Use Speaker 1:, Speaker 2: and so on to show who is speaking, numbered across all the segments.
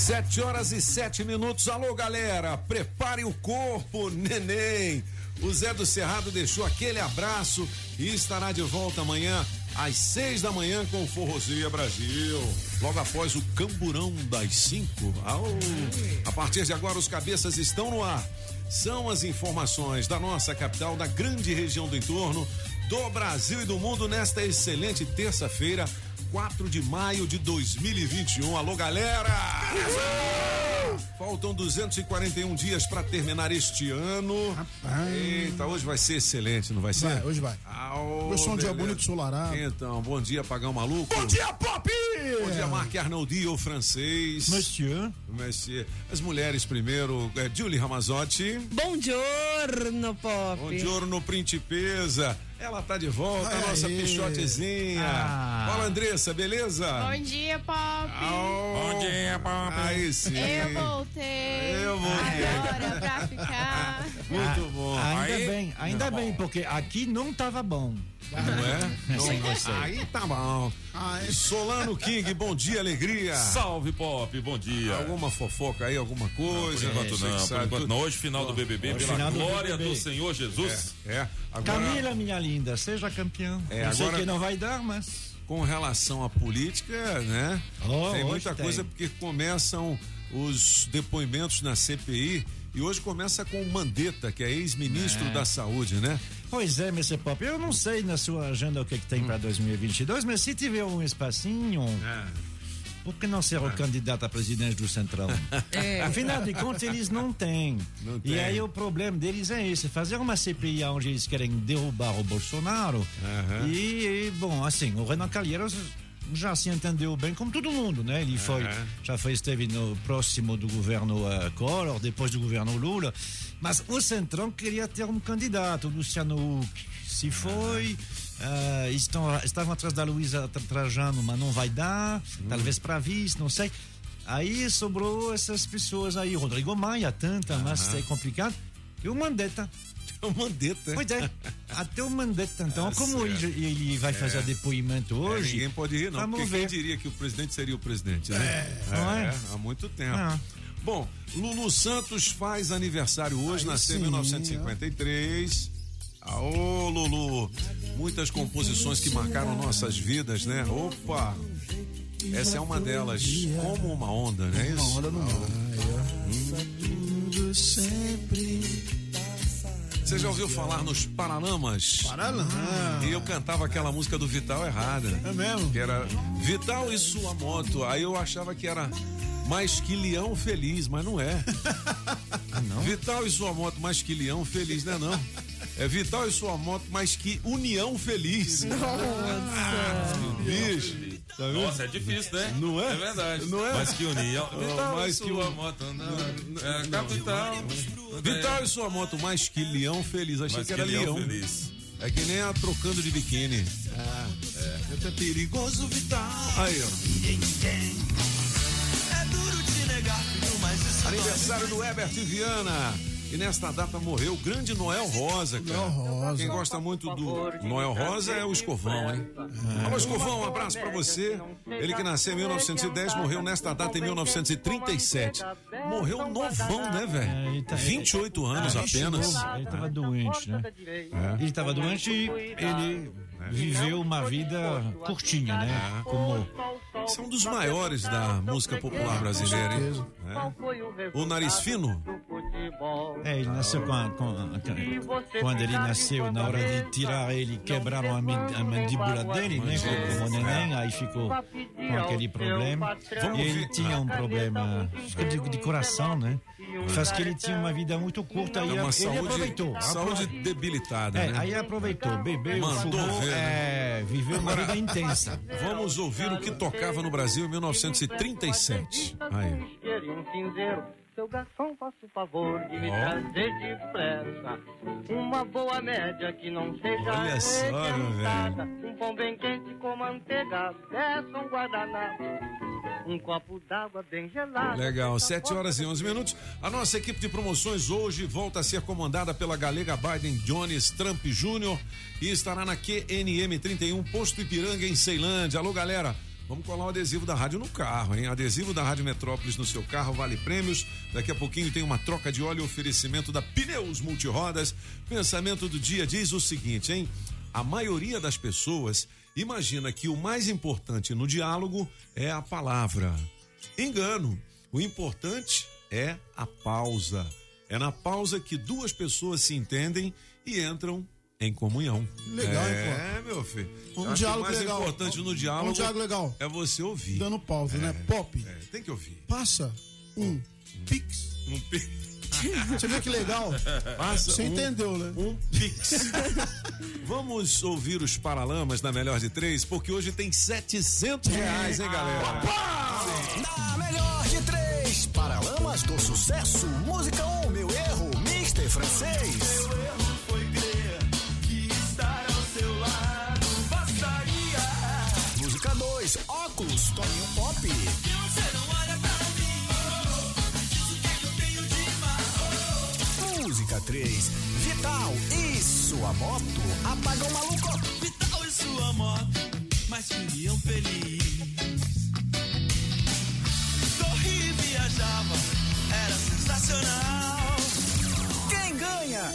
Speaker 1: Sete horas e sete minutos. Alô, galera, prepare o corpo, neném. O Zé do Cerrado deixou aquele abraço e estará de volta amanhã às seis da manhã com Forrosia Brasil. Logo após o Camburão das cinco. A partir de agora, os cabeças estão no ar. São as informações da nossa capital, da grande região do entorno, do Brasil e do mundo nesta excelente terça-feira, 4 de maio de 2021. Alô, galera! Faltam 241 dias para terminar este ano.
Speaker 2: Rapaz.
Speaker 1: Eita, hoje vai ser excelente, não vai ser?
Speaker 2: Vai, hoje vai.
Speaker 1: Au,
Speaker 2: Hoje é um dia bonito, ensolarado.
Speaker 1: Então, bom dia, Pagão Maluco.
Speaker 2: Bom dia, Pop!
Speaker 1: Bom dia, Marc Arnoldi, o francês.
Speaker 2: Monsieur.
Speaker 1: Monsieur. As mulheres primeiro, é, Julie Ramazotti.
Speaker 3: Buongiorno, Pop.
Speaker 1: Bom giorno, principesa. Ela tá de volta, a nossa
Speaker 2: Aê.
Speaker 1: pichotezinha. Fala, Andressa, beleza?
Speaker 4: Bom dia, Pop.
Speaker 1: Au.
Speaker 5: Bom dia, Pop.
Speaker 1: Aí sim.
Speaker 4: Eu voltei.
Speaker 1: Eu voltei.
Speaker 4: Agora pra ficar.
Speaker 1: Muito bom.
Speaker 6: Ainda
Speaker 5: Aí-
Speaker 6: bem, ainda bem, porque aqui não tava bom.
Speaker 1: Não é?
Speaker 6: Sem você.
Speaker 1: Aí tá bom.
Speaker 2: Ai,
Speaker 1: Solano King, bom dia, alegria.
Speaker 5: Salve, Pop, bom dia.
Speaker 1: Alguma fofoca aí, alguma
Speaker 5: Por
Speaker 1: coisa?
Speaker 5: enquanto
Speaker 1: Você que
Speaker 5: não, por enquanto não. Hoje, final do BBB, pela
Speaker 6: final do
Speaker 5: glória
Speaker 6: BBB.
Speaker 5: do Senhor Jesus.
Speaker 1: É, é. Agora,
Speaker 6: Camila, minha linda, seja campeã.
Speaker 1: É,
Speaker 6: Eu sei
Speaker 1: agora-
Speaker 6: que não vai dar, mas.
Speaker 1: com relação à política, né?
Speaker 6: Oh,
Speaker 1: tem muita
Speaker 6: tem.
Speaker 1: coisa porque começam os depoimentos na CPI e hoje começa com o Mandetta, que é ex-ministro da Saúde, né?
Speaker 6: Pois é, Mr. Pop, eu não sei na sua agenda o que, que tem para 2022, mas se tiver um espacinho, por que não ser o candidato a presidente do Centrão? Afinal de contas, eles não têm.
Speaker 1: Não
Speaker 6: E
Speaker 1: tem.
Speaker 6: aí o problema deles é esse: fazer uma CPI onde eles querem derrubar o Bolsonaro.
Speaker 1: Aham.
Speaker 6: E, e, bom, assim, o Renan Calheiros já se entendeu bem como todo mundo, né? Ele foi,
Speaker 1: Aham.
Speaker 6: já foi, esteve no próximo do governo uh, Collor, depois do governo Lula. Mas o Centrão queria ter um candidato, o Luciano Huck. Se foi. Ah, estão, estavam atrás da Luísa Tra- Trajano, mas não vai dar. Talvez para vice, não sei. Aí sobrou essas pessoas aí. Rodrigo Maia, tanta, mas é complicado. E o Mandetta.
Speaker 1: O Mandetta.
Speaker 6: Pois é, até o Mandetta. Então,
Speaker 1: Ah,
Speaker 6: como ele, ele vai fazer depoimento
Speaker 1: É,
Speaker 6: hoje.
Speaker 1: ninguém pode rir, não, porque
Speaker 6: ver.
Speaker 1: quem diria que o presidente seria o presidente, né?
Speaker 6: não é?
Speaker 1: há muito tempo.
Speaker 6: Ah.
Speaker 1: Bom, Lulu Santos faz aniversário hoje,
Speaker 2: Aí
Speaker 1: nasceu em
Speaker 2: sim,
Speaker 1: 1953. Aô, Lulu! Muitas composições que marcaram nossas vidas, né? Opa! Essa é uma delas, como uma onda, não é isso?
Speaker 2: uma onda no mar.
Speaker 1: Você já ouviu falar nos Paralamas?
Speaker 2: Para lá.
Speaker 1: E eu cantava aquela música do Vital errada.
Speaker 2: É mesmo?
Speaker 1: Que era Vital e sua moto. Aí eu achava que era mais que leão feliz, mas não é. Vital e sua moto mais que leão feliz, não é não. É Vital e sua moto mais que união feliz. Nossa. Bicho. Tá?
Speaker 5: Nossa, é difícil, né?
Speaker 1: Não é?
Speaker 5: É verdade.
Speaker 1: Não é?
Speaker 5: Mas que união. Vital,
Speaker 1: mais
Speaker 5: sua
Speaker 1: que un-
Speaker 5: moto, não. É, capital.
Speaker 1: Vital e sua moto mais que leão feliz. Achei
Speaker 5: Mas
Speaker 1: que
Speaker 5: que
Speaker 1: era
Speaker 5: leão
Speaker 1: leão.
Speaker 5: feliz.
Speaker 1: É que nem a trocando de biquíni. Ah, é. É perigoso, Vital. Aí, ó. Aniversário do Herbert Viana. E nesta data morreu o grande Noel Rosa, cara.
Speaker 2: Noel Rosa.
Speaker 1: Quem gosta muito do Noel Rosa é o Escovão, hein? Alô, Escovão, um abraço pra você. Ele que nasceu em 1910, morreu nesta data em 1937. Morreu novão, né,
Speaker 6: É,
Speaker 1: velho?
Speaker 6: ele tá-
Speaker 1: 28 anos apenas.
Speaker 6: Ele estava doente, né? Ele estava doente e ele viveu uma vida curtinha, né? Como
Speaker 1: Esse é um dos maiores da música popular brasileira, hein? É. O Nariz Fino?
Speaker 6: É, ele nasceu com, a- com a- quando ele nasceu, na hora de tirar ele, quebraram a, man- a mandíbula dele, né? Como neném, aí ficou com aquele problema. E ele tinha um problema de, de coração, né? Faz que ele tinha uma vida muito curta e
Speaker 1: É uma
Speaker 6: ele
Speaker 1: saúde,
Speaker 6: aproveitou.
Speaker 1: saúde debilitada,
Speaker 6: É,
Speaker 1: né?
Speaker 6: aí aproveitou, bebeu,
Speaker 1: Mandou
Speaker 6: fumou,
Speaker 1: ver, né?
Speaker 6: é, viveu uma vida intensa.
Speaker 1: Vamos ouvir o que tocava no Brasil em 1937. Aí.
Speaker 7: Um cinzeiro. Seu garçom, faça o favor de me trazer depressa uma boa média que não seja
Speaker 1: Olha só,
Speaker 7: requentada. Um pão bem quente com manteiga, peça um guardanapo, um copo d'água bem gelada.
Speaker 1: Legal, 7 horas e 11 minutos. A nossa equipe de promoções hoje volta a ser comandada pela galega Biden Jones Trump Jr. e estará na QNM 31 Posto Ipiranga em Ceilândia. Alô, galera. Vamos colar o adesivo da rádio no carro, hein? Adesivo da Rádio Metrópolis no seu carro, vale prêmios. Daqui a pouquinho tem uma troca de óleo e oferecimento da Pneus Multirodas. Pensamento do dia diz o seguinte, hein? A maioria das pessoas imagina que o mais importante no diálogo é a palavra. Engano. O importante é a pausa. É na pausa que duas pessoas se entendem e entram em comunhão.
Speaker 8: Legal, hein,
Speaker 1: É, meu filho.
Speaker 8: Um
Speaker 1: acho
Speaker 8: diálogo
Speaker 1: o mais
Speaker 8: legal.
Speaker 1: importante no
Speaker 8: Um
Speaker 1: diálogo
Speaker 8: diálogo legal.
Speaker 1: é você ouvir.
Speaker 8: Dando pausa, né? Pop.
Speaker 1: É, tem que ouvir.
Speaker 8: Passa um pix.
Speaker 1: Um pi-
Speaker 8: Você vê que legal?
Speaker 1: Passa
Speaker 8: Você
Speaker 1: um-
Speaker 8: entendeu, né?
Speaker 1: Um pix. Vamos ouvir os Paralamas na melhor de três, porque hoje tem 700 reais, hein, galera?
Speaker 9: Na melhor de três, Paralamas do Sucesso, música 1, um, meu erro, Mr. Francês. Música 2, óculos, Toninho Pop. Música 3, Vital e sua moto, apagou maluco.
Speaker 10: Vital e sua moto, mas queriam feliz. Corri e viajava, era sensacional.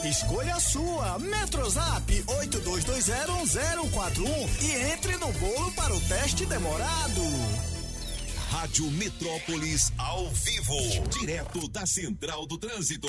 Speaker 9: Escolha a sua. Metrozap 82201041 e entre no bolo para o teste demorado.
Speaker 11: Rádio Metrópolis ao vivo, direto da Central do Trânsito.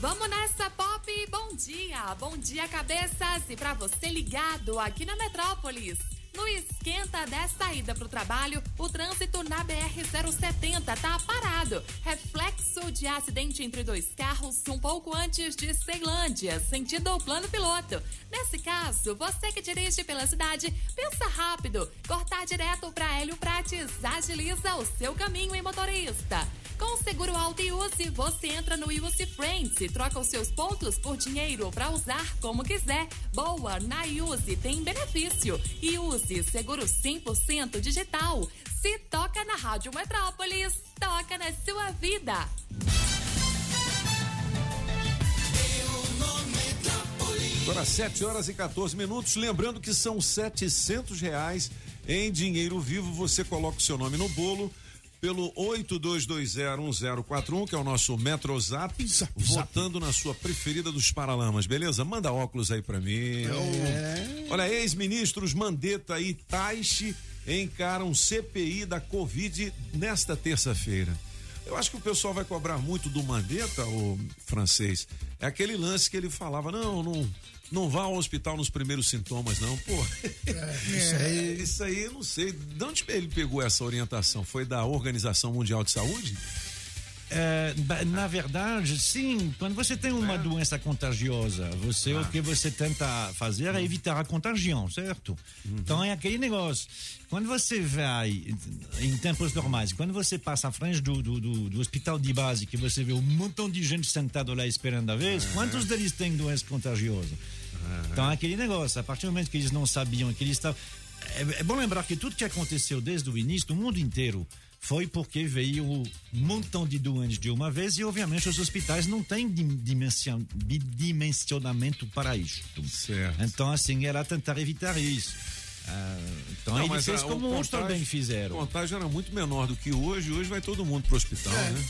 Speaker 12: Vamos nessa, Pop! Bom dia! Bom dia, cabeças! E pra você ligado aqui na Metrópolis. No esquenta dessa ida pro trabalho, o trânsito na BR-070 tá parado. Reflexo de acidente entre dois carros um pouco antes de Ceilândia, sentido o plano piloto. Nesse caso, você que dirige pela cidade, pensa rápido. Cortar direto para Hélio Prates agiliza o seu caminho em motorista. Com o seguro Auto e Use, você entra no Use Friends e troca os seus pontos por dinheiro para usar como quiser. Boa, na Use tem benefício. E seguro 100% digital. Se toca na Rádio Metrópolis, toca na sua vida.
Speaker 1: Agora 7 horas e 14 minutos. Lembrando que são 700 reais em dinheiro vivo. Você coloca o seu nome no bolo pelo 82201041, que é o nosso Metrozap, votando na sua preferida dos Paralamas, beleza? Manda óculos aí pra mim.
Speaker 8: É.
Speaker 1: Olha, ex-ministros Mandetta e Taishi encaram CPI da Covid nesta terça-feira. Eu acho que o pessoal vai cobrar muito do Mandetta, o francês. É aquele lance que ele falava: não, não, não vá ao hospital nos primeiros sintomas, não. Pô,
Speaker 8: isso aí-
Speaker 1: isso aí eu não sei. De onde ele pegou essa orientação? Foi da Organização Mundial de Saúde?
Speaker 6: É, na verdade, sim. Quando você tem uma doença contagiosa, você o que você tenta fazer é evitar a contagião, certo? Então é aquele negócio. Quando você vai em tempos normais, quando você passa à frente do, do, do- do hospital de base, que você vê um montão de gente sentado lá esperando a vez, quantos deles têm doença contagiosa? Então é aquele negócio. A partir do momento que eles não sabiam que eles estavam é, é bom lembrar que tudo que aconteceu desde o início, no mundo inteiro, foi porque veio um montão de doentes de uma vez e, obviamente, os hospitais não têm dim- dimension- di- dimensionamento para isto.
Speaker 1: Certo.
Speaker 6: Então, assim, era tentar evitar isso. Ah, então,
Speaker 1: Não,
Speaker 6: ele fez
Speaker 1: a-
Speaker 6: como
Speaker 1: o
Speaker 6: uns
Speaker 1: contágio-
Speaker 6: também
Speaker 1: O
Speaker 6: fizeram.
Speaker 1: contágio era muito menor do que hoje. Hoje vai todo mundo pro hospital, né?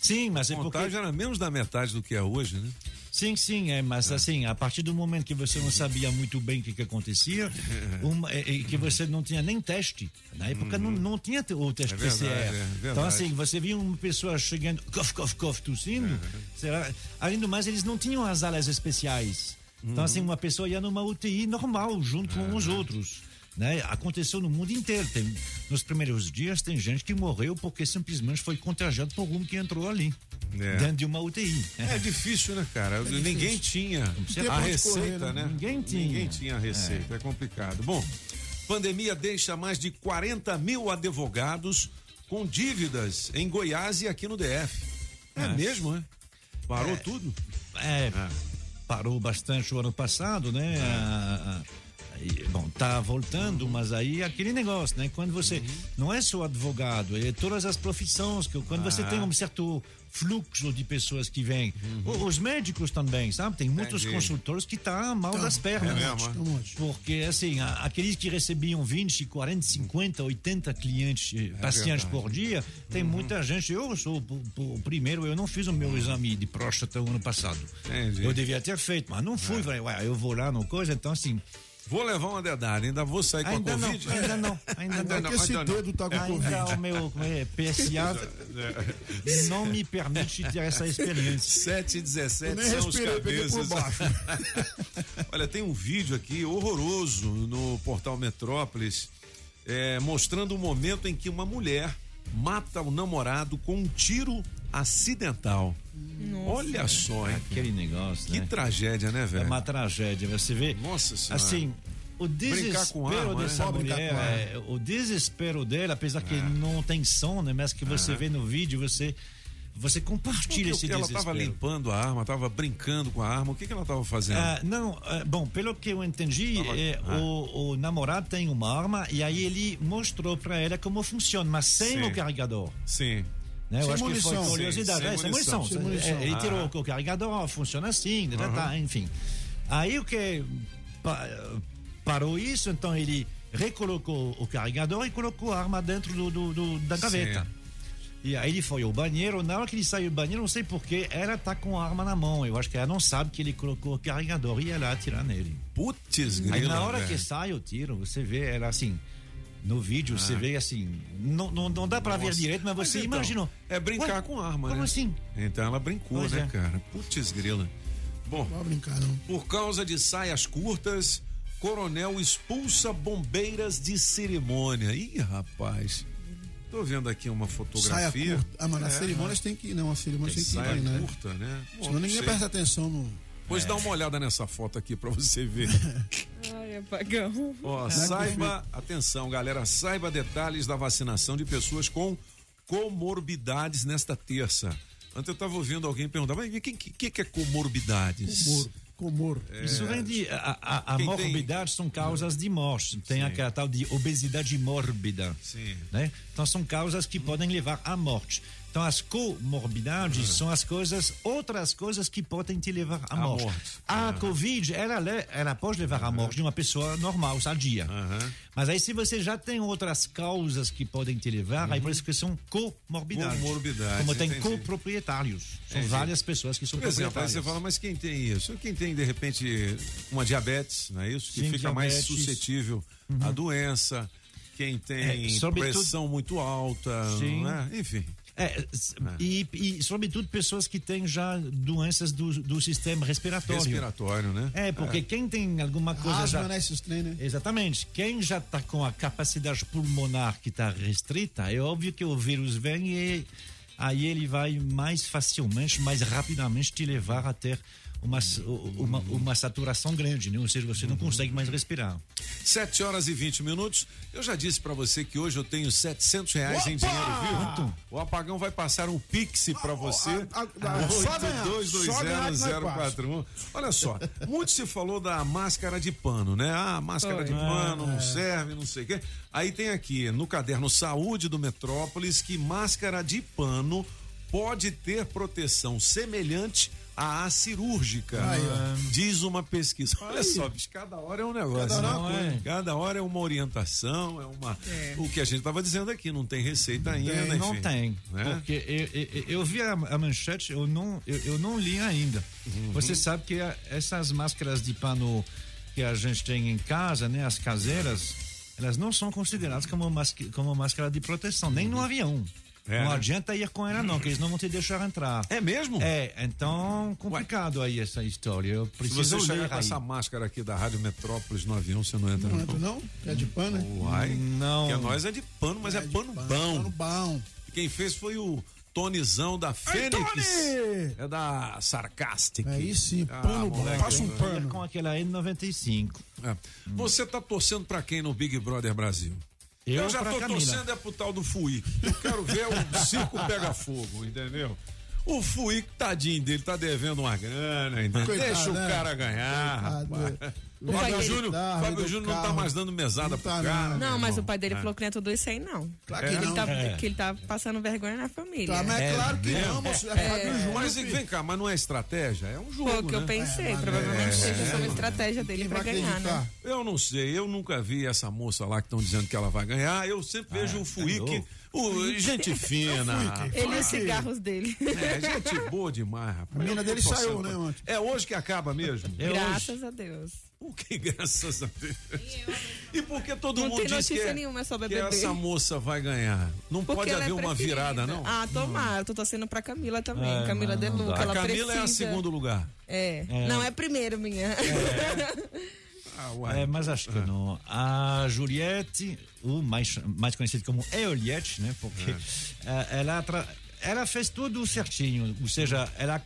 Speaker 6: Sim, mas
Speaker 1: o
Speaker 6: é porque
Speaker 1: contágio era menos da metade do que é hoje, né?
Speaker 6: Sim, sim, é, mas assim, a partir do momento que você não sabia muito bem o que, que acontecia, uma, e, e que você não tinha nem teste, na época não, não tinha o teste
Speaker 1: É verdade,
Speaker 6: PCR.
Speaker 1: é
Speaker 6: então, assim, você via uma pessoa chegando, cof, cof, cof, tossindo, será? além do mais, eles não tinham as alas especiais. Então, assim, uma pessoa ia numa UTI normal, junto com os outros. Né? Aconteceu no mundo inteiro. Tem, nos primeiros dias, tem gente que morreu porque simplesmente foi contagiado por um que entrou ali,
Speaker 1: É.
Speaker 6: dentro de uma UTI.
Speaker 1: É difícil, né, cara? Ninguém tinha a receita,
Speaker 6: correr, né?
Speaker 1: né?
Speaker 6: Ninguém tinha.
Speaker 1: Ninguém tinha a receita, é. complicado. Bom, pandemia deixa mais de 40 mil advogados com dívidas em Goiás e aqui no DF. É,
Speaker 6: É.
Speaker 1: mesmo, né? Parou
Speaker 6: É.
Speaker 1: tudo?
Speaker 6: É, parou bastante o ano passado, né? A- a- e, bom, tá voltando, mas aí é aquele negócio, né? Quando você não é só advogado, é todas as profissões, que quando você
Speaker 1: Ah.
Speaker 6: tem um certo fluxo de pessoas que vêm, O- os médicos também, sabe? Tem muitos
Speaker 1: Entendi.
Speaker 6: consultores que tá mal das pernas.
Speaker 1: é mesmo,
Speaker 8: monte.
Speaker 6: Porque, assim, aqueles que recebiam 20, 40, 50, 80 clientes, eh, pacientes
Speaker 1: verdade.
Speaker 6: por dia, tem muita gente. Eu sou o- primeiro, eu não fiz o meu exame de próstata o ano passado.
Speaker 1: Entendi.
Speaker 6: Eu devia ter feito, mas não fui. Falei, ué, eu vou lá no coisa, então assim.
Speaker 1: Vou levar uma dedada, ainda vou sair com
Speaker 6: Ainda
Speaker 1: a
Speaker 6: não,
Speaker 1: Covid?
Speaker 6: ainda não, ainda
Speaker 1: Ainda
Speaker 6: não.
Speaker 1: não,
Speaker 8: esse
Speaker 1: ainda não.
Speaker 8: dedo tá com
Speaker 6: Ainda
Speaker 8: Covid.
Speaker 6: o meu como é, PSA não me permite ter essa experiência.
Speaker 1: 7 e 17
Speaker 8: Eu nem
Speaker 1: são os cabeças.
Speaker 8: baixo.
Speaker 1: Olha, tem um vídeo aqui horroroso no portal Metrópolis é, mostrando o momento em que uma mulher mata o namorado com um tiro acidental. Olha só, hein?
Speaker 6: Aquele negócio,
Speaker 1: Que
Speaker 6: né?
Speaker 1: tragédia, né,
Speaker 6: É
Speaker 1: velho?
Speaker 6: uma tragédia. Você vê.
Speaker 1: Nossa Senhora.
Speaker 6: Assim, o desespero
Speaker 1: arma, né?
Speaker 6: dessa
Speaker 8: brincar
Speaker 6: mulher, é, o desespero dela, apesar que não tem som, né? Mas que você vê no vídeo, você, você compartilha esse
Speaker 1: ela
Speaker 6: desespero.
Speaker 1: estava limpando a arma, estava brincando com a arma. O que, que ela estava fazendo?
Speaker 6: Ah, não, ah, bom, pelo que eu entendi,
Speaker 1: Tava-
Speaker 6: é,
Speaker 1: ah.
Speaker 6: o, o namorado tem uma arma e aí ele mostrou para ela como funciona, mas sem
Speaker 1: Sim.
Speaker 6: o carregador.
Speaker 1: Sim.
Speaker 6: Né? Eu
Speaker 8: Sem
Speaker 6: acho
Speaker 8: munição.
Speaker 6: que foi curiosidade.
Speaker 1: Sem-
Speaker 6: é,
Speaker 1: sem munição.
Speaker 8: Sem munição.
Speaker 6: É, ele
Speaker 1: Ah.
Speaker 6: tirou o carregador, funciona assim, tá, tá, enfim. Aí o que pa- parou isso, então ele recolocou o carregador e colocou a arma dentro do, do- do- da gaveta.
Speaker 1: Sim.
Speaker 6: E aí ele foi ao banheiro, na hora que ele saiu do banheiro, não sei porquê, ela tá com a arma na mão. Eu acho que ela não sabe que ele colocou o carregador e ela atira nele.
Speaker 1: Putz, grila,
Speaker 6: Aí na hora
Speaker 1: velho.
Speaker 6: que sai o tiro, você vê ela assim. No vídeo, você vê assim. Não, não, não dá pra ver
Speaker 1: Ah.
Speaker 6: Direito, mas você
Speaker 1: então,
Speaker 6: imaginou.
Speaker 1: É brincar
Speaker 6: Ué,
Speaker 1: com arma,
Speaker 6: como
Speaker 1: né?
Speaker 6: assim?
Speaker 1: Então ela brincou,
Speaker 6: Pois
Speaker 1: né,
Speaker 6: é.
Speaker 1: cara? Putz, grila. Bom,
Speaker 8: Não brincar, não.
Speaker 1: por causa de saias curtas, coronel expulsa bombeiras de cerimônia. Ih, rapaz. Tô vendo aqui uma
Speaker 8: Saia
Speaker 1: fotografia.
Speaker 8: curta. Ah, mas nas cerimônias tem que ir, não. As cerimônias tem, que
Speaker 1: Saia
Speaker 8: ir, né?
Speaker 1: curta, né? Bom,
Speaker 8: Senão
Speaker 1: não
Speaker 8: ninguém
Speaker 1: sei.
Speaker 8: presta atenção no.
Speaker 1: Pois dá uma olhada nessa foto aqui pra você ver.
Speaker 3: Ai, apagão.
Speaker 1: Ó, saiba, atenção, galera, saiba detalhes da vacinação de pessoas com comorbidades nesta terça. Antes eu estava ouvindo alguém perguntar, mas o que, que, que é comorbidades?
Speaker 8: Comor. Comor.
Speaker 6: Isso vem de. A, a, a morbidade são causas de morte. Tem aquela tal de obesidade mórbida.
Speaker 1: Sim.
Speaker 6: Né? Então são causas que podem levar à morte. Então as comorbidades são as coisas, outras coisas que podem te levar à morte.
Speaker 1: morte.
Speaker 6: A Covid, ela, ela pode levar à morte de uma pessoa normal, sadia.
Speaker 1: Aham.
Speaker 6: Mas aí se você já tem outras causas que podem te levar, aí por isso que são comorbidades.
Speaker 1: Comorbidades,
Speaker 6: Como tem
Speaker 1: entendi.
Speaker 6: coproprietários. São
Speaker 1: Entendi.
Speaker 6: várias pessoas que são
Speaker 1: Por exemplo, aí
Speaker 6: proprietárias.
Speaker 1: você fala, mas quem tem isso? Quem tem, de repente, uma diabetes, não é isso? Que
Speaker 6: Sim,
Speaker 1: fica mais
Speaker 6: diabetes. Uhum.
Speaker 1: suscetível à doença. Quem tem
Speaker 6: É,
Speaker 1: pressão muito alta,
Speaker 6: Sim.
Speaker 1: né? enfim.
Speaker 6: É, E, e, sobretudo, pessoas que têm já doenças do, do sistema respiratório.
Speaker 1: Respiratório, né?
Speaker 6: É, porque quem tem alguma coisa
Speaker 8: Asma,
Speaker 6: já.
Speaker 8: né? Esses trem, né?
Speaker 6: Exatamente. Quem já está com a capacidade pulmonar que está restrita, é óbvio que o vírus vem e aí ele vai mais facilmente, mais rapidamente te levar a ter uma, uma, uma saturação grande, né? ou seja, você não consegue mais respirar.
Speaker 1: 7 horas e 20 minutos. Eu já disse pra você que hoje eu tenho 700 reais em
Speaker 8: Opa!
Speaker 1: dinheiro vivo. O apagão vai passar um pix pra você.
Speaker 8: a- a- só ganhar. Só ganhar que nós
Speaker 1: 82201041. Olha só, muito se falou da máscara de pano, né? Ah, máscara de pano não serve, não sei o quê. Aí tem aqui no caderno Saúde do Metrópolis que máscara de pano pode ter proteção semelhante à cirúrgica.
Speaker 8: Aí,
Speaker 1: diz uma pesquisa. Olha só, bicho, cada hora é um negócio.
Speaker 8: Cada hora é
Speaker 1: não
Speaker 8: uma
Speaker 1: é? Cada hora é uma orientação, é uma. O que a gente estava dizendo aqui, não tem receita ainda. enfim,
Speaker 6: Não tem.
Speaker 1: né?
Speaker 6: Porque eu, eu, eu vi a, a manchete, eu não, eu, eu não li ainda.
Speaker 1: Uhum.
Speaker 6: Você sabe que a- essas máscaras de pano que a gente tem em casa, né, as caseiras, elas não são consideradas como, masque- como máscara de proteção, nem no avião.
Speaker 1: É,
Speaker 6: não
Speaker 1: né?
Speaker 6: adianta ir com ela, não, que eles não vão te deixar entrar.
Speaker 1: É mesmo?
Speaker 6: É, então, complicado aí essa história. Eu
Speaker 1: Se
Speaker 6: preciso
Speaker 1: você chegar com essa máscara aqui da Rádio Metrópolis no avião, você não entra
Speaker 8: Não
Speaker 1: não.
Speaker 8: entra, não? É de pano, né?
Speaker 1: Uai.
Speaker 6: Não.
Speaker 1: Porque nós é de pano, mas é,
Speaker 8: de
Speaker 1: pano,
Speaker 8: pano,
Speaker 1: bom.
Speaker 8: Pano bom.
Speaker 1: Quem fez foi o Tonizão da Fênix.
Speaker 8: Tony!
Speaker 1: É da Sarcastic.
Speaker 8: Aí sim,
Speaker 1: Ah,
Speaker 8: pano bom.
Speaker 1: moleque,
Speaker 8: Passa um
Speaker 6: ia
Speaker 8: pano.
Speaker 6: com aquela N95.
Speaker 1: É. Você tá torcendo pra quem no Big Brother Brasil?
Speaker 6: Eu,
Speaker 1: já
Speaker 6: pra
Speaker 1: tô
Speaker 6: Camila.
Speaker 1: torcendo é pro tal do Fui. Eu quero ver o circo pega fogo, entendeu? O Fui, tadinho dele, tá devendo uma grana, entendeu?
Speaker 8: Coitado,
Speaker 1: Deixa o
Speaker 8: né?
Speaker 1: cara ganhar,
Speaker 8: Coitado,
Speaker 1: rapaz.
Speaker 8: O
Speaker 1: Fábio Júnior,
Speaker 8: tá,
Speaker 1: Fábio Júnior não tá mais dando mesada
Speaker 8: Não
Speaker 1: pro
Speaker 8: tá,
Speaker 1: cara.
Speaker 8: não.
Speaker 3: Não, mas o pai dele
Speaker 1: É.
Speaker 3: falou que não é tudo isso aí, não.
Speaker 8: Claro
Speaker 1: É?
Speaker 8: que
Speaker 3: Ele
Speaker 8: não.
Speaker 3: tá,
Speaker 6: É.
Speaker 3: Que ele tá passando vergonha na família.
Speaker 8: Tá, mas é,
Speaker 6: É
Speaker 8: claro que não, moço. É, Fábio Júnior.
Speaker 1: Mas vem cá, mas não é estratégia? É um jogo,
Speaker 3: Foi o que eu
Speaker 1: né?
Speaker 3: pensei.
Speaker 8: mas
Speaker 3: Provavelmente
Speaker 1: é,
Speaker 3: seja uma
Speaker 1: é,
Speaker 3: estratégia dele pra ganhar, né?
Speaker 1: Eu não sei, eu nunca vi essa moça lá que estão dizendo que ela vai ganhar. Eu sempre vejo o Fuique,
Speaker 6: louco.
Speaker 1: O, gente fina.
Speaker 3: Ele e os cigarros dele.
Speaker 1: É, gente boa demais, rapaz.
Speaker 8: A mina
Speaker 1: tô
Speaker 8: dele saiu, né, ontem?
Speaker 1: É hoje que acaba mesmo?
Speaker 6: É
Speaker 3: Graças a Deus.
Speaker 1: O que graças a Deus? E por que todo
Speaker 3: Não
Speaker 1: mundo
Speaker 3: tem
Speaker 1: diz que,
Speaker 3: notícia
Speaker 1: é-
Speaker 3: nenhuma sobre a
Speaker 1: que essa moça vai ganhar? Não
Speaker 3: Porque
Speaker 1: pode
Speaker 3: ela
Speaker 1: haver
Speaker 3: é
Speaker 1: uma virada, não?
Speaker 3: Ah, tomara. Tô torcendo pra Camila também.
Speaker 6: É,
Speaker 3: Camila
Speaker 6: não,
Speaker 3: De
Speaker 6: não
Speaker 3: Luca.
Speaker 6: dá.
Speaker 1: A
Speaker 3: Ela
Speaker 1: Camila é a
Speaker 3: precisa.
Speaker 1: segundo lugar.
Speaker 3: É.
Speaker 6: É.
Speaker 3: Não é primeiro, minha.
Speaker 1: Ah, uai.
Speaker 6: É, mas acho que não. A Juliette, o mais, mais conhecido como Eoliette, né? Porque eh, ela, tra- ela fez tudo certinho. Ou seja, ela,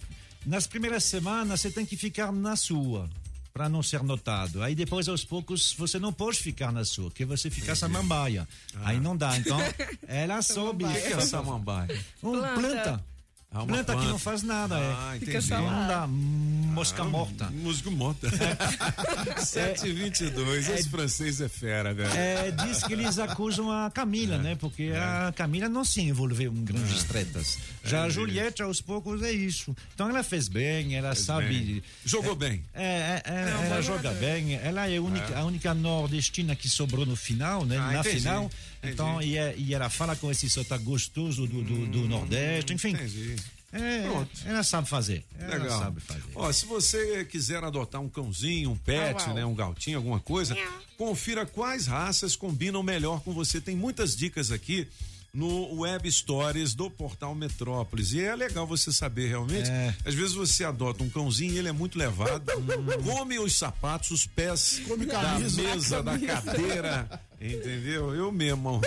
Speaker 6: nas primeiras semanas você tem que ficar na sua para não ser notado. Aí depois, aos poucos, você não pode ficar na sua, porque você fica samambaia. Aí não dá. Então, ela soube.
Speaker 1: O que que é samambaia?
Speaker 6: Um
Speaker 3: Planta.
Speaker 6: planta.
Speaker 1: Ah, uma
Speaker 6: planta, que
Speaker 1: planta.
Speaker 6: não faz nada.
Speaker 1: Ah,
Speaker 6: é.
Speaker 1: entendi.
Speaker 3: só lá.
Speaker 6: Não dá. Mosca morta.
Speaker 1: Músico morta. 7h22. Esse francês é fera, velho.
Speaker 6: É, diz que eles acusam a Camila, né? Porque a Camila não se envolveu em grandes tretas. Já a Juliette, aos poucos, é isso. Então ela fez bem, ela sabe.
Speaker 1: bem. Jogou bem.
Speaker 6: É, é, é, ela joga bem. Ela é a única, a única nordestina que sobrou no final, né?
Speaker 1: Ah,
Speaker 6: Na
Speaker 1: entendi,
Speaker 6: final. Então, e, é- e ela fala com esse sotaque gostoso do, do, do Nordeste, enfim.
Speaker 1: Entendi.
Speaker 6: É,
Speaker 1: Pronto.
Speaker 6: ela sabe fazer. Ela
Speaker 1: Legal.
Speaker 6: sabe fazer.
Speaker 1: Ó, se você quiser adotar um cãozinho, um pet,
Speaker 3: au.
Speaker 1: né, um gatinho, alguma coisa, confira quais raças combinam melhor com você. Tem muitas dicas aqui no Web Stories do Portal Metrópolis. E é legal você saber realmente.
Speaker 6: É.
Speaker 1: Às vezes você adota um cãozinho e ele é muito levado, come os sapatos, os pés
Speaker 8: Come
Speaker 1: da
Speaker 8: camisa.
Speaker 1: mesa, da cadeira, entendeu? Eu mesmo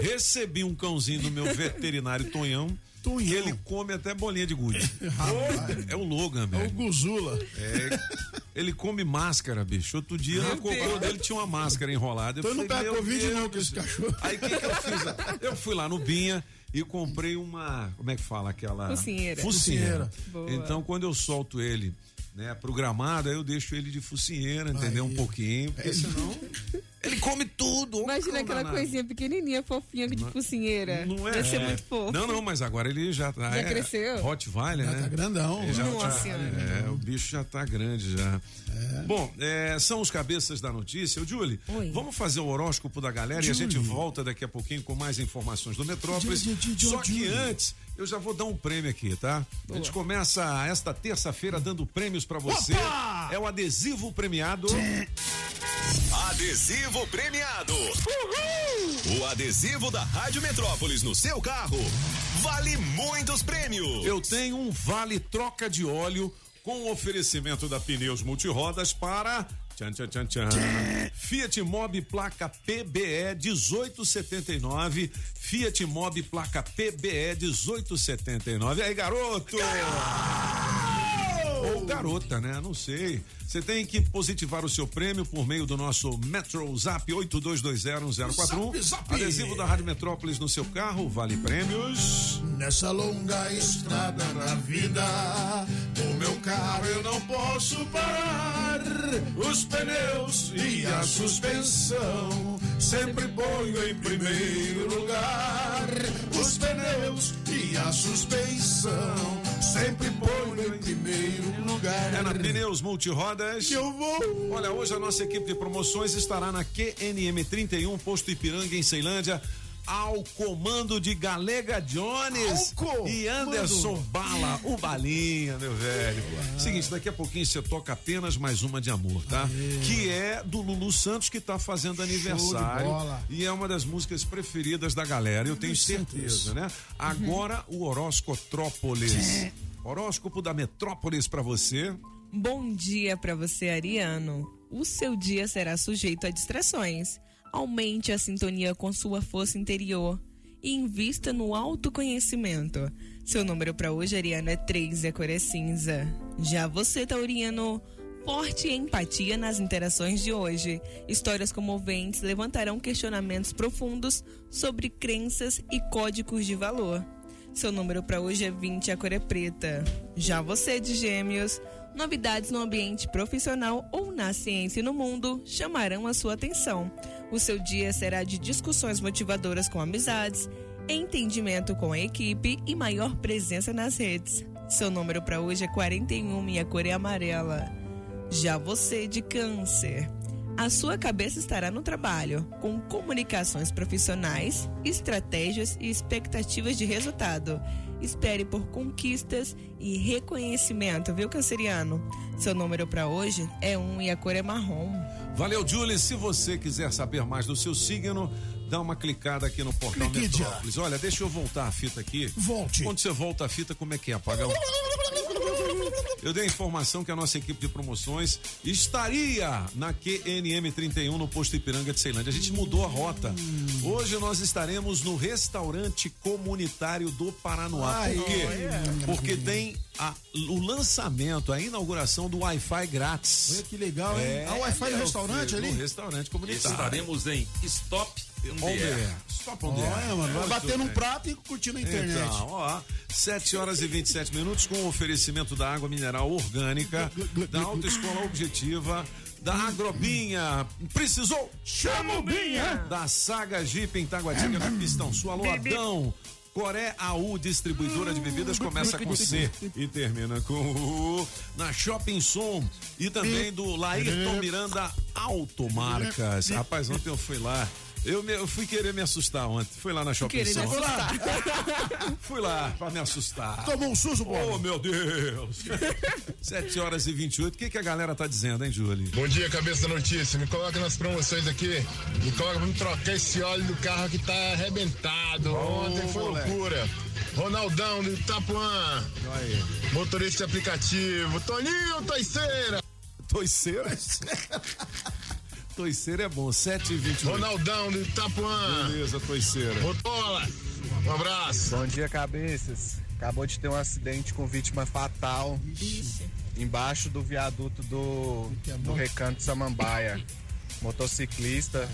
Speaker 1: recebi um cãozinho do meu veterinário Tonhão.
Speaker 8: Tonhão.
Speaker 1: E ele come até bolinha de gude. É o Logan,
Speaker 8: É o
Speaker 1: velho.
Speaker 8: Guzula.
Speaker 1: É, ele come máscara, bicho. Outro dia no cocô dele tinha uma máscara enrolada. Eu
Speaker 8: Então não
Speaker 1: falei,
Speaker 8: pega
Speaker 1: meu
Speaker 8: Covid
Speaker 1: Deus
Speaker 8: não, com esse cachorro.
Speaker 1: Aí o que, que eu fiz? Eu fui lá no Binha e comprei uma. Como é que fala? Aquela.
Speaker 3: Focinheira.
Speaker 1: Focinheira.
Speaker 3: Boa.
Speaker 1: Então quando eu solto ele. Né, programado, aí eu deixo ele de focinheira, entendeu? Um
Speaker 8: Aí.
Speaker 1: pouquinho, porque senão ele come tudo. ô
Speaker 3: Imagina aquela
Speaker 1: danado.
Speaker 3: coisinha pequenininha, fofinha de focinheira.
Speaker 1: Não é?
Speaker 3: Deve ser
Speaker 1: É.
Speaker 3: muito fofo.
Speaker 1: Não, não, mas agora ele já tá.
Speaker 3: Já
Speaker 1: é,
Speaker 3: cresceu?
Speaker 1: Rottweiler,
Speaker 8: Já
Speaker 1: né?
Speaker 8: tá grandão.
Speaker 1: Ele já
Speaker 3: Nossa
Speaker 1: tá- é, o bicho já tá grande já. Bom, é, são os cabeças da notícia. O Julie,
Speaker 3: Oi.
Speaker 1: vamos fazer o horóscopo da galera e a gente volta daqui a pouquinho com mais informações do Metrópolis.
Speaker 8: Ju- ju- ju-
Speaker 1: Só que
Speaker 8: Julie.
Speaker 1: antes, eu já vou dar um prêmio aqui, tá? A gente começa esta terça-feira dando prêmios pra você. É o adesivo premiado.
Speaker 11: Adesivo premiado. O adesivo da Rádio Metrópolis no seu carro vale muitos prêmios.
Speaker 1: Eu tenho um vale troca de óleo com oferecimento da Pneus Multirodas para. Tchan, tchan, tchan, tchan. Fiat Mobi placa PBE 1879. Fiat Mobi placa PBE 1879. Aí, garoto! Ou garota, né? Não sei. Você tem que positivar o seu prêmio por meio do nosso Metro Zap 82201041.
Speaker 8: Zap, zap.
Speaker 1: Adesivo da Rádio Metrópolis no seu carro, vale prêmios.
Speaker 8: Nessa longa estrada da vida, o meu carro eu não posso parar. Os pneus e a suspensão sempre ponho em primeiro lugar. Os pneus e a suspensão sempre ponho em primeiro
Speaker 2: lugar.
Speaker 1: É na Pneus Multirodas.
Speaker 2: Eu vou.
Speaker 1: Olha, hoje a nossa equipe de promoções estará na QNM 31, posto Ipiranga, em Ceilândia. Ao comando de Galega Jones e Anderson Bala, o Balinha, meu velho. Seguinte, daqui a pouquinho você toca apenas mais uma de amor, tá? Que é do Lulu Santos, que tá fazendo aniversário. E é uma das músicas preferidas da galera, eu tenho certeza, né? Agora o Horóscotrópolis. Horóscopo da Metrópolis pra você.
Speaker 3: Bom dia para você, Ariano. O seu dia será sujeito a distrações. Aumente a sintonia com sua força interior e invista no autoconhecimento. Seu número para hoje, Ariano, é 3 e a cor é cinza. Já você, Tauriano, forte empatia nas interações de hoje. Histórias comoventes levantarão questionamentos profundos sobre crenças e códigos de valor. Seu número para hoje é 20 e a cor é preta. Já você de Gêmeos, novidades no ambiente profissional ou na ciência e no mundo chamarão a sua atenção. O seu dia será de discussões motivadoras com amizades, entendimento com a equipe e maior presença nas redes. Seu número para hoje é 41 e a cor é amarela. Já você de Câncer. A sua cabeça estará no trabalho, com comunicações profissionais, estratégias e expectativas de resultado. Espere por conquistas e reconhecimento, viu, canceriano? Seu número para hoje é 1 e a cor é marrom.
Speaker 1: Valeu, Julie. Se você quiser saber mais do seu signo, dá uma clicada aqui no portal
Speaker 2: Clique já.
Speaker 1: Metrópolis. Olha, deixa eu voltar a fita aqui.
Speaker 2: Volte.
Speaker 1: Quando você volta a fita, como é que é, Apagão? Eu dei a informação que a nossa equipe de promoções estaria na QNM 31 no posto Ipiranga de Ceilândia. A gente mudou a rota. Hoje nós estaremos no restaurante comunitário do Paranoá. Por quê? Porque tem a- o lançamento, a inauguração do Wi-Fi grátis.
Speaker 2: Olha que legal, hein? O Wi-Fi no
Speaker 1: meu
Speaker 2: restaurante
Speaker 1: filho,
Speaker 2: ali?
Speaker 1: No restaurante comunitário.
Speaker 5: Estaremos em Stop
Speaker 1: On
Speaker 5: on the
Speaker 1: the
Speaker 5: Air.
Speaker 1: air. Stop on the air.
Speaker 2: Olha, mano, vai bater num prato e curtindo a internet.
Speaker 1: Então, ó, 7 horas e 27 minutos com o oferecimento da água mineral orgânica, da Autoescola Objetiva, da Agrobinha. Precisou? Chama o Binha! Da Saga Jeep em Taguatinga da Pistão Sul. Alô, Adão. Coré AU, distribuidora de bebidas, começa com C e termina com U. Na Shopping Som e também do Laírton Miranda Automarcas. Rapaz, ontem eu fui lá. Eu, me- eu fui querer me assustar ontem. Fui lá na Shopping
Speaker 3: Querer me
Speaker 1: Som.
Speaker 3: assustar.
Speaker 1: Fui lá pra me assustar.
Speaker 2: Tomou um susto, pô.
Speaker 1: Oh, meu Deus! 7 horas e 28. O que, que a galera tá dizendo, hein, Julie?
Speaker 13: Bom dia, cabeça da notícia. Me coloca nas promoções aqui. Me coloca pra me trocar esse óleo do carro que tá arrebentado. Ontem foi
Speaker 1: moleque.
Speaker 13: loucura. Ronaldão do Itapuã.
Speaker 1: Aí.
Speaker 13: Motorista de aplicativo. Toninho Toiceira.
Speaker 1: Toiceira? Toiceira é bom. 7 e 28.
Speaker 13: Ronaldão do Itapuã.
Speaker 1: Beleza, Toiceira.
Speaker 13: Rotola. Um abraço.
Speaker 14: Bom dia, cabeças. Acabou de ter um acidente com vítima fatal embaixo do viaduto do, do Recanto Samambaia. Motociclista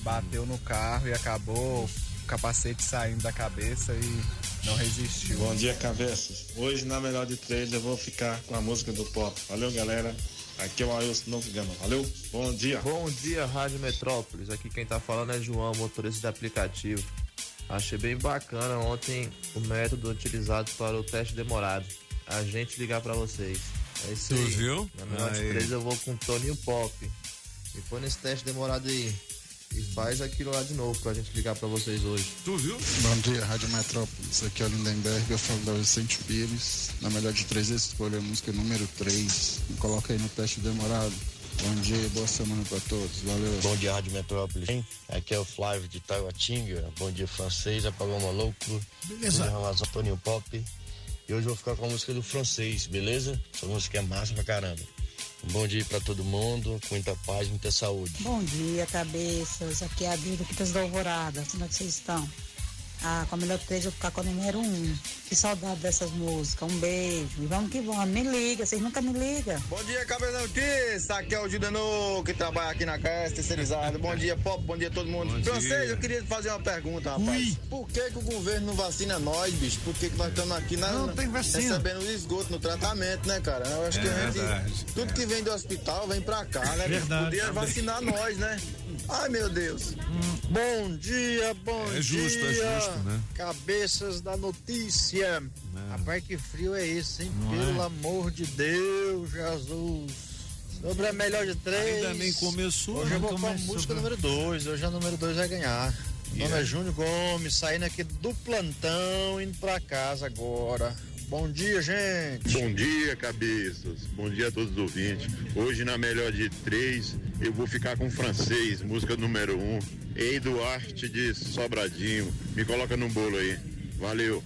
Speaker 14: bateu no carro e acabou o capacete saindo da cabeça e não resistiu.
Speaker 15: Bom dia, cabeças. Hoje, na melhor de três, eu vou ficar com a música do pop. Valeu, galera. Aqui é o Ailson Novo Gama. Valeu, bom dia.
Speaker 16: Bom dia, Rádio Metrópolis. Aqui quem tá falando é João, motorista de aplicativo. Achei bem bacana ontem o método utilizado para o teste demorado. A gente ligar pra vocês. É isso
Speaker 1: Tu
Speaker 16: aí.
Speaker 1: viu?
Speaker 16: Na melhor de três eu vou com o Toninho Pop. E põe nesse teste demorado aí. E faz aquilo lá de novo pra gente ligar pra vocês hoje.
Speaker 1: Tu viu?
Speaker 17: Bom dia, Rádio Metrópolis. Aqui é o Lindenberg, eu falo da Vicente Pires. Na melhor de três, escolha a música número 3. Me coloca aí no teste demorado. Bom dia e boa semana pra todos. Valeu.
Speaker 18: Bom dia, Rádio Metrópolis. hein? Aqui é o Flávio de Taguatinga. Bom dia, francês. É Paloma Louco.
Speaker 2: Beleza.
Speaker 18: Toninho Pop. E hoje eu vou ficar com a música do francês, beleza? Essa música é massa pra caramba. Bom dia pra todo mundo, com muita paz, muita saúde.
Speaker 19: Bom dia, cabeças. Aqui é a Bíblia Quitas da Alvorada. Como é que vocês estão? Ah, com a melhor três eu vou ficar com a número um. Que saudade dessas músicas. Um beijo. E vamos que vamos. Me liga, vocês nunca me ligam.
Speaker 14: Bom dia, cabeça da notícia. Aqui é o Judano, que trabalha aqui na casa terceirizada. Bom dia, Pop. Bom dia a todo mundo.
Speaker 1: Bom
Speaker 14: Francês,
Speaker 1: dia.
Speaker 14: eu queria fazer uma pergunta, rapaz. Por que, que o governo não vacina nós, bicho? Por que, que nós estamos aqui na,
Speaker 6: Não tem vacina.
Speaker 14: recebendo o esgoto no tratamento, né, cara? Eu acho que
Speaker 1: É
Speaker 14: a gente.
Speaker 1: verdade.
Speaker 14: Tudo que vem do hospital vem pra cá, né?
Speaker 6: Verdade.
Speaker 14: Podia vacinar nós, né?
Speaker 19: Ai, meu Deus. Bom dia, bom
Speaker 1: É justo, é
Speaker 19: dia.
Speaker 1: justo, né?
Speaker 19: Cabeças da notícia. Rapaz, que frio é esse, hein?
Speaker 1: Não
Speaker 19: Pelo
Speaker 1: é?
Speaker 19: amor de Deus, Jesus. Sobre a melhor de três.
Speaker 1: Ainda nem começou,
Speaker 19: Hoje eu
Speaker 1: não
Speaker 19: vou com a música
Speaker 1: né?
Speaker 19: número dois. Hoje a número dois vai ganhar. Meu nome
Speaker 1: Yeah.
Speaker 19: é Júnior Gomes, saindo aqui do plantão, indo pra casa agora. Bom dia, gente.
Speaker 20: Bom dia, cabeças. Bom dia a todos os ouvintes. Hoje, na melhor de três, eu vou ficar com francês, música número um. Ei Duarte de Sobradinho. Me coloca no bolo aí. Valeu.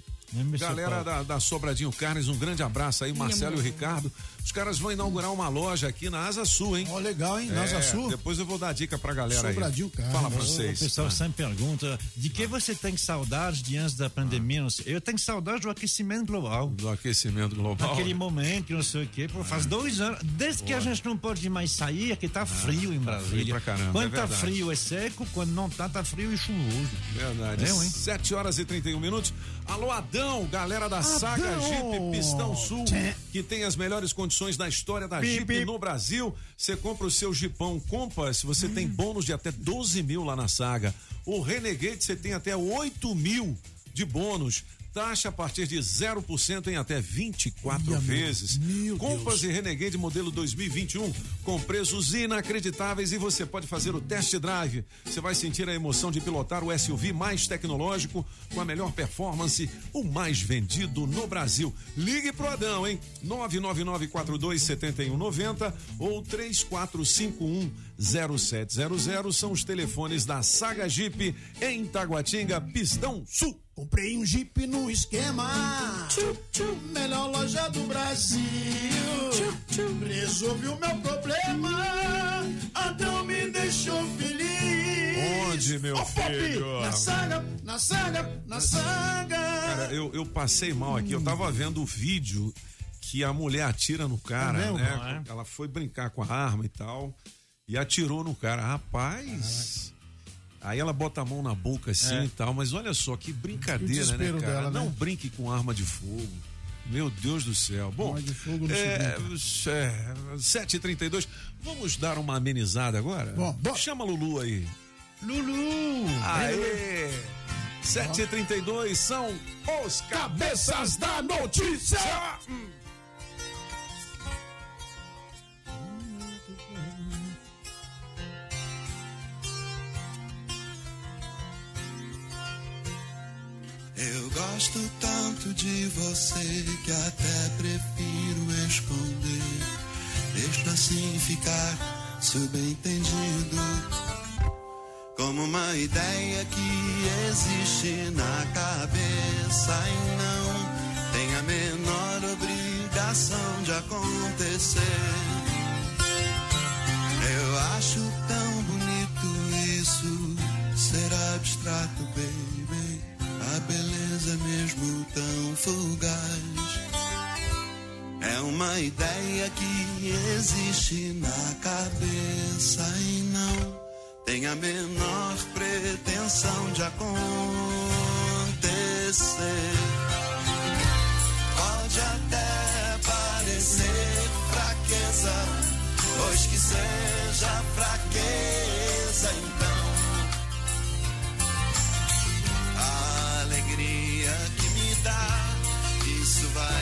Speaker 1: Galera da, da Sobradinho Carnes, um grande abraço aí, Marcelo e o Ricardo. Os caras vão inaugurar uma loja aqui na Asa Sul, hein?
Speaker 2: Ó, legal, hein? Na Asa Sul.
Speaker 1: Depois eu vou dar dica pra galera
Speaker 2: Sobradinho
Speaker 1: aí.
Speaker 2: Carnes.
Speaker 1: Fala
Speaker 6: O
Speaker 1: francês.
Speaker 6: pessoal
Speaker 1: Ah.
Speaker 6: sempre pergunta de que você tem saudade de antes da pandemia. não sei. Eu tenho saudade do aquecimento global.
Speaker 1: Do aquecimento global.
Speaker 6: Aquele momento que não sei o quê. Pô, faz dois anos. Desde que a gente não pode mais sair, aqui tá frio em
Speaker 1: tá
Speaker 6: Brasília.
Speaker 1: frio pra caramba,
Speaker 6: Quando
Speaker 1: é
Speaker 6: tá
Speaker 1: verdade.
Speaker 6: frio é seco, quando não tá, tá frio e chuvoso.
Speaker 1: Verdade.
Speaker 6: Eu, hein?
Speaker 1: 7 horas e 31 minutos. Alô, Adão, galera da Saga Jeep Pistão Sul, que tem as melhores condições da história da Jeep
Speaker 2: bip.
Speaker 1: no Brasil. Você compra o seu Jeepão Compass, você tem bônus de até 12 mil lá na Saga. O Renegade, você tem até 8 mil de bônus. Taxa a partir de 0% em até 24 vezes. Compass e Renegade modelo 2021 com preços inacreditáveis e você pode fazer o test drive. Você vai sentir a emoção de pilotar o SUV mais tecnológico, com a melhor performance, o mais vendido no Brasil. Ligue pro Adão, hein? 999427190 ou 34510700 são os telefones da Saga Jeep em Taguatinga, Pistão Sul.
Speaker 2: Comprei um Jeep no esquema. Melhor loja do Brasil. Resolvi o meu problema. Adão me deixou feliz.
Speaker 1: Onde, meu
Speaker 2: Pop,
Speaker 1: filho?
Speaker 2: Na saga, na saga, na saga.
Speaker 1: Cara, eu, eu passei mal aqui, eu tava vendo o vídeo que a mulher atira no cara,
Speaker 2: É mesmo?
Speaker 1: né?
Speaker 2: É?
Speaker 1: Ela foi brincar com a arma e tal, e atirou no cara. Rapaz. Aí ela bota a mão na boca assim
Speaker 2: É.
Speaker 1: e tal, mas olha só que brincadeira, né, cara?
Speaker 2: dela, né?
Speaker 1: Não brinque com arma de fogo. Meu Deus do céu. Bom,
Speaker 2: Arma de fogo
Speaker 1: é, é, 7h32. Vamos dar uma amenizada agora? Chama a Lulu aí.
Speaker 6: Lulu!
Speaker 1: Aê! 7h32 são os cabeças da notícia!
Speaker 10: Eu gosto tanto de você que até prefiro esconder. Deixa assim ficar subentendido. Como uma ideia que existe na cabeça e não tem a menor obrigação de acontecer. Eu acho tão bonito isso ser abstrato, baby. A beleza mesmo tão fugaz. É uma ideia que existe na cabeça e não tem a menor pretensão de acontecer. Pode até parecer fraqueza, pois que seja fraqueza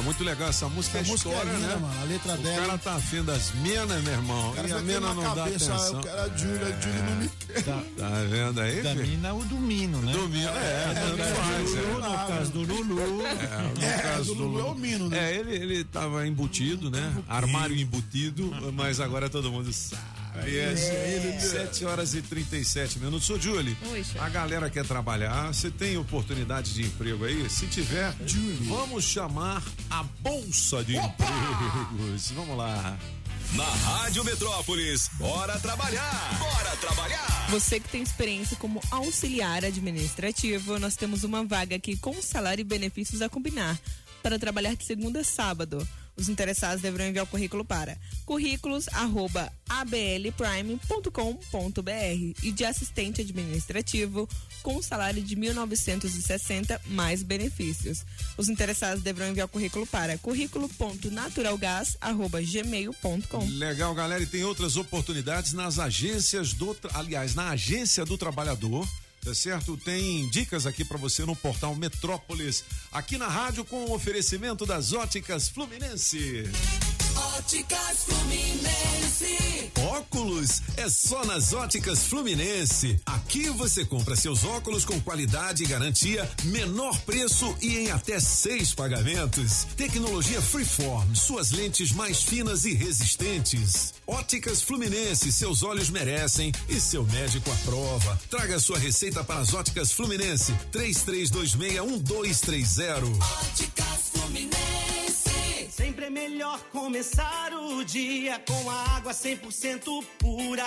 Speaker 1: Pô, muito legal essa música,
Speaker 2: Essa
Speaker 1: é
Speaker 2: música é
Speaker 1: história,
Speaker 2: linda,
Speaker 1: né?
Speaker 2: mano, a letra
Speaker 1: o
Speaker 2: dela.
Speaker 1: cara tá afim das minas, meu irmão.
Speaker 2: O
Speaker 1: e a
Speaker 2: já tem
Speaker 1: mina
Speaker 2: na
Speaker 1: não dá
Speaker 2: cabeça,
Speaker 1: atenção.
Speaker 2: o cara, a Júlia, a Júlia não me quer.
Speaker 6: Da,
Speaker 1: Tá vendo aí,
Speaker 6: da
Speaker 1: filho?
Speaker 6: mina o domino, né?
Speaker 1: Domino, é,
Speaker 6: no,
Speaker 1: tanto
Speaker 6: caso
Speaker 1: faz,
Speaker 6: do
Speaker 1: é.
Speaker 6: Lulu, no caso do Lulu.
Speaker 1: É, no
Speaker 2: É,
Speaker 1: caso
Speaker 2: do Lulu é o Mino, né?
Speaker 1: É, ele, ele tava embutido, né? Armário embutido, mas agora todo mundo sabe.
Speaker 2: É, ele-
Speaker 1: 7 horas e 37 minutos. Ô, Julie,
Speaker 3: Oi,
Speaker 1: a galera quer trabalhar, você tem oportunidade de emprego aí? Se tiver, vamos chamar a Bolsa de Empregos. Vamos lá. Na Rádio Metrópolis, bora trabalhar! Bora trabalhar!
Speaker 3: Você que tem experiência como auxiliar administrativo, nós temos uma vaga aqui com salário e benefícios a combinar para trabalhar de segunda a sábado. Os interessados deverão enviar o currículo para currículos@ablprime.com.br e de assistente administrativo com salário de 1.960 mais benefícios. Os interessados deverão enviar o currículo para currículo.naturalgas@gmail.com.
Speaker 21: Legal, galera. E tem outras oportunidades nas agências do. Aliás, na agência do trabalhador. Tá certo? Tem dicas aqui pra você no portal Metrópolis, aqui na rádio com o oferecimento das óticas Fluminense.
Speaker 22: Óticas Fluminense.
Speaker 1: Óculos é só nas Óticas Fluminense. Aqui você compra seus óculos com qualidade e garantia, menor preço e em até seis pagamentos. Tecnologia Freeform, suas lentes mais finas e resistentes. Óticas Fluminense, seus olhos merecem e seu médico aprova. Traga sua receita para as Óticas Fluminense. 33261230.
Speaker 22: Óticas Fluminense.
Speaker 23: É melhor começar o dia com a água 100% pura.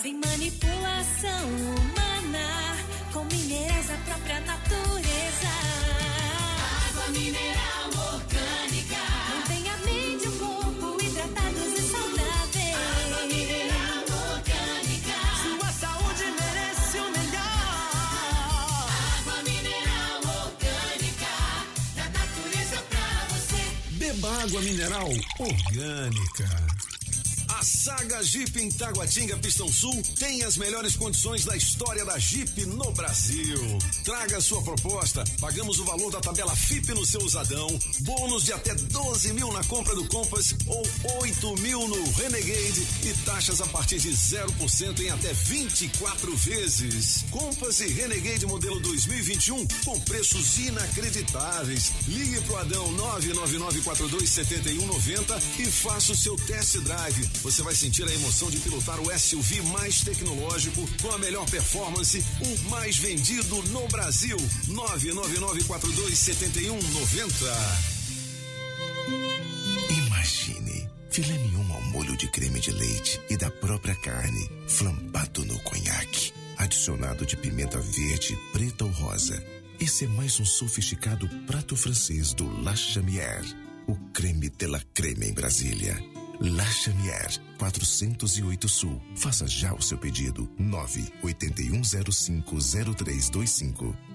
Speaker 24: Sem manipulação humana, com minerais da própria natureza.
Speaker 22: Água mineral orgânica. Água mineral orgânica.
Speaker 1: A saga Jeep em Taguatinga Pistão Sul tem as melhores condições da história da Jeep no Brasil. Traga sua proposta, pagamos o valor da tabela FIP no seu usadão, bônus de até 12 mil na compra do Compass ou 8 mil no Renegade e taxas a partir de 0% em até 24 vezes. Compass e Renegade modelo 2021 com preços inacreditáveis. Ligue pro Adão 999427190 e faça o seu test drive. Você vai sentir a emoção de pilotar o SUV mais tecnológico com a melhor performance, o mais vendido no Brasil. 999427190.
Speaker 25: Imagine filé mignon ao molho de creme de leite e da própria carne, flambado no conhaque, adicionado de pimenta verde, preta ou rosa. Esse é mais um sofisticado prato francês do La Chamière, o creme de la creme em Brasília. La Chamière, 408 Sul. Faça já o seu pedido. 981050325.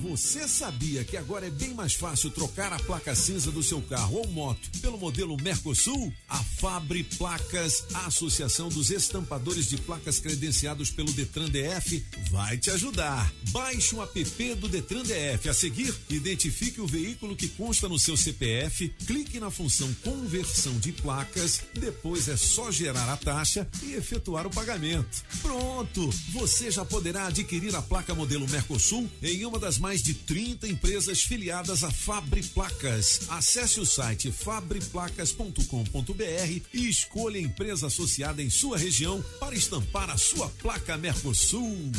Speaker 21: Você sabia que agora é bem mais fácil trocar a placa cinza do seu carro ou moto pelo modelo Mercosul? A Fabre Placas, a Associação dos Estampadores de Placas credenciados pelo Detran DF, vai te ajudar. Baixe o app do Detran DF. A seguir, identifique o veículo que consta no seu CPF, clique na função conversão de placas, depois é só gerar a taxa e efetuar o pagamento. Pronto! Você já poderá adquirir a placa modelo Mercosul em uma das mais de 30 empresas filiadas à Fabre Placas. Acesse o site fabreplacas.com.br e escolha a empresa associada em sua região para estampar a sua placa Mercosul.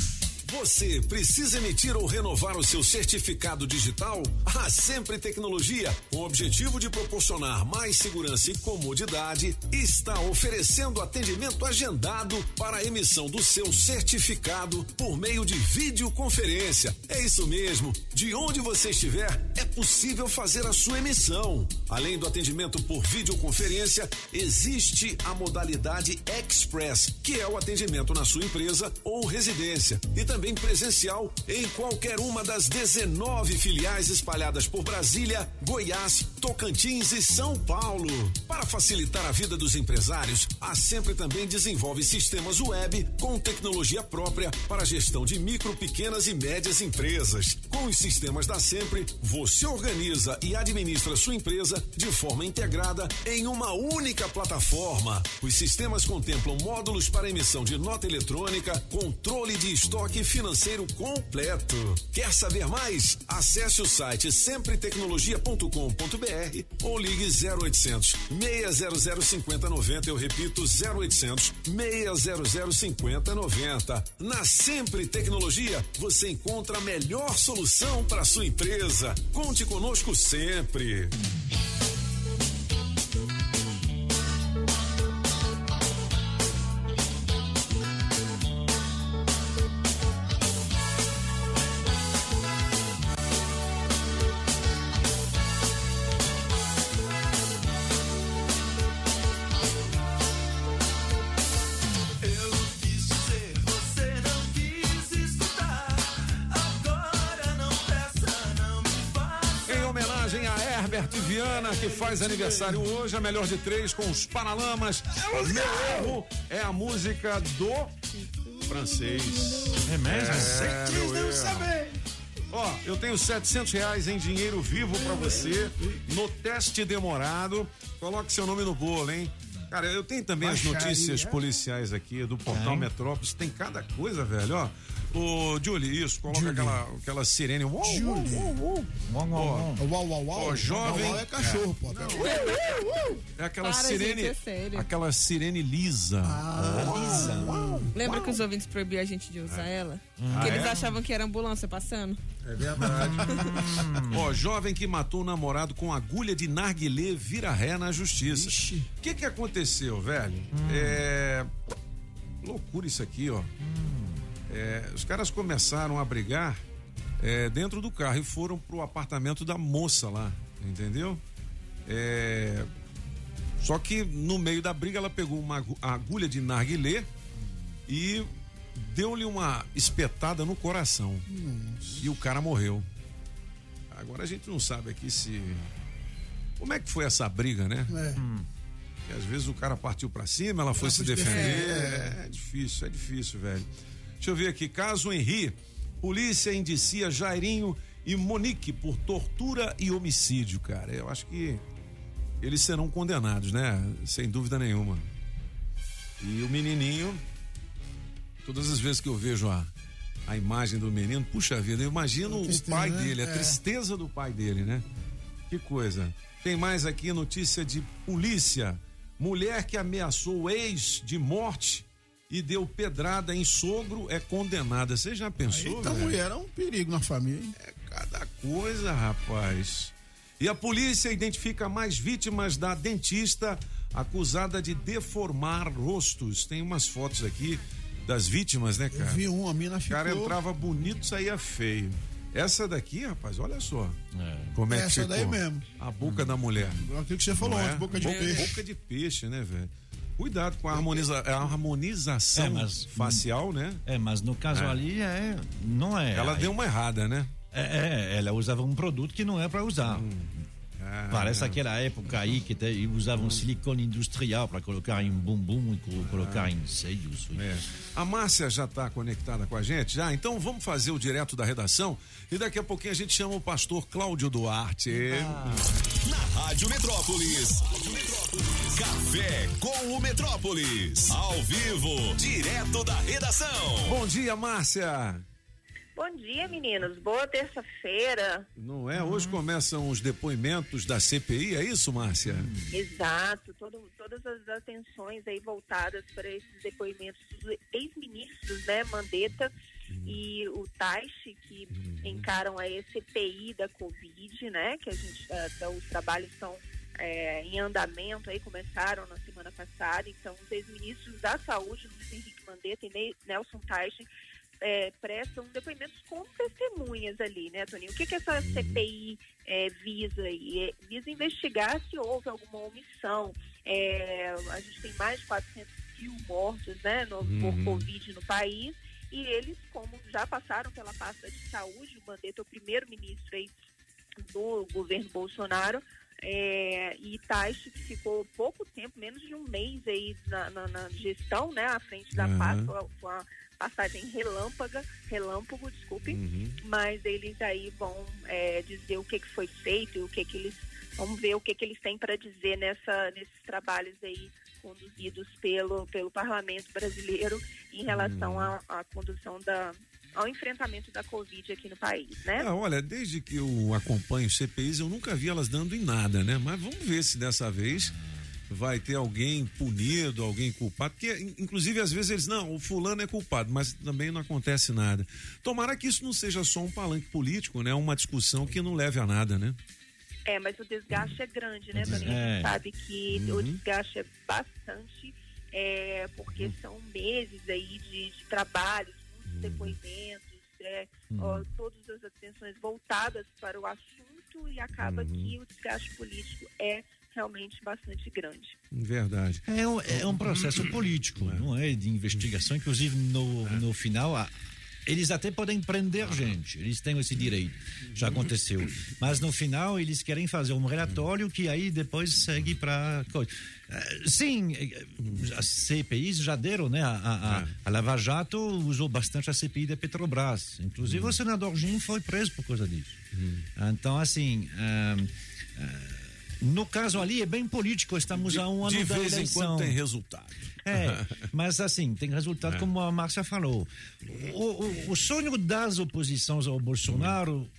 Speaker 1: Você precisa emitir ou renovar o seu certificado digital? A Sempre Tecnologia, com o objetivo de proporcionar mais segurança e comodidade, está oferecendo atendimento agendado para a emissão do seu certificado por meio de videoconferência. É isso mesmo, de onde você estiver, é possível fazer a sua emissão. Além do atendimento por videoconferência, existe a modalidade Express, que é o atendimento na sua empresa ou residência. E também presencial em qualquer uma das 19 filiais espalhadas por Brasília, Goiás, Tocantins e São Paulo. Para facilitar a vida dos empresários, a Sempre também desenvolve sistemas web com tecnologia própria para a gestão de micro, pequenas e médias empresas. Com os sistemas da Sempre, você organiza e administra sua empresa de forma integrada em uma única plataforma. Os sistemas contemplam módulos para emissão de nota eletrônica, controle de estoque financeiro completo. Quer saber mais? Acesse o site sempretecnologia.com.br ou ligue 0800 600 5090. Eu repito, 0800 600 5090. Na Sempre Tecnologia, você encontra a melhor solução para sua empresa. Conte conosco sempre. Que faz aniversário hoje, a melhor de três com os Paralamas. Meu erro é a música do francês.
Speaker 6: É mesmo?
Speaker 1: É, meu erro. Ó, eu tenho 700 reais em dinheiro vivo pra você no teste demorado. Coloque seu nome no bolo, hein? Cara, eu tenho também as
Speaker 2: Baixaria.
Speaker 1: notícias policiais aqui do portal
Speaker 6: Tem.
Speaker 1: Metrópolis. Tem cada coisa, velho, ó. Ô, Julie, isso, coloca aquela, aquela sirene. Uou, uou,
Speaker 2: Julie.
Speaker 1: uou, uou.
Speaker 6: Uau, uau,
Speaker 1: Ó,
Speaker 6: uau.
Speaker 2: Uau, uau, uau.
Speaker 1: Ó, jovem.
Speaker 2: É cachorro, pô.
Speaker 1: É aquela
Speaker 3: Para,
Speaker 1: sirene.
Speaker 3: gente, é sério.
Speaker 1: aquela sirene lisa.
Speaker 2: Ah,
Speaker 3: Lembra que os ouvintes proibiam a gente de usar ela?
Speaker 1: Ah,
Speaker 3: Porque eles
Speaker 1: é?
Speaker 3: achavam que era ambulância passando.
Speaker 2: É verdade.
Speaker 1: Ó, jovem que matou o namorado com agulha de narguilé vira ré na justiça.
Speaker 2: Ixi.
Speaker 1: O que que aconteceu, velho? É. Loucura isso aqui, ó. É, os caras começaram a brigar é, dentro do carro e foram pro apartamento da moça lá, entendeu? É, só que no meio da briga ela pegou uma agu- agulha de narguilé e deu-lhe uma espetada no coração. E o cara morreu. Agora a gente não sabe aqui se. Como é que foi essa briga, né?
Speaker 2: É.
Speaker 1: Que às vezes o cara partiu pra cima, ela foi se
Speaker 2: foi se
Speaker 1: defender.
Speaker 2: defender,
Speaker 1: É, difícil, é difícil, velho. Deixa eu ver aqui. Caso Henri, polícia indicia Jairinho e Monique por tortura e homicídio, cara. Eu acho que eles serão condenados, né? Sem dúvida nenhuma. E o menininho, todas as vezes que eu vejo a, a imagem do menino, puxa vida, eu imagino o
Speaker 2: tristeza,
Speaker 1: pai
Speaker 2: né?
Speaker 1: dele, a
Speaker 2: É.
Speaker 1: tristeza do pai dele, né? Que coisa. Tem mais aqui notícia de polícia. Mulher que ameaçou o ex de morte e deu pedrada em sogro é condenada. Você já pensou? Velho?
Speaker 2: mulher é um perigo na família. hein?
Speaker 1: É cada coisa, rapaz. E a polícia identifica mais vítimas da dentista acusada de deformar rostos. Tem umas fotos aqui das vítimas, né,
Speaker 2: Eu
Speaker 1: cara?
Speaker 2: vi um, a mina
Speaker 1: O
Speaker 2: ficou.
Speaker 1: cara entrava bonito, saía feio. Essa daqui, rapaz, olha só. Como é que
Speaker 2: Essa
Speaker 1: ficou.
Speaker 2: daí mesmo.
Speaker 1: A boca da mulher.
Speaker 2: Aquilo que você falou
Speaker 1: é?
Speaker 2: antes, boca de peixe.
Speaker 1: Boca de peixe, né, velho? Cuidado com a, harmoniza, a harmonização
Speaker 6: É, mas-
Speaker 1: facial, né?
Speaker 6: É, mas no caso
Speaker 1: É.
Speaker 6: ali é, não é.
Speaker 1: Ela deu uma errada, né?
Speaker 6: É, é, ela usava um produto que não é para usar.
Speaker 1: Ah,
Speaker 6: Parece aquela época aí que te- usavam silicone industrial para colocar em bumbum e co- colocar em seios.
Speaker 1: É. A Márcia já está conectada com a gente? Já? Então vamos fazer o direto da redação e daqui a pouquinho a gente chama o pastor Cláudio Duarte.
Speaker 26: Na Rádio Metrópolis. Café com o Metrópolis. Ao vivo, direto da redação.
Speaker 1: Bom dia, Márcia.
Speaker 27: Bom dia, meninos. Boa terça-feira.
Speaker 1: Não é? Hoje começam os depoimentos da CPI, é isso, Márcia?
Speaker 27: Exato. Todo- todas as atenções aí voltadas para esses depoimentos dos ex-ministros, né, Mandetta e o Taishi, que encaram a CPI da Covid, né, que a gente, tá- os trabalhos estão é, em andamento aí, começaram na semana passada, então os ex-ministros da saúde, Luiz Henrique Mandetta e Nelson Taishi, é, prestam depoimentos como testemunhas ali, né, Toninho? O que, que essa CPI é, visa aí? É, visa investigar se houve alguma omissão. É, a gente tem mais de 400 mil mortos, né, no, por
Speaker 28: Uhum.
Speaker 27: Covid no país. E eles, como já passaram pela pasta de saúde, o Mandetta é o primeiro-ministro aí do governo Bolsonaro, é, e Taishi, que ficou pouco tempo, menos de um mês aí na, na- na gestão, né, à frente da
Speaker 28: Aham.
Speaker 27: pasta, com a passagem relâmpaga, relâmpago, desculpe,
Speaker 28: Uhum.
Speaker 27: mas eles aí vão é, dizer o que, que foi feito e o que, que eles vamos ver o que, que eles têm para dizer nessa, nesses trabalhos aí conduzidos pelo, pelo parlamento brasileiro em relação à, à condução da ao enfrentamento da Covid aqui no país, né?
Speaker 1: Ah, olha, desde que eu acompanho CPIs, eu nunca vi elas dando em nada, né? Mas vamos ver se dessa vez vai ter alguém punido, alguém culpado, porque in- inclusive às vezes eles, não, o fulano é culpado, mas também não acontece nada. Tomara que isso não seja só um palanque político, né? Uma discussão que não leve a nada, né?
Speaker 27: É, mas o desgaste é grande, né? A
Speaker 1: É.
Speaker 27: gente sabe que
Speaker 1: Uhum.
Speaker 27: o desgaste é bastante, é, porque
Speaker 1: Uhum.
Speaker 27: são meses aí de, de trabalhos, muitos depoimentos, é, ó, todas as atenções voltadas para o assunto e acaba que o desgaste político é realmente bastante grande.
Speaker 1: Verdade.
Speaker 6: É um, é um processo político, não é? De investigação. Inclusive, no, no final, a- Eles até podem prender gente, eles têm esse direito, já aconteceu. Mas no final eles querem fazer um relatório que aí depois segue para. Sim, eh, as CPIs já deram, né? A, a, a Lava Jato usou bastante a CPI da Petrobras. Inclusive o senador Jim foi preso por causa disso. Então, assim. ah, ah, no caso ali é bem político, estamos a um ano
Speaker 1: de
Speaker 6: da
Speaker 1: vez em
Speaker 6: eleição.
Speaker 1: quando tem resultado.
Speaker 6: É, mas assim, tem resultado
Speaker 1: É.
Speaker 6: como a Márcia falou. O, o, o sonho das oposições ao Bolsonaro,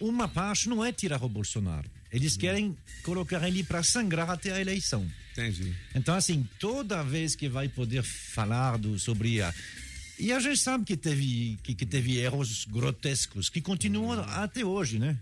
Speaker 6: uma parte não é tirar o Bolsonaro. Eles querem colocar ele para sangrar até a eleição.
Speaker 1: Entendi.
Speaker 6: Então, assim, toda vez que vai poder falar do, sobre a. E a gente sabe que teve, que, que teve erros grotescos, que continuam até hoje, né?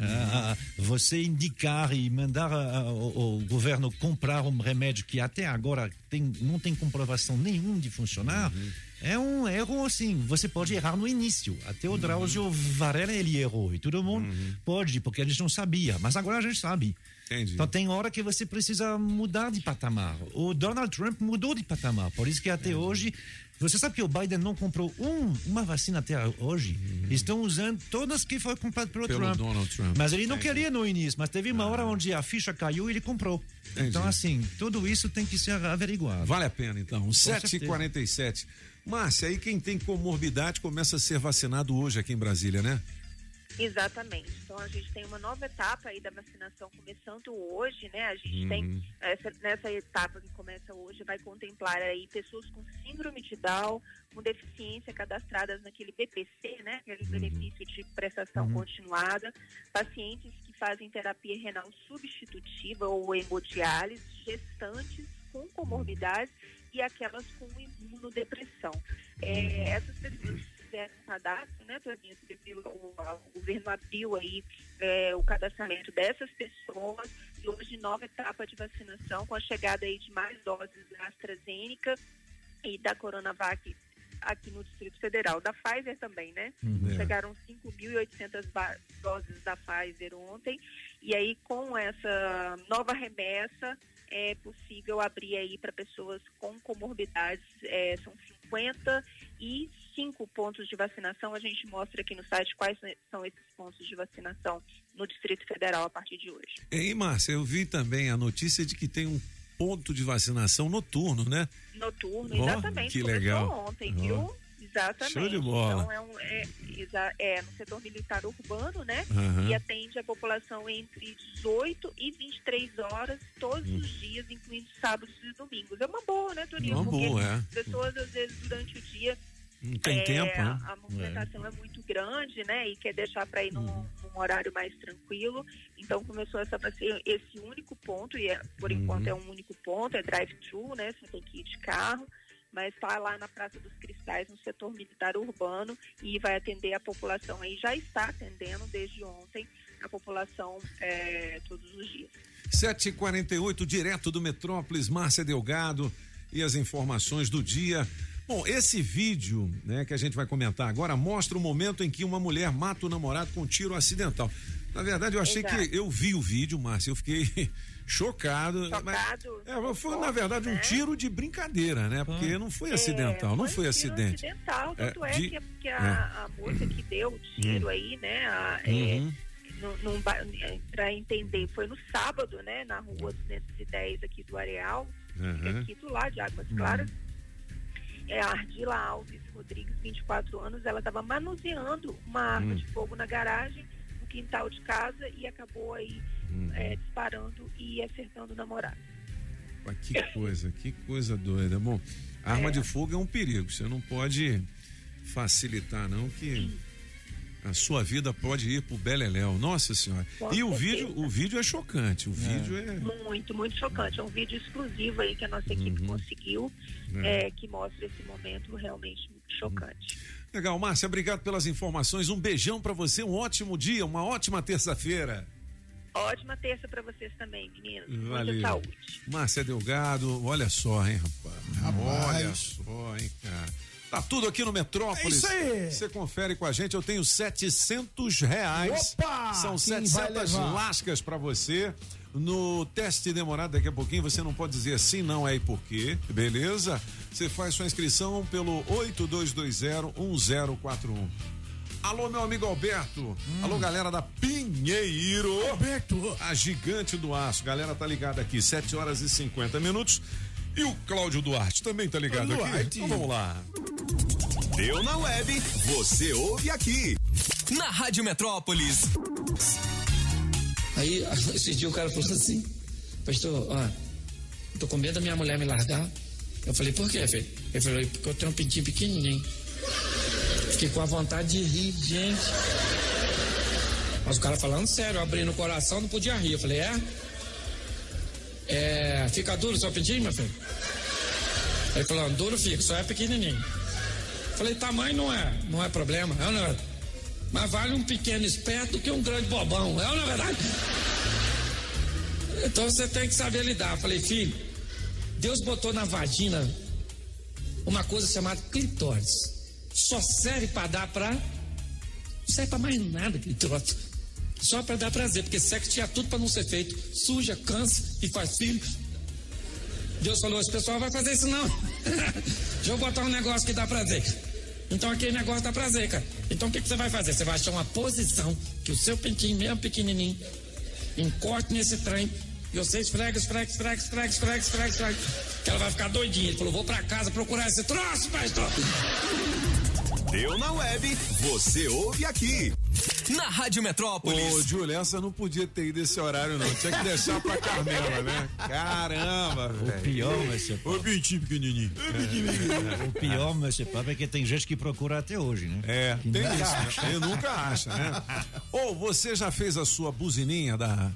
Speaker 6: Ah, você indicar e mandar o, governo comprar um remédio que até agora tem, não tem comprovação nenhuma de funcionar é um erro assim. Você pode errar no início. Até o Drauzio Varela ele errou e todo mundo pode, porque a gente não sabia. Mas agora a gente sabe.
Speaker 1: Entendi.
Speaker 6: Então tem hora que você precisa mudar de patamar. O Donald Trump mudou de patamar. Por isso que até hoje. Você sabe que o Biden não comprou um, uma vacina até hoje? Estão usando todas que foi comprado pelo,
Speaker 1: Pelo
Speaker 6: Trump.
Speaker 1: Donald Trump.
Speaker 6: Mas ele não
Speaker 1: Entendi.
Speaker 6: queria no início, mas teve uma hora onde a ficha caiu e ele comprou. Então, assim, tudo isso tem que ser averiguado.
Speaker 1: Vale a pena, então.
Speaker 6: certeza.
Speaker 1: 7h47. Márcia, aí quem tem comorbidade começa a ser vacinado hoje aqui em Brasília, né?
Speaker 27: Exatamente. Então a gente tem uma nova etapa aí da vacinação começando hoje, né? A gente
Speaker 1: Uhum.
Speaker 27: tem essa, nessa etapa que começa hoje vai contemplar aí pessoas com síndrome de Down, com deficiência cadastradas naquele BPC, né? Aquele benefício de prestação
Speaker 29: Uhum.
Speaker 27: continuada, pacientes que fazem terapia renal substitutiva ou hemodiálise, gestantes com comorbidades e aquelas com imunodepressão. É, essas pessoas fizeram um cadastro, né, Toninho? O, o governo abriu aí é, o cadastramento dessas pessoas e hoje nova etapa de vacinação com a chegada aí de mais doses da AstraZeneca e da Coronavac aqui no Distrito Federal, da Pfizer também, né?
Speaker 29: Uhum.
Speaker 27: Chegaram 5.800 va- doses da Pfizer ontem e aí com essa nova remessa é possível abrir aí para pessoas com comorbidades, é, são 55 pontos de vacinação, a gente mostra aqui no site quais são esses pontos de vacinação no Distrito Federal a partir de hoje.
Speaker 1: E Márcia, eu vi também a notícia de que tem um ponto de vacinação noturno, né?
Speaker 27: Noturno, exatamente.
Speaker 1: que
Speaker 27: Começou
Speaker 1: legal.
Speaker 27: ontem,
Speaker 1: Ó.
Speaker 27: viu? Exatamente.
Speaker 1: Show de bola.
Speaker 27: Então é, um, é, é no setor militar urbano, né?
Speaker 1: Aham.
Speaker 27: E atende a população entre 18 e 23 horas todos
Speaker 1: Hum.
Speaker 27: os dias, incluindo sábados e domingos. É uma boa, né, Toninho?
Speaker 1: Uma
Speaker 27: Porque
Speaker 1: boa, é.
Speaker 27: as pessoas, às vezes, durante o dia
Speaker 1: Não tem
Speaker 27: é,
Speaker 1: tempo, né?
Speaker 27: A movimentação é. muito grande, né? E quer deixar para ir num, num horário mais tranquilo. Então começou essa vaci- esse único ponto, e é, por
Speaker 29: Uhum.
Speaker 27: enquanto é um único ponto, é drive-thru, né? Você tem que ir de carro. Mas está lá na Praça dos Cristais, no setor militar urbano, e vai atender a população aí, já está atendendo desde ontem a população é, todos os dias.
Speaker 1: 7h48, direto do Metrópolis, Márcia Delgado e as informações do dia. Bom, esse vídeo, né, que a gente vai comentar agora, mostra o momento em que uma mulher mata o namorado com um tiro acidental. Na verdade, eu achei
Speaker 27: Exato.
Speaker 1: que eu vi o vídeo, Márcia, eu fiquei chocado.
Speaker 27: Chocado,
Speaker 1: mas- é, foi, na verdade, um
Speaker 27: né?
Speaker 1: tiro de brincadeira, né? Porque não foi acidental, não foi
Speaker 27: um
Speaker 1: acidente.
Speaker 27: Acidental, tanto é,
Speaker 1: de-
Speaker 27: que, que a,
Speaker 1: é.
Speaker 27: a moça que deu o tiro
Speaker 1: Hum.
Speaker 27: aí, né, a, é,
Speaker 1: Uhum.
Speaker 27: para entender, foi no sábado, né, na rua 210 aqui do Areal,
Speaker 1: Uhum.
Speaker 27: aqui do lado de Águas Claras. É, a Ardila Alves Rodrigues, 24 anos, ela estava manuseando uma arma
Speaker 1: Hum.
Speaker 27: de fogo na garagem, no quintal de casa, e acabou aí
Speaker 1: Uhum.
Speaker 27: é, disparando e acertando o namorado.
Speaker 1: Que coisa, que coisa doida. Bom, arma de fogo é um perigo. Você não pode facilitar, não, que a sua vida pode ir pro Beleléu. Nossa senhora.
Speaker 27: Com
Speaker 1: e o
Speaker 27: certeza.
Speaker 1: vídeo, o vídeo é chocante. O vídeo é.
Speaker 27: Muito, muito chocante. É um vídeo exclusivo aí que a nossa equipe conseguiu,
Speaker 1: É.
Speaker 27: é, que mostra esse momento realmente muito chocante.
Speaker 1: Legal, Márcia, obrigado pelas informações. Um beijão pra você, um ótimo dia, uma ótima terça-feira.
Speaker 27: Ótima terça para vocês também, meninos.
Speaker 1: Valeu.
Speaker 27: Muita saúde.
Speaker 1: Márcia Delgado, olha só, hein, rapaz.
Speaker 2: Rapaz.
Speaker 1: Olha só, hein, cara. Tá tudo aqui no Metrópolis.
Speaker 2: É isso aí.
Speaker 1: Você confere com a gente. Eu tenho 700 reais.
Speaker 2: Opa!
Speaker 1: São
Speaker 2: Quem vai
Speaker 1: 700
Speaker 2: levar?
Speaker 1: lascas pra você. No teste demorado daqui a pouquinho, você não pode dizer sim, não é e por quê, beleza? Você faz sua inscrição pelo 82201041. Alô, meu amigo Alberto. Alô, galera da Pinheiro. Alberto. A gigante do aço. Galera tá ligada aqui, 7 horas e 50 minutos. E o Cláudio Duarte também tá ligado aqui.
Speaker 9: Duarte.
Speaker 1: Então vamos lá.
Speaker 9: Deu na web, você ouve aqui. Na Rádio Metrópolis.
Speaker 30: Aí, esse dia o cara falou assim, pastor, ó, tô com medo da minha mulher me largar. Eu falei, por quê, filho? Ele falou, porque eu tenho um pintinho pequenininho. Fiquei com a vontade de rir, gente. Mas o cara falando sério, abrindo o coração, não podia rir. Eu falei, é? É, fica duro seu pintinho, meu filho? Ele falou, duro fica, só é pequenininho. Falei, tamanho não é, não é problema, é ou não é? Mas vale um pequeno esperto que um grande bobão, é ou não é verdade? Então você tem que saber lidar. Falei, filho, Deus botou na vagina uma coisa chamada clitóris. Só serve para dar pra. Não serve pra mais nada troço. Só para dar prazer, porque sexo tinha tudo para não ser feito. Suja, cansa e faz filho. Deus falou: esse pessoal vai fazer isso não. Deixa eu botar um negócio que dá prazer. Então aquele negócio dá prazer, cara. Então o que, que você vai fazer? Você vai achar uma posição que o seu pintinho, mesmo pequenininho, encorte nesse trem e você esfrega, esfrega, esfrega, esfrega, esfrega, esfrega, esfrega. Que ela vai ficar doidinha. Ele falou: vou pra casa procurar esse troço, pastor.
Speaker 9: Deu na web, você ouve aqui. Na Rádio Metrópolis.
Speaker 1: Ô, Júlio, essa não podia ter ido esse horário, não. Tinha que deixar pra Carmela, né? Caramba, velho.
Speaker 6: O pior, monsieur
Speaker 1: Ô, pintinho pequenininho.
Speaker 6: O pior, monsieur Papa, é que tem gente que procura até hoje, né?
Speaker 1: É,
Speaker 6: Que
Speaker 1: tem isso.
Speaker 6: acha.
Speaker 1: né? Eu nunca acha, né? Ou você já fez a sua buzininha da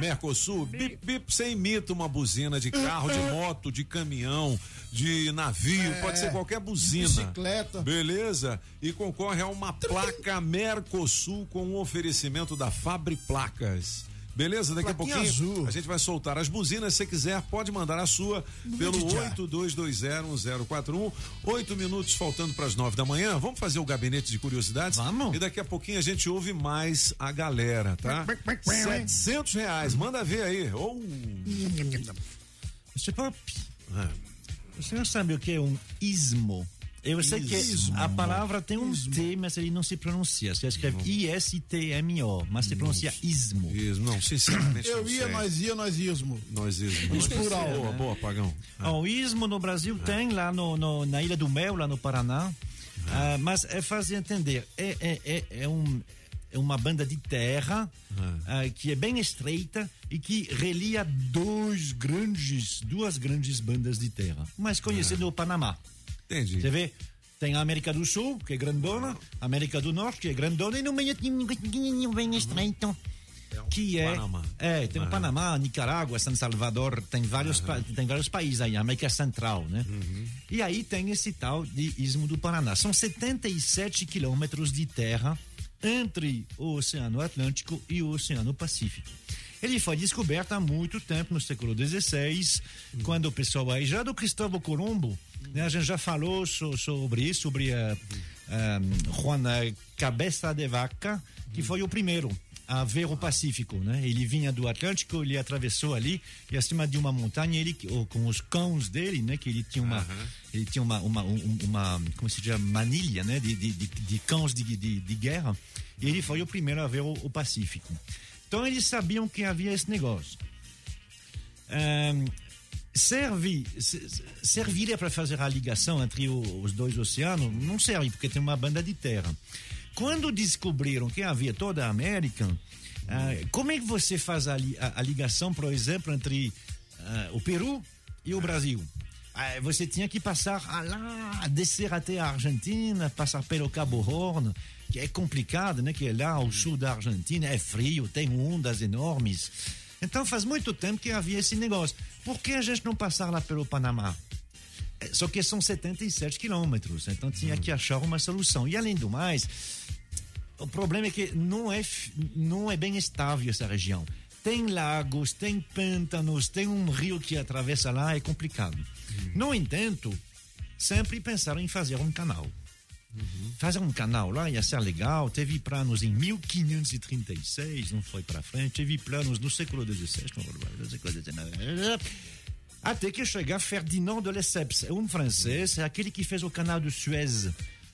Speaker 1: Mercosul? Bip, bip, você imita uma buzina de carro, de moto, de caminhão, de navio,
Speaker 2: É.
Speaker 1: pode ser qualquer buzina.
Speaker 2: Bicicleta.
Speaker 1: Beleza? E concorre a uma placa Mercosul com um oferecimento da Fabri Placas. Beleza? Daqui
Speaker 2: Plaquinha
Speaker 1: a pouquinho
Speaker 2: azul.
Speaker 1: a gente vai soltar as buzinas. Se você quiser, pode mandar a sua pelo
Speaker 2: Vende já.
Speaker 1: 82201041. Oito minutos faltando para as nove da manhã. Vamos fazer o gabinete de curiosidades? Vamos. E daqui a pouquinho a gente ouve mais a galera, tá? 700 reais. Manda ver aí. Ou.
Speaker 6: Monsieur Pop, o senhor sabe o que é um ismo? Eu sei que
Speaker 2: Ismo.
Speaker 6: a palavra tem um T, mas ele não se pronuncia. Você escreve I-S-T-M-O, mas se pronuncia ismo.
Speaker 1: Ismo, não, sinceramente.
Speaker 2: Eu ia, nós ia, nós ismo.
Speaker 1: Nós ismo.
Speaker 2: Os plural.
Speaker 1: Boa, boa, Pagão.
Speaker 6: O ismo no Brasil tem lá no, no- na Ilha do Mel, lá no Paraná. Ah, mas é fácil de entender. É, é, é, é um, é uma banda de terra ah, que é bem estreita e que relia dois grandes, duas grandes bandas de terra. Mais conhecido é o Panamá.
Speaker 1: Entendi.
Speaker 6: Você vê? Tem a América do Sul, que é grandona, a América do Norte, que é grandona, e no meio tem um bem estreito. Que é.
Speaker 1: Panamá.
Speaker 6: É, tem o
Speaker 1: Aham.
Speaker 6: Panamá, Nicarágua, San Salvador, tem vários, pa- tem vários países aí, América Central, né? E aí tem esse tal de Istmo do Paraná. São 77 quilômetros de terra entre o Oceano Atlântico e o Oceano Pacífico. Ele foi descoberto há muito tempo, no século XVI, quando o pessoal aí, já do Cristóvão Colombo, né, a gente já falou so- sobre isso, sobre uh, um, Juan eh, Cabeça de Vaca, que foi o primeiro a ver o Pacífico, né? Ele vinha do Atlântico, ele atravessou ali e acima de uma montanha, ele com os cães dele, né? Que ele tinha uma, ele tinha uma, uma, um- uma como se diz, manilha, né? De, de, de, de cães de, de, de guerra. E ele foi o primeiro a ver o, o Pacífico. Então eles sabiam que havia esse negócio. Ahn, serve, se- se- serviria para fazer a ligação entre os dois oceanos? Não serve, porque tem uma banda de terra. Quando descobriram que havia toda a América, ah, como é que você faz a, li- a- a ligação, por exemplo, entre ah, o Peru e o Brasil? Ah, você tinha que passar lá, descer até a Argentina, passar pelo Cabo Horn, que é complicado, né? Que é lá ao sul da Argentina, é frio, tem ondas enormes. Então faz muito tempo que havia esse negócio. Por que a gente não passar lá pelo Panamá? É, Só que são 77 quilômetros, então tinha que achar uma solução. E além do mais, o problema é que não é, não é bem estável essa região. Tem lagos, tem pântanos, tem um rio que atravessa lá, é complicado. No entanto, sempre pensaram em fazer um canal. Fazer um canal lá ia ser legal. Teve planos em 1536, não foi para frente. Teve planos no século XVI, no século XIX. Até que chega Ferdinand de Lesseps, é um francês, é aquele que fez o canal de Suez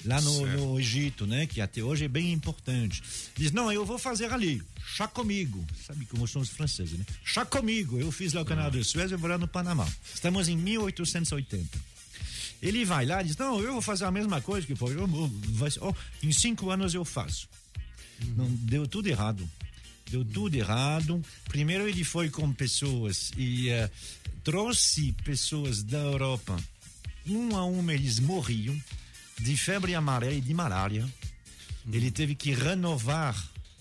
Speaker 6: lá no, no Egito, né? Que até hoje é bem importante. Diz, não, eu vou fazer ali, chá comigo. Sabe como são os franceses, né? Chá comigo. Eu fiz lá o canal de Suez, eu vou lá no Panamá. Estamos em 1880. Ele vai lá e diz, não, eu vou fazer a mesma coisa que foi. Eu, vai, oh, em cinco anos eu faço. Não, deu tudo errado. Deu tudo errado. Primeiro ele foi com pessoas e eh, trouxe pessoas da Europa. Um a um eles morriam de febre amarela e de malária. Ele teve que renovar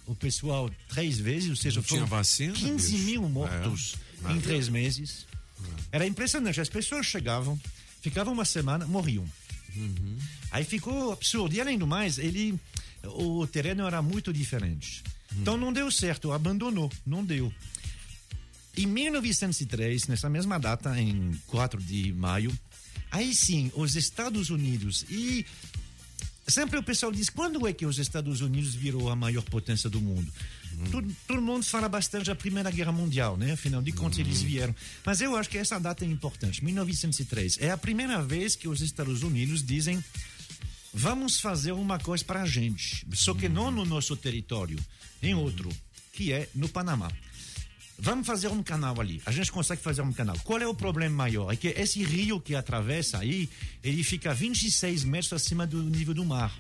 Speaker 6: o pessoal três vezes, ou seja,
Speaker 1: Não
Speaker 6: foram
Speaker 1: vacina,
Speaker 6: 15
Speaker 1: bicho.
Speaker 6: mil mortos
Speaker 1: É.
Speaker 6: em três meses. Era impressionante. As pessoas chegavam, ficavam uma semana, morriam. Aí ficou absurdo. E além do mais, ele, o terreno era muito diferente. Então não deu certo, abandonou, não deu. Em 1903, nessa mesma data, em 4 de maio, aí sim, os Estados Unidos e sempre o pessoal diz quando é que os Estados Unidos virou a maior potência do mundo? Todo, todo mundo fala bastante da Primeira Guerra Mundial, né? Afinal de contas, eles vieram. Mas eu acho que essa data é importante. 1903 é a primeira vez que os Estados Unidos dizem vamos fazer uma coisa para a gente, só que não no nosso território, em outro, que é no Panamá. Vamos fazer um canal ali. A gente consegue fazer um canal. Qual é o problema maior? É que esse rio que atravessa aí, ele fica 26 metros acima do nível do mar.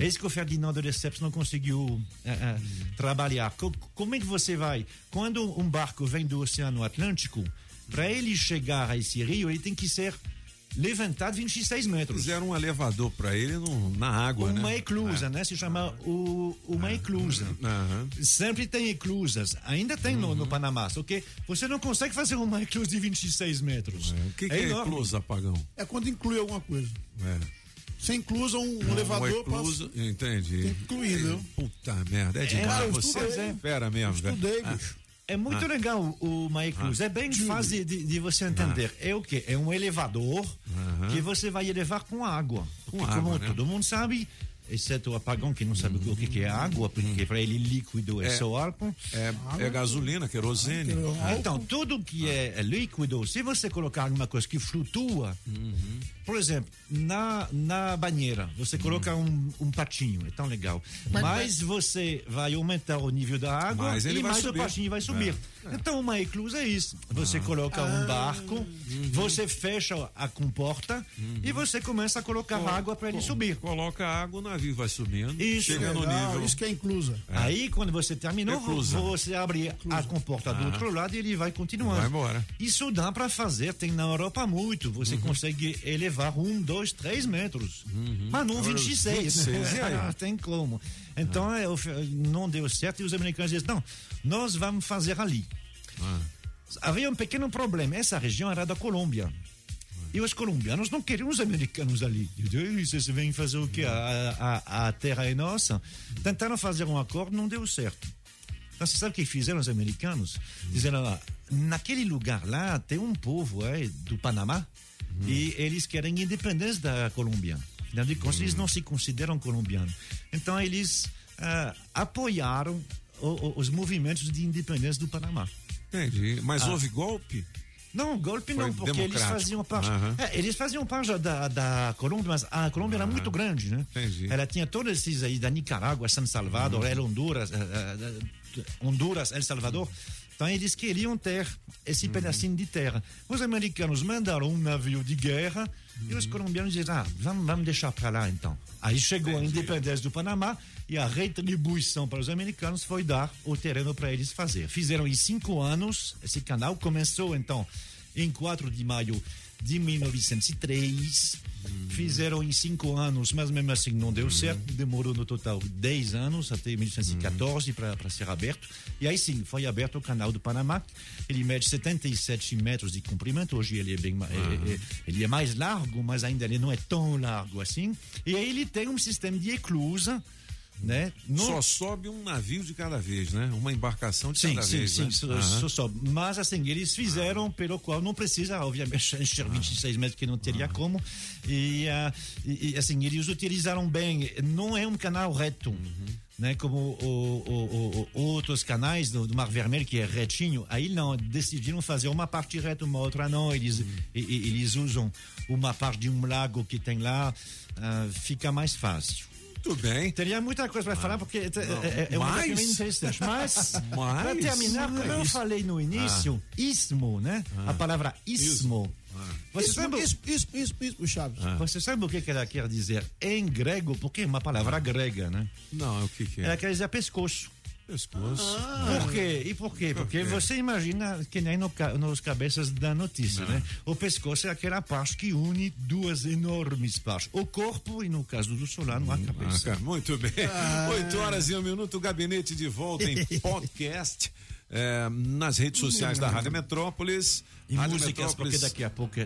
Speaker 6: É isso que o Ferdinando de Lesseps não conseguiu eh, eh, trabalhar. Co- como é que você vai? Quando um barco vem do Oceano Atlântico, para ele chegar a esse rio, ele tem que ser levantado 26 metros.
Speaker 1: Fizeram um elevador para ele no- na água,
Speaker 6: Uma
Speaker 1: né?
Speaker 6: eclusa, né? Se chama o, uma eclusa.
Speaker 1: Aham.
Speaker 6: Sempre tem eclusas. Ainda tem no,
Speaker 1: Uhum.
Speaker 6: no Panamá. Só que você não consegue fazer uma eclusa de 26 metros.
Speaker 1: O que, que é,
Speaker 6: enorme.
Speaker 1: eclusa, apagão?
Speaker 2: É quando inclui alguma coisa.
Speaker 1: É.
Speaker 2: Você inclusa um, um
Speaker 1: Uma
Speaker 2: elevador
Speaker 1: eclusa, entendi.
Speaker 2: Viu?
Speaker 1: Puta merda, é demais.
Speaker 2: cara, eu
Speaker 1: Você
Speaker 2: estudei.
Speaker 1: é fera mesmo, velho.
Speaker 2: Estudei,
Speaker 1: Ah.
Speaker 2: bicho.
Speaker 6: É muito
Speaker 1: Ah.
Speaker 6: legal o uma eclusa.
Speaker 1: Ah.
Speaker 6: É bem fácil de, de você entender. É o quê? É um elevador que você vai elevar com água. Porque
Speaker 1: água,
Speaker 6: como
Speaker 1: né?
Speaker 6: todo mundo sabe, exceto o apagão que não sabe o que que é água, porque para ele líquido é,
Speaker 1: É.
Speaker 6: só álcool.
Speaker 1: É, é gasolina, querosene.
Speaker 6: Então, tudo que é líquido, se você colocar alguma coisa que flutua,
Speaker 1: Uhum.
Speaker 6: por exemplo, na, na banheira, você coloca um, um patinho, é tão legal.
Speaker 1: Mas-
Speaker 6: Mas, você vai aumentar o nível da água
Speaker 1: Mas ele
Speaker 6: e mais
Speaker 1: subir.
Speaker 6: o patinho vai subir.
Speaker 1: É,
Speaker 6: Então, uma eclusa é isso. Você coloca um barco,
Speaker 1: Uhum.
Speaker 6: você fecha a comporta e você começa a colocar
Speaker 1: Co-
Speaker 6: água para ele subir.
Speaker 1: Coloca água, o navio vai subindo.
Speaker 6: Isso.
Speaker 1: chega no
Speaker 2: Legal,
Speaker 1: nível.
Speaker 2: Isso que é inclusa.
Speaker 6: Aí, quando você terminou,
Speaker 1: Eclusa.
Speaker 6: você abre a comporta do
Speaker 1: Ah.
Speaker 6: outro lado e ele vai continuando.
Speaker 1: Vai embora.
Speaker 6: Isso dá para fazer, tem na Europa muito. Você consegue elevar um, dois, três metros. Mas não
Speaker 1: Agora,
Speaker 6: 26.
Speaker 1: 26, e aí?
Speaker 6: Não tem como. Então, é, o- não deu certo e os americanos dizem, não, nós vamos fazer ali. Havia um pequeno problema. Essa região era da Colômbia. E os colombianos não queriam os americanos ali. Vocês vêm fazer o quê? A, a, a terra é nossa. Tentaram fazer um acordo, não deu certo. Então, você sabe o que fizeram os americanos? Disseram, ah, naquele lugar lá tem um povo é, do Panamá e eles querem independência da Colômbia. Afinal de contas, eles não se consideram colombianos. Então, eles ah, apoiaram o- o- os movimentos de independência do Panamá.
Speaker 1: Entendi. Mas
Speaker 6: Ah.
Speaker 1: houve golpe?
Speaker 6: Não, golpe
Speaker 1: Foi
Speaker 6: não, porque eles faziam parte.
Speaker 1: Aham.
Speaker 6: É, eles faziam parte da, da Colômbia, mas a Colômbia era muito grande, né?
Speaker 1: Entendi.
Speaker 6: Ela tinha todos esses aí da Nicarágua, San Salvador,
Speaker 1: Uhum.
Speaker 6: El Honduras, eh, eh, Honduras, El Salvador. Então eles queriam ter esse
Speaker 1: Uhum.
Speaker 6: pedacinho de terra. Os americanos mandaram um navio de guerra e os colombianos disseram: ah, vamos, vamos deixar para lá então. Aí chegou a independência do Panamá e a retribuição para os americanos foi dar o terreno para eles fazer. Fizeram em cinco anos esse canal. Começou então em 4 de maio de 1903. Fizeram em cinco anos, mas mesmo assim não deu certo. Demorou no total 10 anos, até 1914, para ser aberto. E aí sim, foi aberto o canal do Panamá. Ele mede 77 metros de comprimento. Hoje ele é, bem, ma- é- é- ele é mais largo, mas ainda ele não é tão largo assim. E aí ele tem um sistema de eclusa né? Não-
Speaker 1: Só sobe um navio de cada vez, né? Uma embarcação de
Speaker 6: Sim,
Speaker 1: cada
Speaker 6: sim,
Speaker 1: vez.
Speaker 6: sim,
Speaker 1: né?
Speaker 6: só, sobe. Mas assim, eles fizeram pelo qual não precisa, obviamente, encher 26 metros que não teria como. E, ah, e, assim, eles utilizaram bem. Não é um canal reto. Né, como o- o- o- outros canais do, do Mar Vermelho, que é retinho, aí não, decidiram fazer uma parte reta, uma outra não. Eles, e- e- eles usam uma parte de um lago que tem lá, ah, fica mais fácil.
Speaker 1: Tudo bem.
Speaker 6: Teria muita coisa para falar, porque é,
Speaker 1: Não.
Speaker 6: é, é uma
Speaker 1: Mais?
Speaker 6: coisa bem interessante. Mas,
Speaker 1: Mais?
Speaker 6: para terminar, como eu
Speaker 1: Mais?
Speaker 6: falei no início, ismo, né?
Speaker 1: Ah.
Speaker 6: A palavra ismo. Você
Speaker 2: Isso,
Speaker 6: sabe,
Speaker 2: isso, isso, isso, isso, Chaves.
Speaker 6: você sabe o que que ela quer dizer em grego? Porque é uma palavra grega, né?
Speaker 1: Não, o que que é?
Speaker 6: Ela quer dizer pescoço.
Speaker 1: Pescoço.
Speaker 6: Por quê? E por quê? Porque você imagina que nem no, nos cabeças da notícia, né? O pescoço é aquela parte que une duas enormes partes. O corpo e, no caso do Solano, a
Speaker 1: Ah,
Speaker 6: cabeça.
Speaker 1: cara, muito bem.
Speaker 6: Ah.
Speaker 1: 8 horas e um minuto, o gabinete de volta em podcast. é, nas redes sociais da Rádio Metrópolis.
Speaker 6: E
Speaker 1: Rádio
Speaker 6: músicas, porque daqui a pouco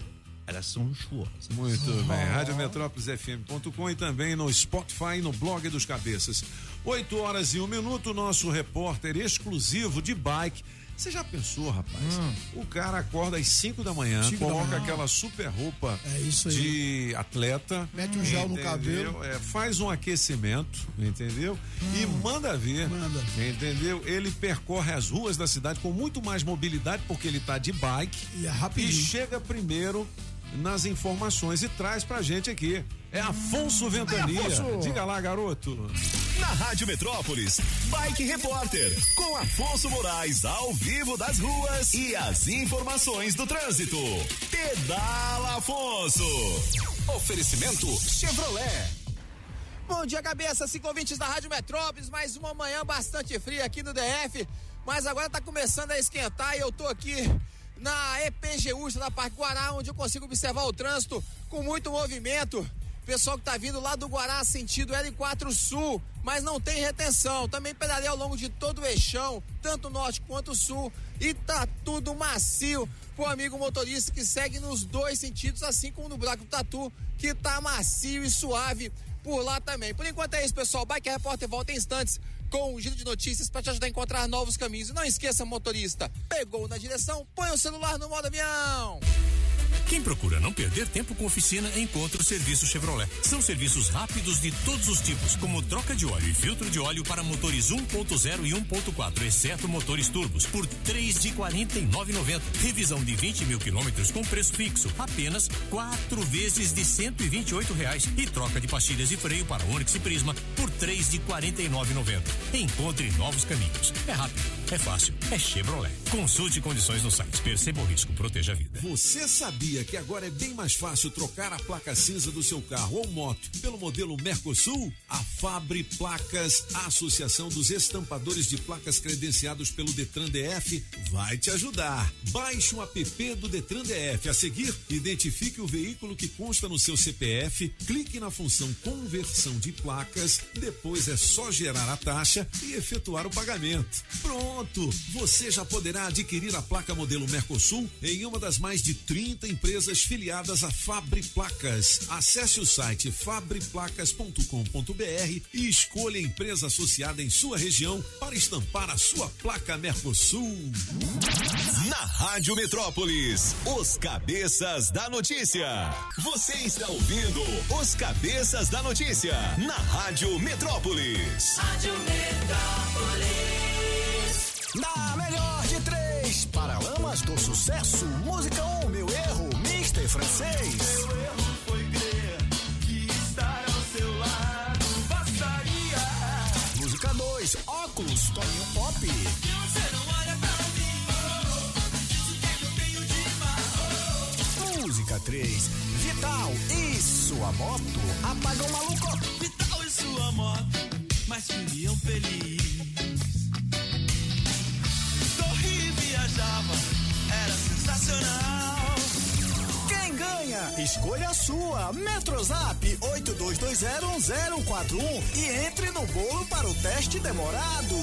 Speaker 6: elas são luxuosas.
Speaker 1: Muito bem. Radiometrópolisfm.com e também no Spotify e no blog dos Cabeças. 8 horas e um minuto, nosso repórter exclusivo de bike. Você já pensou, rapaz? O cara acorda às 5 da manhã,
Speaker 2: Cinco da
Speaker 1: coloca
Speaker 2: manhã.
Speaker 1: aquela super roupa
Speaker 2: É
Speaker 1: de atleta.
Speaker 2: Mete um gel no
Speaker 1: entendeu?
Speaker 2: cabelo.
Speaker 1: É, faz um aquecimento, entendeu? E manda ver.
Speaker 2: Manda.
Speaker 1: Entendeu? Ele percorre as ruas da cidade com muito mais mobilidade, porque ele tá de bike.
Speaker 2: E é
Speaker 1: E
Speaker 2: rapidinho.
Speaker 1: chega primeiro nas informações e traz pra gente aqui. É Afonso Ventania.
Speaker 9: Afonso!
Speaker 1: Diga lá, garoto.
Speaker 9: Na Rádio Metrópolis, Bike Repórter, com Afonso Moraes ao vivo das ruas e as informações do trânsito. Pedala Afonso. Oferecimento Chevrolet.
Speaker 31: Bom dia, cabeça, cinco ouvintes da Rádio Metrópolis, mais uma manhã bastante fria aqui no DF, mas agora tá começando a esquentar e eu tô aqui na EPGU, na Parque Guará, onde eu consigo observar o trânsito com muito movimento. Pessoal que tá vindo lá do Guará, sentido L4 Sul, mas não tem retenção. Também pedalei ao longo de todo o eixão, tanto norte quanto sul, e tá tudo macio pro amigo motorista que segue nos dois sentidos, assim como no Buraco do Tatu, que tá macio e suave por lá também. Por enquanto é isso, pessoal. Bike Repórter volta em instantes com um giro de notícias para te ajudar a encontrar novos caminhos. E não esqueça, motorista, pegou na direção, põe o celular no modo avião.
Speaker 32: Quem procura não perder tempo com oficina, encontra o serviço Chevrolet. São serviços rápidos de todos os tipos, como troca de óleo e filtro de óleo para motores 1.0 e 1.4, exceto motores turbos, por três de 49,90. Revisão de 20 mil quilômetros com preço fixo, apenas quatro vezes de 128 reais. E troca de pastilhas e freio para Onix e Prisma por três de 49,90. Encontre novos caminhos. É rápido, é fácil, é Chevrolet. Consulte condições no site. Perceba o risco, proteja a vida.
Speaker 1: Você sabia que agora é bem mais fácil trocar a placa cinza do seu carro ou moto pelo modelo Mercosul? A Fabre Placas, a Associação dos Estampadores de Placas credenciados pelo Detran DF, vai te ajudar. Baixe o app do Detran DF. A seguir, identifique o veículo que consta no seu CPF, clique na função conversão de placas, depois é só gerar a taxa e efetuar o pagamento. Pronto! Você já poderá adquirir a placa modelo Mercosul em uma das mais de 30 empresas filiadas à Fabre Placas. Acesse o site fabreplacas.com.br e escolha a empresa associada em sua região para estampar a sua placa Mercosul.
Speaker 9: Na Rádio Metrópolis, os cabeças da notícia. Você está ouvindo os cabeças da notícia na Rádio Metrópolis.
Speaker 10: Rádio Metrópolis.
Speaker 9: Na melhor de três, Paralamas do Sucesso, música 1, um, meu Francês. Música 2, óculos, Toninho Pop. Música 3, Vital e sua moto, apagão maluco.
Speaker 10: Vital e sua moto, mas queriam feliz. Corri e viajava, era sensacional.
Speaker 9: Quem ganha? Escolha a sua. Metrozap 82201041 e entre no bolo para o teste demorado.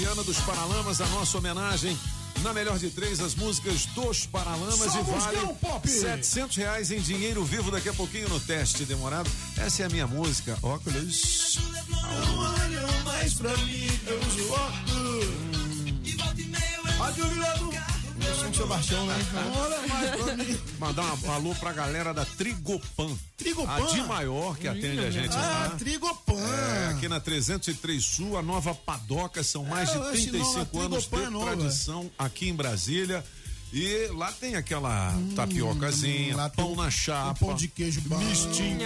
Speaker 1: Viana dos Paralamas, a nossa homenagem. Na melhor de três, as músicas dos Paralamas
Speaker 2: Só
Speaker 1: e vale
Speaker 2: Pop!
Speaker 1: 700 reais em dinheiro vivo daqui a pouquinho no teste demorado. Essa é a minha música. Óculos.
Speaker 2: Não olham mais pra mim, eu uso óculos. Do... São Sebastião, né? Não.
Speaker 1: Mandar um alô pra galera da Trigopan.
Speaker 2: Trigopan?
Speaker 1: A de maior que atende a gente
Speaker 2: Ah,
Speaker 1: lá.
Speaker 2: Trigopan.
Speaker 1: É, aqui na 303 Sul, a nova Padoca, são mais
Speaker 2: É,
Speaker 1: de
Speaker 2: esse
Speaker 1: 35
Speaker 2: nome, a
Speaker 1: anos de
Speaker 2: Trigopan é nova.
Speaker 1: tradição aqui em Brasília. E lá tem aquela tapiocazinha,
Speaker 2: Hum, lá tem
Speaker 1: pão na chapa,
Speaker 2: Pão de queijo bom.
Speaker 1: mistinho.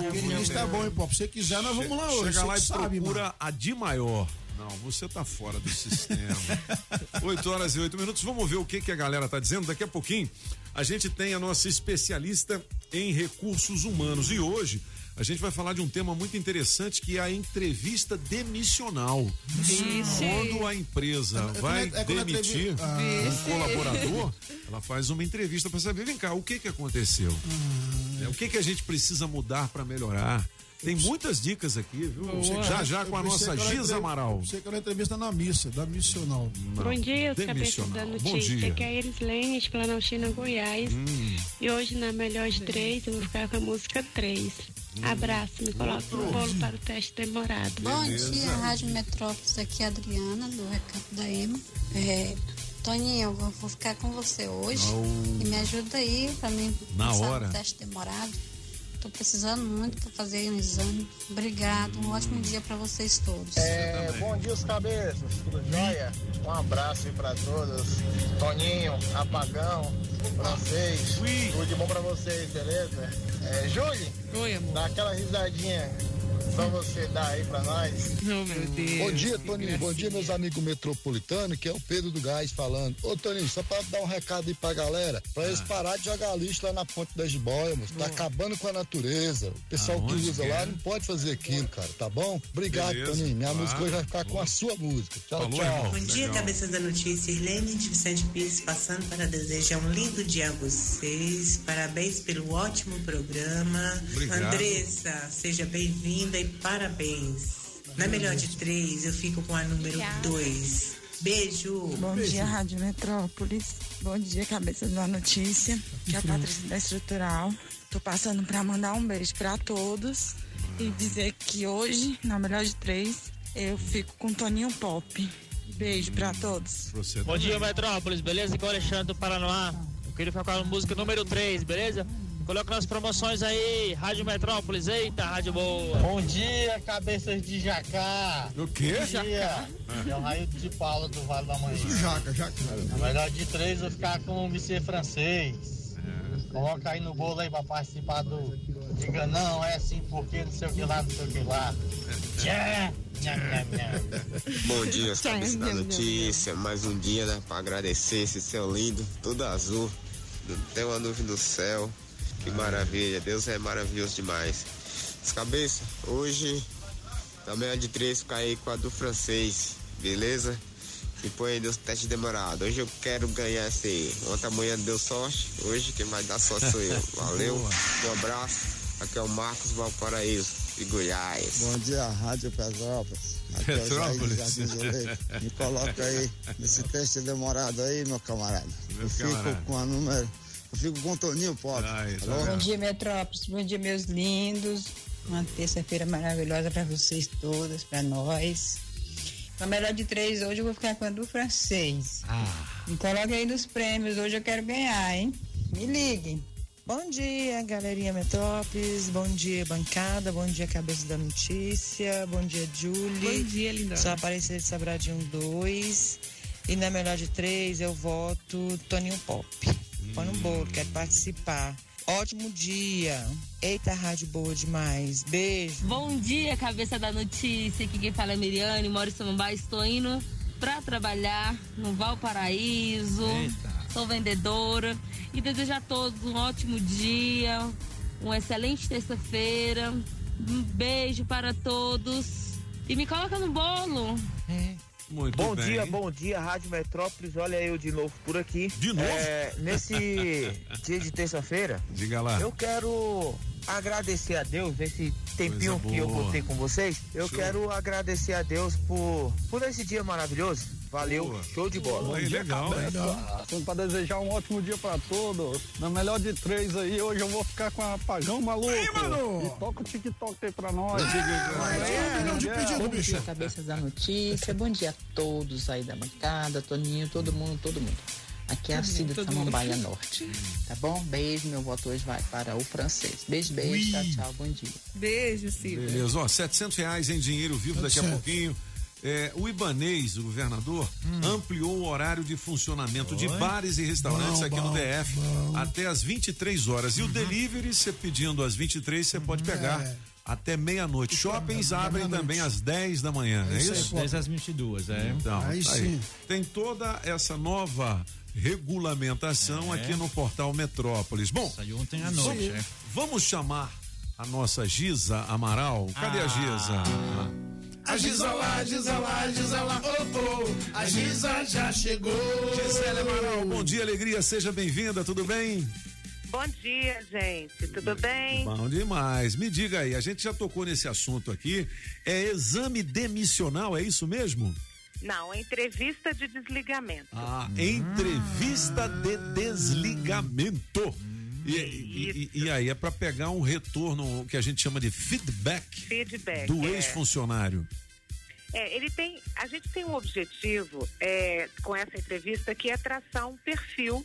Speaker 2: Aquele misto é bom, hein, Pop? Se você quiser, nós vamos lá hoje.
Speaker 1: Chega lá e
Speaker 2: sabe,
Speaker 1: procura
Speaker 2: mano.
Speaker 1: a de maior. Não, você tá fora do sistema. 8 horas e 8 minutos. Vamos ver o que, que a galera tá dizendo. Daqui a pouquinho a gente tem a nossa especialista em recursos humanos. E hoje a gente vai falar de um tema muito interessante que é a entrevista demissional.
Speaker 2: Vixe.
Speaker 1: Quando a empresa
Speaker 2: É- é
Speaker 1: vai
Speaker 2: é- é a
Speaker 1: demitir
Speaker 2: entrevi- Ah.
Speaker 1: um colaborador, ela faz uma entrevista para saber, vem cá, o que que aconteceu?
Speaker 2: Hum.
Speaker 1: É, O que que a gente precisa mudar para melhorar? Tem muitas dicas aqui, viu?
Speaker 2: Boa.
Speaker 1: Já já com a nossa
Speaker 2: que
Speaker 1: Giza
Speaker 2: entre-
Speaker 1: Amaral.
Speaker 2: Você que era entrevista na missa, da missional.
Speaker 33: Bom dia, os cabeças
Speaker 1: demissional.
Speaker 33: da
Speaker 1: Bom
Speaker 33: notícia. Aqui é a Erislene, de Planaltina, Goiás.
Speaker 1: Hum.
Speaker 33: E hoje, na melhor de três, eu vou ficar com a música 3.
Speaker 1: Hum.
Speaker 33: Abraço, me coloca no bolo para o teste demorado.
Speaker 34: Bom dia, Rádio Metrópolis, aqui é a Adriana, do Recanto da Ema. É, Toninho, eu vou, ficar com você hoje
Speaker 1: Oh.
Speaker 34: e me ajuda aí pra mim
Speaker 1: Na
Speaker 34: passar
Speaker 1: hora.
Speaker 34: no teste demorado. Tô precisando muito pra fazer um exame. Obrigado, um ótimo dia pra vocês todos.
Speaker 19: É, bom dia, os cabeças, tudo jóia? Um abraço aí pra todos. Toninho, Apagão, Francês, tudo de bom pra vocês, beleza? É, Júlia,
Speaker 3: Oi, amor.
Speaker 19: dá aquela risadinha pra você dar aí pra nós.
Speaker 3: Oh, meu Deus.
Speaker 35: Bom dia, Toninho. Bom dia, meus amigos metropolitanos, que é o Pedro do Gás falando. Ô, Toninho, só pra dar um recado aí pra galera, pra eles parar de jogar lixo lá na Ponte das Jiboias, moço. Tá acabando com a natureza. O pessoal que
Speaker 1: Aonde
Speaker 35: usa
Speaker 1: que
Speaker 35: lá
Speaker 1: é?
Speaker 35: não pode fazer aquilo, cara, tá bom? Obrigado,
Speaker 1: Beleza,
Speaker 35: Toninho. Minha
Speaker 1: claro.
Speaker 35: música hoje vai ficar com a sua música. Tchau,
Speaker 1: Falou,
Speaker 35: tchau.
Speaker 1: irmão.
Speaker 36: Bom dia,
Speaker 1: Legal.
Speaker 36: cabeças da notícia. Irlene de Vicente Pires passando para desejar um lindo dia a vocês. Parabéns pelo ótimo programa.
Speaker 1: Obrigado.
Speaker 36: Andressa, seja bem-vinda e parabéns. Na melhor de três, eu fico com a número dois. Beijo.
Speaker 37: Bom dia, Rádio Metrópolis. Bom dia, cabeça da notícia. Que é a Patrícia da Estrutural. Tô passando pra mandar um beijo pra todos e dizer que hoje, na melhor de três, eu fico com Toninho Pop. Beijo pra todos.
Speaker 1: Você
Speaker 38: Bom dia, Metrópolis, beleza? Aqui é o Alexandre do Paranoá. Eu queria ficar com a música número 3, beleza? Coloca nas promoções aí, Rádio Metrópolis, eita, rádio boa.
Speaker 19: Bom dia, cabeças de jacá.
Speaker 1: O quê?
Speaker 19: Bom dia. É o raio de Paula do Vale da Manhã.
Speaker 2: Jaca, jaca.
Speaker 19: Na melhor de três, eu ficar com o MC francês. Coloca aí no bolo aí pra participar do. Diga não, é assim porque não sei o que lá, não sei o que lá.
Speaker 39: Bom dia, cabeças da notícia. Mais um dia, né? Pra agradecer esse céu lindo, tudo azul. Não tem uma nuvem no céu. Que maravilha. Deus é maravilhoso demais. Os cabeças, hoje, na melhor de três, ficar aí com a do francês, beleza? E põe aí Deus teste demorado. Hoje eu quero ganhar esse aí. Ontem amanhã deu sorte. Hoje quem vai dar sorte sou eu. Valeu. Um abraço. Aqui é o Marcos Valparaíso, de Goiás.
Speaker 35: Bom dia, Rádio Petrópolis. Aqui é o Jair. Me coloca aí nesse teste demorado aí, meu camarada.
Speaker 1: Meu
Speaker 35: eu fico
Speaker 1: camarada.
Speaker 35: com a número. Eu fico com o Toninho Pop.
Speaker 1: Ai,
Speaker 35: Alô?
Speaker 37: Bom dia, Metrópolis. Bom dia, meus lindos. Uma terça-feira maravilhosa pra vocês todas, pra nós. Na melhor de três, hoje eu vou ficar com a do francês. Me coloca aí nos prêmios, hoje eu quero ganhar, hein? Me liguem. Bom dia, galerinha Metrópolis. Bom dia, bancada. Bom dia, cabeça da notícia. Bom dia, Julie.
Speaker 3: Bom dia, lindona.
Speaker 37: Sou Aparecida de Sabradinho 2. E na melhor de três, eu voto Toninho Pop. Põe no bolo, quero participar. Ótimo dia. Eita, rádio boa demais. Beijo.
Speaker 40: Bom dia, cabeça da notícia. Aqui quem fala é Miriane, moro em Samambaia. Estou indo para trabalhar no Valparaíso. Sou vendedora. E desejo a todos um ótimo dia, uma excelente terça-feira. Um beijo para todos. E me coloca no bolo.
Speaker 1: Muito
Speaker 14: bom
Speaker 1: bem.
Speaker 14: dia, bom dia, Rádio Metrópolis. Olha eu de novo por aqui.
Speaker 1: De novo?
Speaker 14: É, nesse dia de terça-feira,
Speaker 1: Diga lá.
Speaker 14: eu quero agradecer a Deus esse tempinho que eu
Speaker 1: boa.
Speaker 14: voltei com vocês. Eu
Speaker 1: Show.
Speaker 14: quero agradecer a Deus por, por esse dia maravilhoso. Valeu, show de bola.
Speaker 1: Aí, legal.
Speaker 41: Passando para desejar um ótimo dia para todos. Na melhor de três aí, hoje eu vou ficar com a Pagão Maluco.
Speaker 2: mano!
Speaker 41: E toca o TikTok aí pra nós.
Speaker 2: milhão de pedido,
Speaker 42: Bom
Speaker 2: bicho.
Speaker 42: dia, cabeças da notícia. Bom dia a todos aí da bancada, Toninho, todo mundo, todo mundo. Aqui é a
Speaker 3: Todo
Speaker 42: Cida de
Speaker 3: todo
Speaker 42: Samambaia
Speaker 3: mundo.
Speaker 42: Norte. Tá bom? Beijo, meu voto hoje vai para o francês. Beijo, beijo, tchau, tchau, bom dia.
Speaker 3: Beijo, Cida.
Speaker 1: Beleza, ó, 700 reais em dinheiro vivo daqui a
Speaker 2: 700.
Speaker 1: pouquinho. É, o Ibanês, o governador, ampliou o horário de funcionamento de
Speaker 6: Oi?
Speaker 1: bares e restaurantes
Speaker 2: Bom,
Speaker 1: aqui no
Speaker 2: bom,
Speaker 1: DF
Speaker 2: bom.
Speaker 1: até às 23 horas. E o delivery, você pedindo às 23, você pode pegar
Speaker 2: É.
Speaker 1: até meia-noite. Shoppings
Speaker 2: até
Speaker 1: abrem
Speaker 2: meia-noite.
Speaker 1: também às 10 da manhã, é
Speaker 2: isso aí,
Speaker 1: isso?
Speaker 2: pô.
Speaker 6: 10 às 22, é.
Speaker 1: Então,
Speaker 2: Aí
Speaker 1: tá
Speaker 2: sim.
Speaker 1: Tem toda essa nova regulamentação
Speaker 6: É.
Speaker 1: aqui no portal Metrópolis. Bom,
Speaker 6: Saiu ontem à noite,
Speaker 1: vamos,
Speaker 6: é.
Speaker 1: vamos chamar a nossa Giza Amaral. Cadê a Giza?
Speaker 2: A Giza lá, Giza lá, Giza lá, oh, oh, a Giza já chegou.
Speaker 1: Gisele Amaral, bom dia, alegria, seja bem-vinda, tudo bem?
Speaker 43: Bom dia, gente. Tudo bem?
Speaker 1: Bom demais. Me diga aí, a gente já tocou nesse assunto aqui. É exame demissional, é isso mesmo?
Speaker 43: Não, é entrevista de desligamento.
Speaker 1: Ah, entrevista de desligamento. E, e- e- e aí é para pegar um retorno que a gente chama de feedback
Speaker 43: Feedback.
Speaker 1: do
Speaker 43: é.
Speaker 1: ex-funcionário.
Speaker 43: É, ele tem, a gente tem um objetivo é, com essa entrevista que é traçar um perfil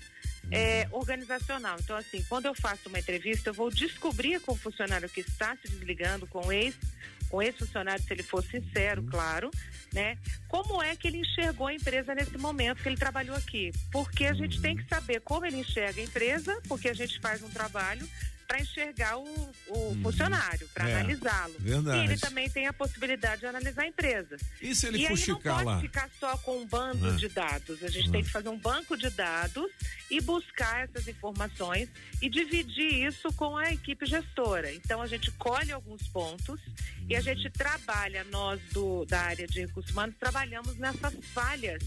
Speaker 43: é, organizacional. Então, assim, quando eu faço uma entrevista, eu vou descobrir com o funcionário que está se desligando, com o ex, com o ex-funcionário, se ele for sincero, claro, né? Como é que ele enxergou a empresa nesse momento que ele trabalhou aqui? Porque a gente tem que saber como ele enxerga a empresa, porque a gente faz um trabalho para enxergar o, o funcionário, para
Speaker 1: É,
Speaker 43: analisá-lo. E ele também tem a possibilidade de analisar a empresa.
Speaker 1: E se ele
Speaker 43: e aí não pode
Speaker 1: lá?
Speaker 43: ficar só com um bando
Speaker 1: Ah.
Speaker 43: de dados. A gente
Speaker 1: Ah.
Speaker 43: tem que fazer um banco de dados e buscar essas informações e dividir isso com a equipe gestora. Então a gente colhe alguns pontos e a gente trabalha, nós do, da área de recursos humanos, trabalhamos nessas falhas.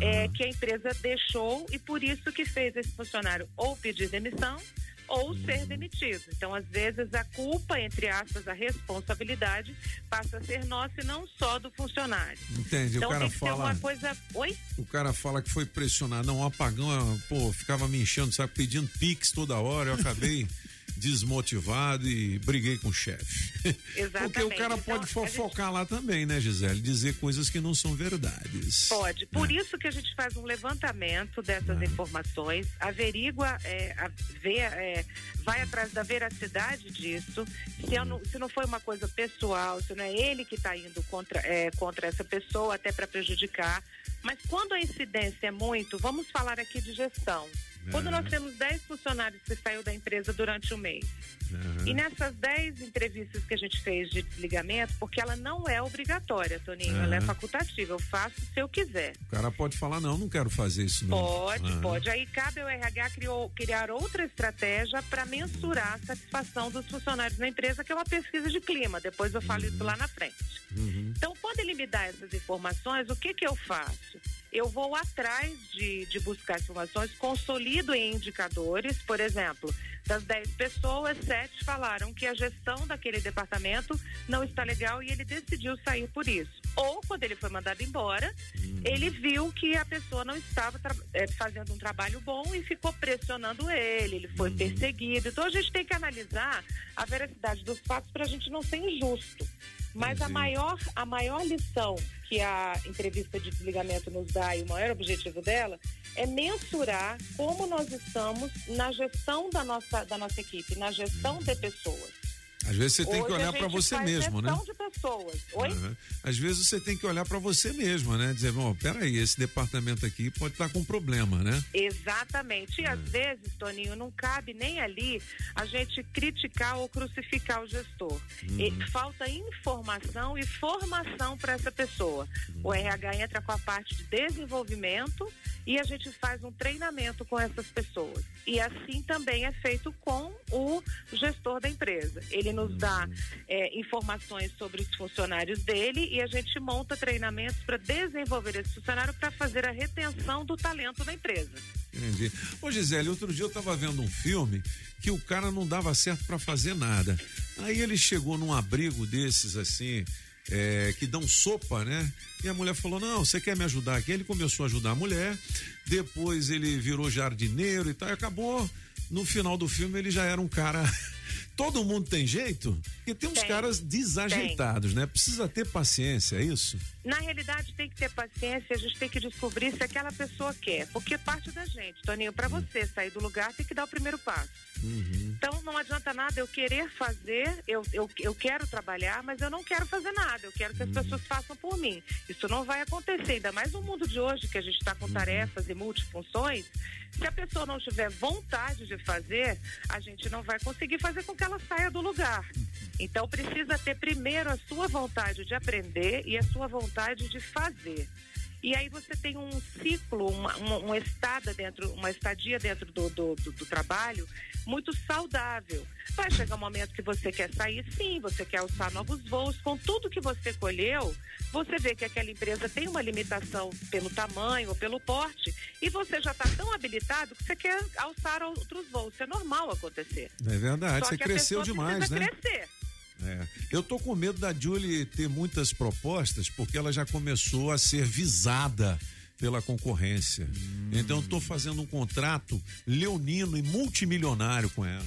Speaker 43: É, que a empresa deixou e por isso que fez esse funcionário ou pedir demissão ou ser demitido. Então, às vezes, a culpa, entre aspas, a responsabilidade passa a ser nossa e não só do funcionário.
Speaker 1: Entende?
Speaker 43: Então
Speaker 1: o cara fala.
Speaker 43: uma coisa. Oi?
Speaker 1: O cara fala que foi pressionado. Não, o apagão, pô, ficava me enchendo, sabe, pedindo pix toda hora. Eu acabei desmotivado e briguei com o chefe.
Speaker 43: Exatamente.
Speaker 1: Porque o cara
Speaker 43: Então,
Speaker 1: pode fofocar lá também, né, Gisele? Dizer coisas que não são verdades.
Speaker 43: Pode. Por isso que a gente faz um levantamento dessas informações, averigua, é, a- vê, é, vai atrás da veracidade disso. Se, não, se não foi uma coisa pessoal, se não é ele que está indo contra, é, contra essa pessoa, até para prejudicar. Mas quando a incidência é muito, vamos falar aqui de gestão. Quando
Speaker 1: É.
Speaker 43: nós temos 10 funcionários que saiu da empresa durante o mês,
Speaker 1: Aham.
Speaker 43: e nessas 10 entrevistas que a gente fez de desligamento, porque ela não é obrigatória, Toninho, ela é
Speaker 1: Aham.
Speaker 43: facultativa, eu faço se eu quiser.
Speaker 1: O cara pode falar, não, não quero fazer isso não.
Speaker 43: Pode,
Speaker 1: Aham.
Speaker 43: pode. Aí cabe ao RH criou, criar outra estratégia para mensurar a satisfação dos funcionários na empresa, que é uma pesquisa de clima. Depois eu falo isso lá na frente.
Speaker 1: Uhum.
Speaker 43: Então, quando ele me dá essas informações, o que que eu faço? Eu vou atrás de, de buscar informações, consolido em indicadores, por exemplo, das 10 pessoas, sete falaram que a gestão daquele departamento não está legal e ele decidiu sair por isso. Ou, quando ele foi mandado embora, ele viu que a pessoa não estava eh, fazendo um trabalho bom e ficou pressionando ele, ele foi perseguido. Então, a gente tem que analisar a veracidade dos fatos para a gente não ser injusto. Mas a maior, a maior lição que a entrevista de desligamento nos dá e o maior objetivo dela é mensurar como nós estamos na gestão da nossa, da nossa equipe, na gestão de pessoas.
Speaker 1: Às vezes você tem que
Speaker 43: Hoje
Speaker 1: olhar para você mesmo, né?
Speaker 43: de pessoas. Oi?
Speaker 1: Aham. Às vezes você tem que olhar para você mesmo, né? Dizer, bom, peraí, esse departamento aqui pode estar com problema, né?
Speaker 43: Exatamente. E às vezes, Toninho, não cabe nem ali a gente criticar ou crucificar o gestor.
Speaker 1: Uhum.
Speaker 43: E falta informação e formação para essa pessoa. O RH entra com a parte de desenvolvimento e a gente faz um treinamento com essas pessoas. E assim também é feito com o gestor da empresa. Ele nos dá é, informações sobre os funcionários dele e a gente monta treinamentos para desenvolver esse funcionário para fazer a retenção do talento da empresa.
Speaker 1: Entendi. Ô Gisele, outro dia eu tava vendo um filme que o cara não dava certo pra fazer nada. Aí ele chegou num abrigo desses assim, é, que dão sopa, né? E a mulher falou: Não, você quer me ajudar aqui? Ele começou a ajudar a mulher, depois ele virou jardineiro e tal, e acabou. No final do filme ele já era um cara. Todo mundo tem jeito? Porque tem uns
Speaker 43: Tem.
Speaker 1: caras desajeitados, né? Precisa ter paciência, é isso?
Speaker 43: Na realidade, tem que ter paciência, a gente tem que descobrir se aquela pessoa quer. Porque parte da gente, Toninho, para você sair do lugar, tem que dar o primeiro passo. Então, não adianta nada eu querer fazer, eu, eu, eu quero trabalhar, mas eu não quero fazer nada. Eu quero que as pessoas façam por mim. Isso não vai acontecer, ainda mais no mundo de hoje, que a gente está com tarefas e multifunções. Se a pessoa não tiver vontade de fazer, a gente não vai conseguir fazer com que ela saia do lugar. Então, precisa ter primeiro a sua vontade de aprender e a sua vontade de fazer. E aí você tem um ciclo, uma, uma, uma estada dentro, uma estadia dentro do, do, do- do trabalho muito saudável. Vai chegar um momento que você quer sair, sim, você quer alçar novos voos. Com tudo que você colheu, você vê que aquela empresa tem uma limitação pelo tamanho ou pelo porte, e você já está tão habilitado que você quer alçar outros voos. Isso é normal acontecer.
Speaker 1: É verdade,
Speaker 43: Só
Speaker 1: você cresceu demais, né?
Speaker 43: crescer.
Speaker 1: É. Eu tô com medo da Julie ter muitas propostas porque ela já começou a ser visada pela concorrência. Então eu tô fazendo um contrato leonino e multimilionário com ela.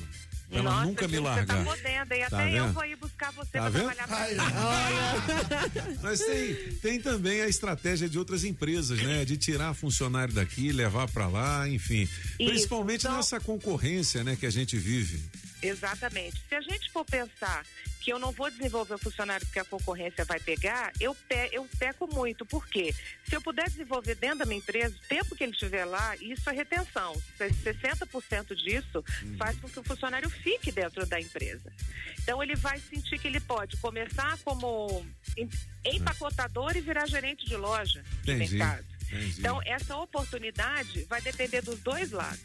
Speaker 1: Ela
Speaker 43: Nossa,
Speaker 1: nunca me
Speaker 43: Gil,
Speaker 1: largar.
Speaker 43: Você tá podendo, e
Speaker 1: Tá
Speaker 43: até eu
Speaker 1: vendo?
Speaker 43: vou ir buscar você
Speaker 1: Tá
Speaker 43: pra
Speaker 1: vendo?
Speaker 43: trabalhar pra mim.
Speaker 1: Mas tem, tem também a estratégia de outras empresas, né? De tirar funcionário daqui, levar pra lá, enfim. Principalmente
Speaker 43: Então-
Speaker 1: nessa concorrência, né, que a gente vive.
Speaker 43: Exatamente. Se a gente for pensar que eu não vou desenvolver o funcionário porque a concorrência vai pegar, eu, pe eu peco muito. Por quê? Se eu puder desenvolver dentro da minha empresa, o tempo que ele estiver lá, isso é retenção. Se- 60% disso faz com que o funcionário fique dentro da empresa. Então, ele vai sentir que ele pode começar como em- empacotador e virar gerente de loja de
Speaker 1: Entendi.
Speaker 43: mercado.
Speaker 1: Entendi.
Speaker 43: Então, essa oportunidade vai depender dos dois lados.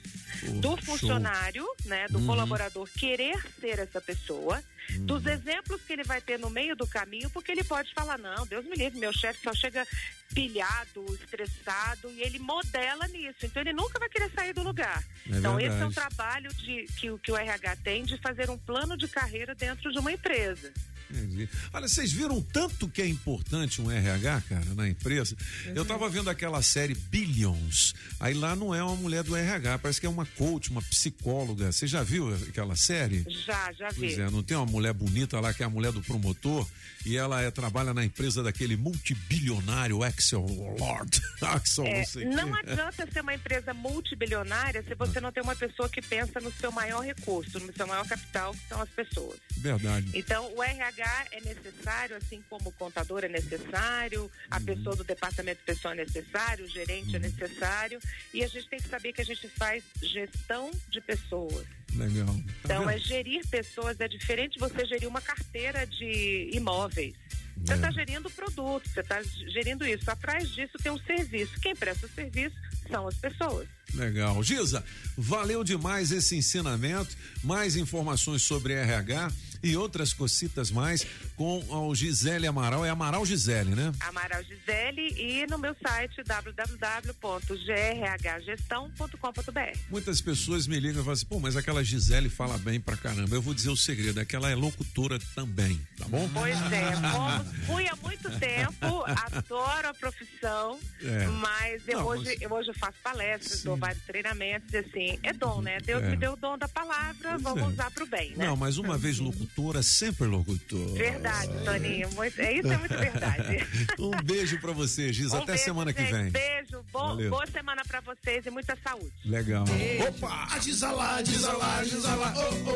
Speaker 43: Do
Speaker 1: show.
Speaker 43: funcionário, né, do
Speaker 1: Uhum.
Speaker 43: colaborador querer ser essa pessoa, dos exemplos que ele vai ter no meio do caminho, porque ele pode falar, não, Deus me livre, meu chefe só chega pilhado, estressado, e ele modela nisso. Então ele nunca vai querer sair do lugar.
Speaker 1: É
Speaker 43: então esse é um
Speaker 1: verdade.
Speaker 43: trabalho de, que, o- que o RH tem de fazer um plano de carreira dentro de uma empresa.
Speaker 1: Entendi. Olha, vocês viram tanto que é importante um RH, cara, na empresa?
Speaker 43: Uhum.
Speaker 1: Eu tava vendo aquela série Billions. Aí lá não é uma mulher do RH, parece que é uma coach, uma psicóloga. Você já viu aquela série?
Speaker 43: Já, já vi.
Speaker 1: Pois é, não tem uma mulher bonita lá que é a mulher do promotor e ela é, trabalha na empresa daquele multibilionário Axel Lord. Axel,
Speaker 43: É,
Speaker 1: não sei
Speaker 43: não
Speaker 1: quem.
Speaker 43: adianta ser uma empresa multibilionária se você não tem uma pessoa que pensa no seu maior recurso, no seu maior capital, que são as pessoas.
Speaker 1: Verdade.
Speaker 43: Então, o RH é necessário, assim como o contador é necessário, a
Speaker 1: Uhum.
Speaker 43: pessoa do departamento pessoal é necessário, o gerente é necessário, e a gente tem que saber que a gente faz gestão de pessoas.
Speaker 1: Legal. Tá
Speaker 43: Então,
Speaker 1: vendo?
Speaker 43: é gerir pessoas, é diferente de você gerir uma carteira de imóveis. Você
Speaker 1: É.
Speaker 43: está gerindo produto, você está gerindo isso. Atrás disso tem um serviço. Quem presta o serviço são as pessoas.
Speaker 1: Legal. Giza, valeu demais esse ensinamento. Mais informações sobre RH e outras cocitas mais com o Gisele Amaral. É Amaral Gisele, né?
Speaker 43: Amaral Gisele e no meu site www.grhgestão.com.br.
Speaker 1: Muitas pessoas me ligam e falam assim, pô, mas aquela Gisele fala bem pra caramba. Eu vou dizer o segredo, é que ela é locutora também, tá bom?
Speaker 43: Pois é, fui há muito tempo, adoro a profissão,
Speaker 1: É.
Speaker 43: mas eu
Speaker 1: Não,
Speaker 43: hoje,
Speaker 1: mas-
Speaker 43: eu hoje faço palestras, dou vários treinamentos, e assim, é dom, né? Deus
Speaker 1: É.
Speaker 43: me deu o dom da palavra,
Speaker 1: Pois
Speaker 43: vamos
Speaker 1: é.
Speaker 43: usar pro bem, né?
Speaker 1: Não, mas uma vez locutora, sempre locutor.
Speaker 43: Verdade, Toninho, muito- é, isso é muito verdade.
Speaker 1: Um beijo pra você, Giza.
Speaker 43: Um
Speaker 1: Até
Speaker 43: beijo,
Speaker 1: semana que
Speaker 43: gente,
Speaker 1: vem.
Speaker 43: Beijo, bom,
Speaker 1: Valeu.
Speaker 43: boa semana pra vocês e muita saúde.
Speaker 1: Legal.
Speaker 2: Opa! A Giza lá, Giza lá, Giza lá, oh,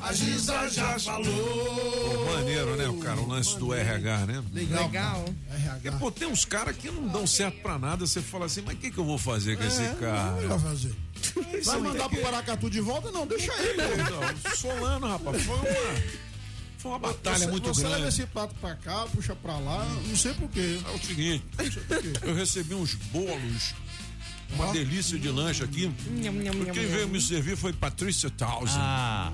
Speaker 2: oh, a Giza já falou.
Speaker 1: Maneiro, né, o cara? O lance do RH, né?
Speaker 2: Legal.
Speaker 3: Legal.
Speaker 1: Porque, pô, tem uns caras que não dão certo pra nada. Você fala assim, mas o que, que eu vou fazer com esse
Speaker 2: É,
Speaker 1: cara?
Speaker 2: não vai fazer. Vai mandar pro Paracatu de volta? Não, deixa ele.
Speaker 1: Não, Solano, rapaz, foi uma, foi uma batalha
Speaker 2: você,
Speaker 1: muito
Speaker 2: você
Speaker 1: grande.
Speaker 2: leva esse prato pra cá, puxa pra lá, não sei porquê.
Speaker 1: É o seguinte, eu recebi uns bolos uma delícia de lanche aqui.
Speaker 3: Nham,
Speaker 1: Quem veio me servir foi Patrícia Townsend.
Speaker 6: Ah,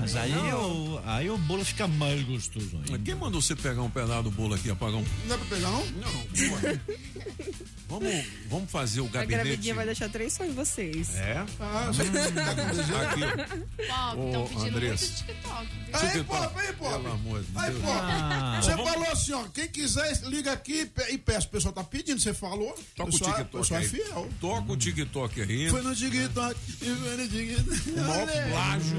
Speaker 6: mas aí o, aí o bolo fica mais gostoso ainda.
Speaker 1: Quem mandou você pegar um pedaço do bolo aqui, apagar um?
Speaker 2: Não é pra pegar, não?
Speaker 1: Não. vamos, vamos fazer o
Speaker 3: A
Speaker 1: gabinete.
Speaker 3: gravidinha vai deixar três só em vocês.
Speaker 1: É?
Speaker 2: Ah, você tá com desejo?
Speaker 1: Aqui.
Speaker 4: Pop, estão pedindo
Speaker 1: Andressa.
Speaker 4: muito TikTok. viu?
Speaker 2: Aí. Pop, aí, Pop.
Speaker 1: Pelo amor de
Speaker 2: Aí,
Speaker 1: Deus.
Speaker 2: Pop.
Speaker 1: Ah.
Speaker 2: Você
Speaker 1: Vamos-
Speaker 2: falou assim, ó, quem quiser, liga aqui e pe- peça. O pessoal tá pedindo, você falou.
Speaker 1: Toca o
Speaker 2: pessoal,
Speaker 1: TikTok
Speaker 2: pessoal
Speaker 1: aí.
Speaker 2: é fiel.
Speaker 1: Toca o TikTok aí.
Speaker 2: Foi no TikTok e foi no TikTok.
Speaker 1: O maior plágio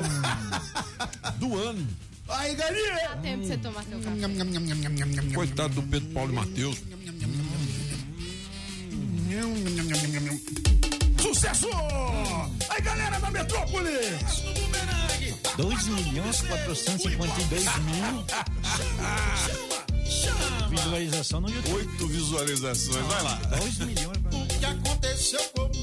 Speaker 1: do ano.
Speaker 2: Aí, galinha.
Speaker 4: Dá tempo de você tomar seu café.
Speaker 1: Coitado do Pedro Paulo e Matheus.
Speaker 2: Sucesso! Aí, galera da Metrópolis!
Speaker 6: 2 milhões 452 mil visualização no YouTube.
Speaker 1: Oito visualizações, vai lá.
Speaker 6: 2 milhões.
Speaker 2: O que aconteceu comigo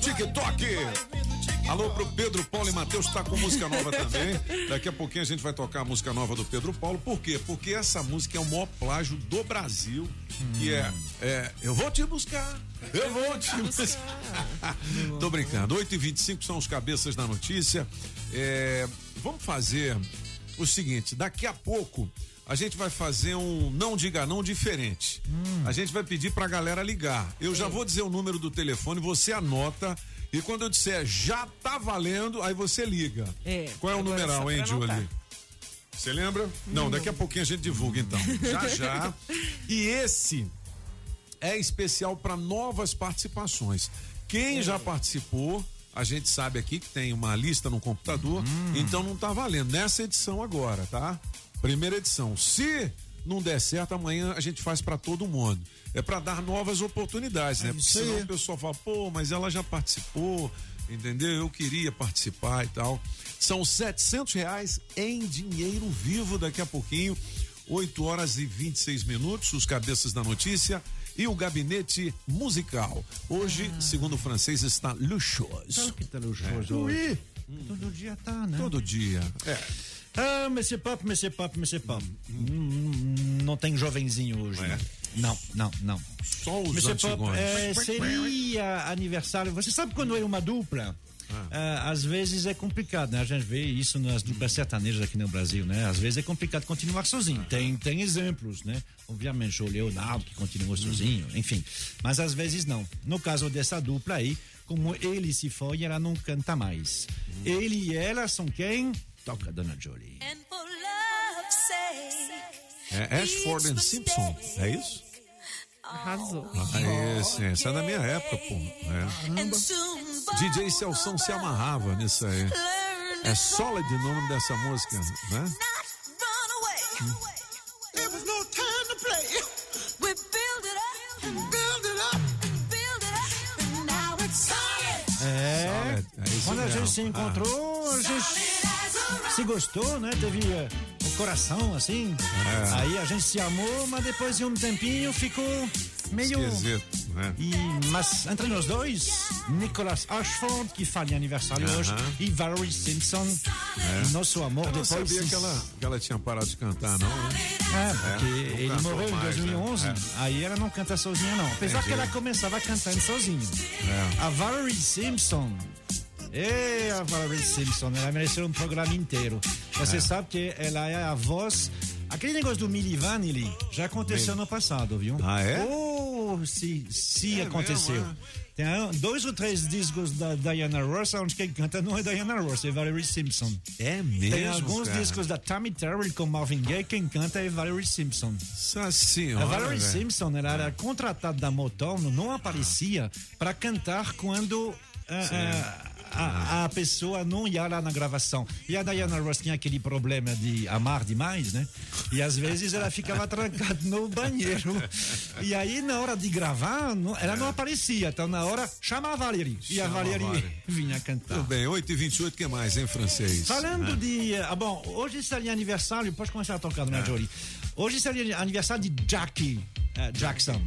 Speaker 2: TikTok.
Speaker 1: Alô pro Pedro Paulo e Matheus, tá com música nova também. Daqui a pouquinho a gente vai tocar a música nova do Pedro Paulo. Por quê? Porque essa música é o maior plágio do Brasil. Que é, é Eu vou te buscar. Eu vou te buscar. Tô brincando. 8h25 são os cabeças da notícia. É, vamos fazer o seguinte: daqui a pouco. A gente vai fazer um não diga não diferente. A gente vai pedir pra galera ligar. Eu já vou dizer o número do telefone, você anota e quando eu disser já tá valendo, aí você liga.
Speaker 3: É,
Speaker 1: Qual é o
Speaker 3: agora
Speaker 1: numeral, hein. Julie? Você lembra? Não, daqui a pouquinho a gente divulga então. Já já. E esse é especial para novas participações. Quem já participou, a gente sabe aqui que tem uma lista no computador, então não tá valendo nessa edição agora, tá? Primeira edição. Se não der certo, amanhã a gente faz para todo mundo. É para dar novas oportunidades, né? Porque
Speaker 2: isso aí.
Speaker 1: senão o pessoal fala, pô, mas ela já participou, entendeu? Eu queria participar e tal. São 700 reais em dinheiro vivo daqui a pouquinho. 8 horas e 26 minutos, os cabeças da notícia e o gabinete musical. Hoje, segundo o francês, está luxuoso.
Speaker 6: Claro que tá luxuoso
Speaker 1: É.
Speaker 6: Todo dia tá, né?
Speaker 1: Todo dia. É.
Speaker 6: Ah, Monsieur Pop, Monsieur Pop, Monsieur Pop. Hum, não tem jovenzinho hoje. né? Não, não, não.
Speaker 1: Só os
Speaker 6: Monsieur Pop, é, seria aniversário. Você sabe quando é uma dupla? Ah, às vezes é complicado, né? A gente vê isso nas duplas sertanejas aqui no Brasil, né? Às vezes é complicado continuar sozinho. Tem, tem exemplos, né? Obviamente, o Leonardo que continuou sozinho, enfim. Mas às vezes não. No caso dessa dupla aí, como ele se foi, ela não canta mais. Ele e ela são quem? Toca Dona Jolie.
Speaker 1: É Ashford and Simpson, é isso?
Speaker 3: Arrasou.
Speaker 1: Ah, esse, essa é da minha época, pô. É. DJ Celção se amarrava nisso aí. É Solid o nome dessa música, né?
Speaker 2: There was no time to play. We build it up, build it up, build it up, and now it's solid.
Speaker 6: É,
Speaker 1: é isso
Speaker 6: quando a gente se encontrou, a gente se gostou, né? Teve eh, um coração assim.
Speaker 1: É.
Speaker 6: Aí a gente se amou, mas depois de um tempinho ficou meio.
Speaker 1: Esquisito, né?
Speaker 6: E, mas entre nós dois, Nicholas Ashford, que faz aniversário
Speaker 1: Aham.
Speaker 6: hoje, e Valerie Simpson,
Speaker 1: É.
Speaker 6: nosso amor
Speaker 1: Eu não
Speaker 6: depois.
Speaker 1: sabia que ela, que ela tinha parado de cantar, não, né?
Speaker 6: É, porque
Speaker 1: não
Speaker 6: ele morreu em
Speaker 1: mais, né?
Speaker 6: 2011,
Speaker 1: É.
Speaker 6: aí ela não canta sozinha não. Apesar
Speaker 1: Entendi.
Speaker 6: que ela começava cantando sozinha.
Speaker 1: É.
Speaker 6: A Valerie Simpson, e a Valerie Simpson, ela mereceu um programa inteiro. Você
Speaker 1: É.
Speaker 6: sabe que ela é a voz... Aquele negócio do Milli Vanilli já aconteceu
Speaker 1: Milli.
Speaker 6: no passado, viu?
Speaker 1: Ah, é?
Speaker 6: Oh, se, se
Speaker 1: É
Speaker 6: aconteceu.
Speaker 1: mesmo,
Speaker 6: Tem um- dois ou três discos da Diana Ross onde quem canta não é Diana Ross, é Valerie Simpson.
Speaker 1: É mesmo,
Speaker 6: Tem alguns
Speaker 1: cara?
Speaker 6: discos da Tammy Terrell com Marvin Gaye, quem canta é Valerie Simpson.
Speaker 1: Senhora,
Speaker 6: a Valerie
Speaker 1: velho.
Speaker 6: Simpson ela era contratada da Motown, não aparecia para cantar quando ah, ah, a, a pessoa não ia lá na gravação. E a Diana Ross tinha aquele problema de amar demais, né? E às vezes ela ficava trancada no banheiro. E aí, na hora de gravar, não- ela não aparecia. Então, na hora, chama a Valerie. E a
Speaker 1: Chama a
Speaker 6: Valerie
Speaker 1: Valerie.
Speaker 6: vinha cantar.
Speaker 1: Tudo bem, 8h28, o que mais, em francês?
Speaker 6: Falando
Speaker 1: né?
Speaker 6: de. Ah, bom, hoje seria aniversário. Pode começar a tocar, dona Jolie. Hoje seria aniversário de Jackie eh, Jackson.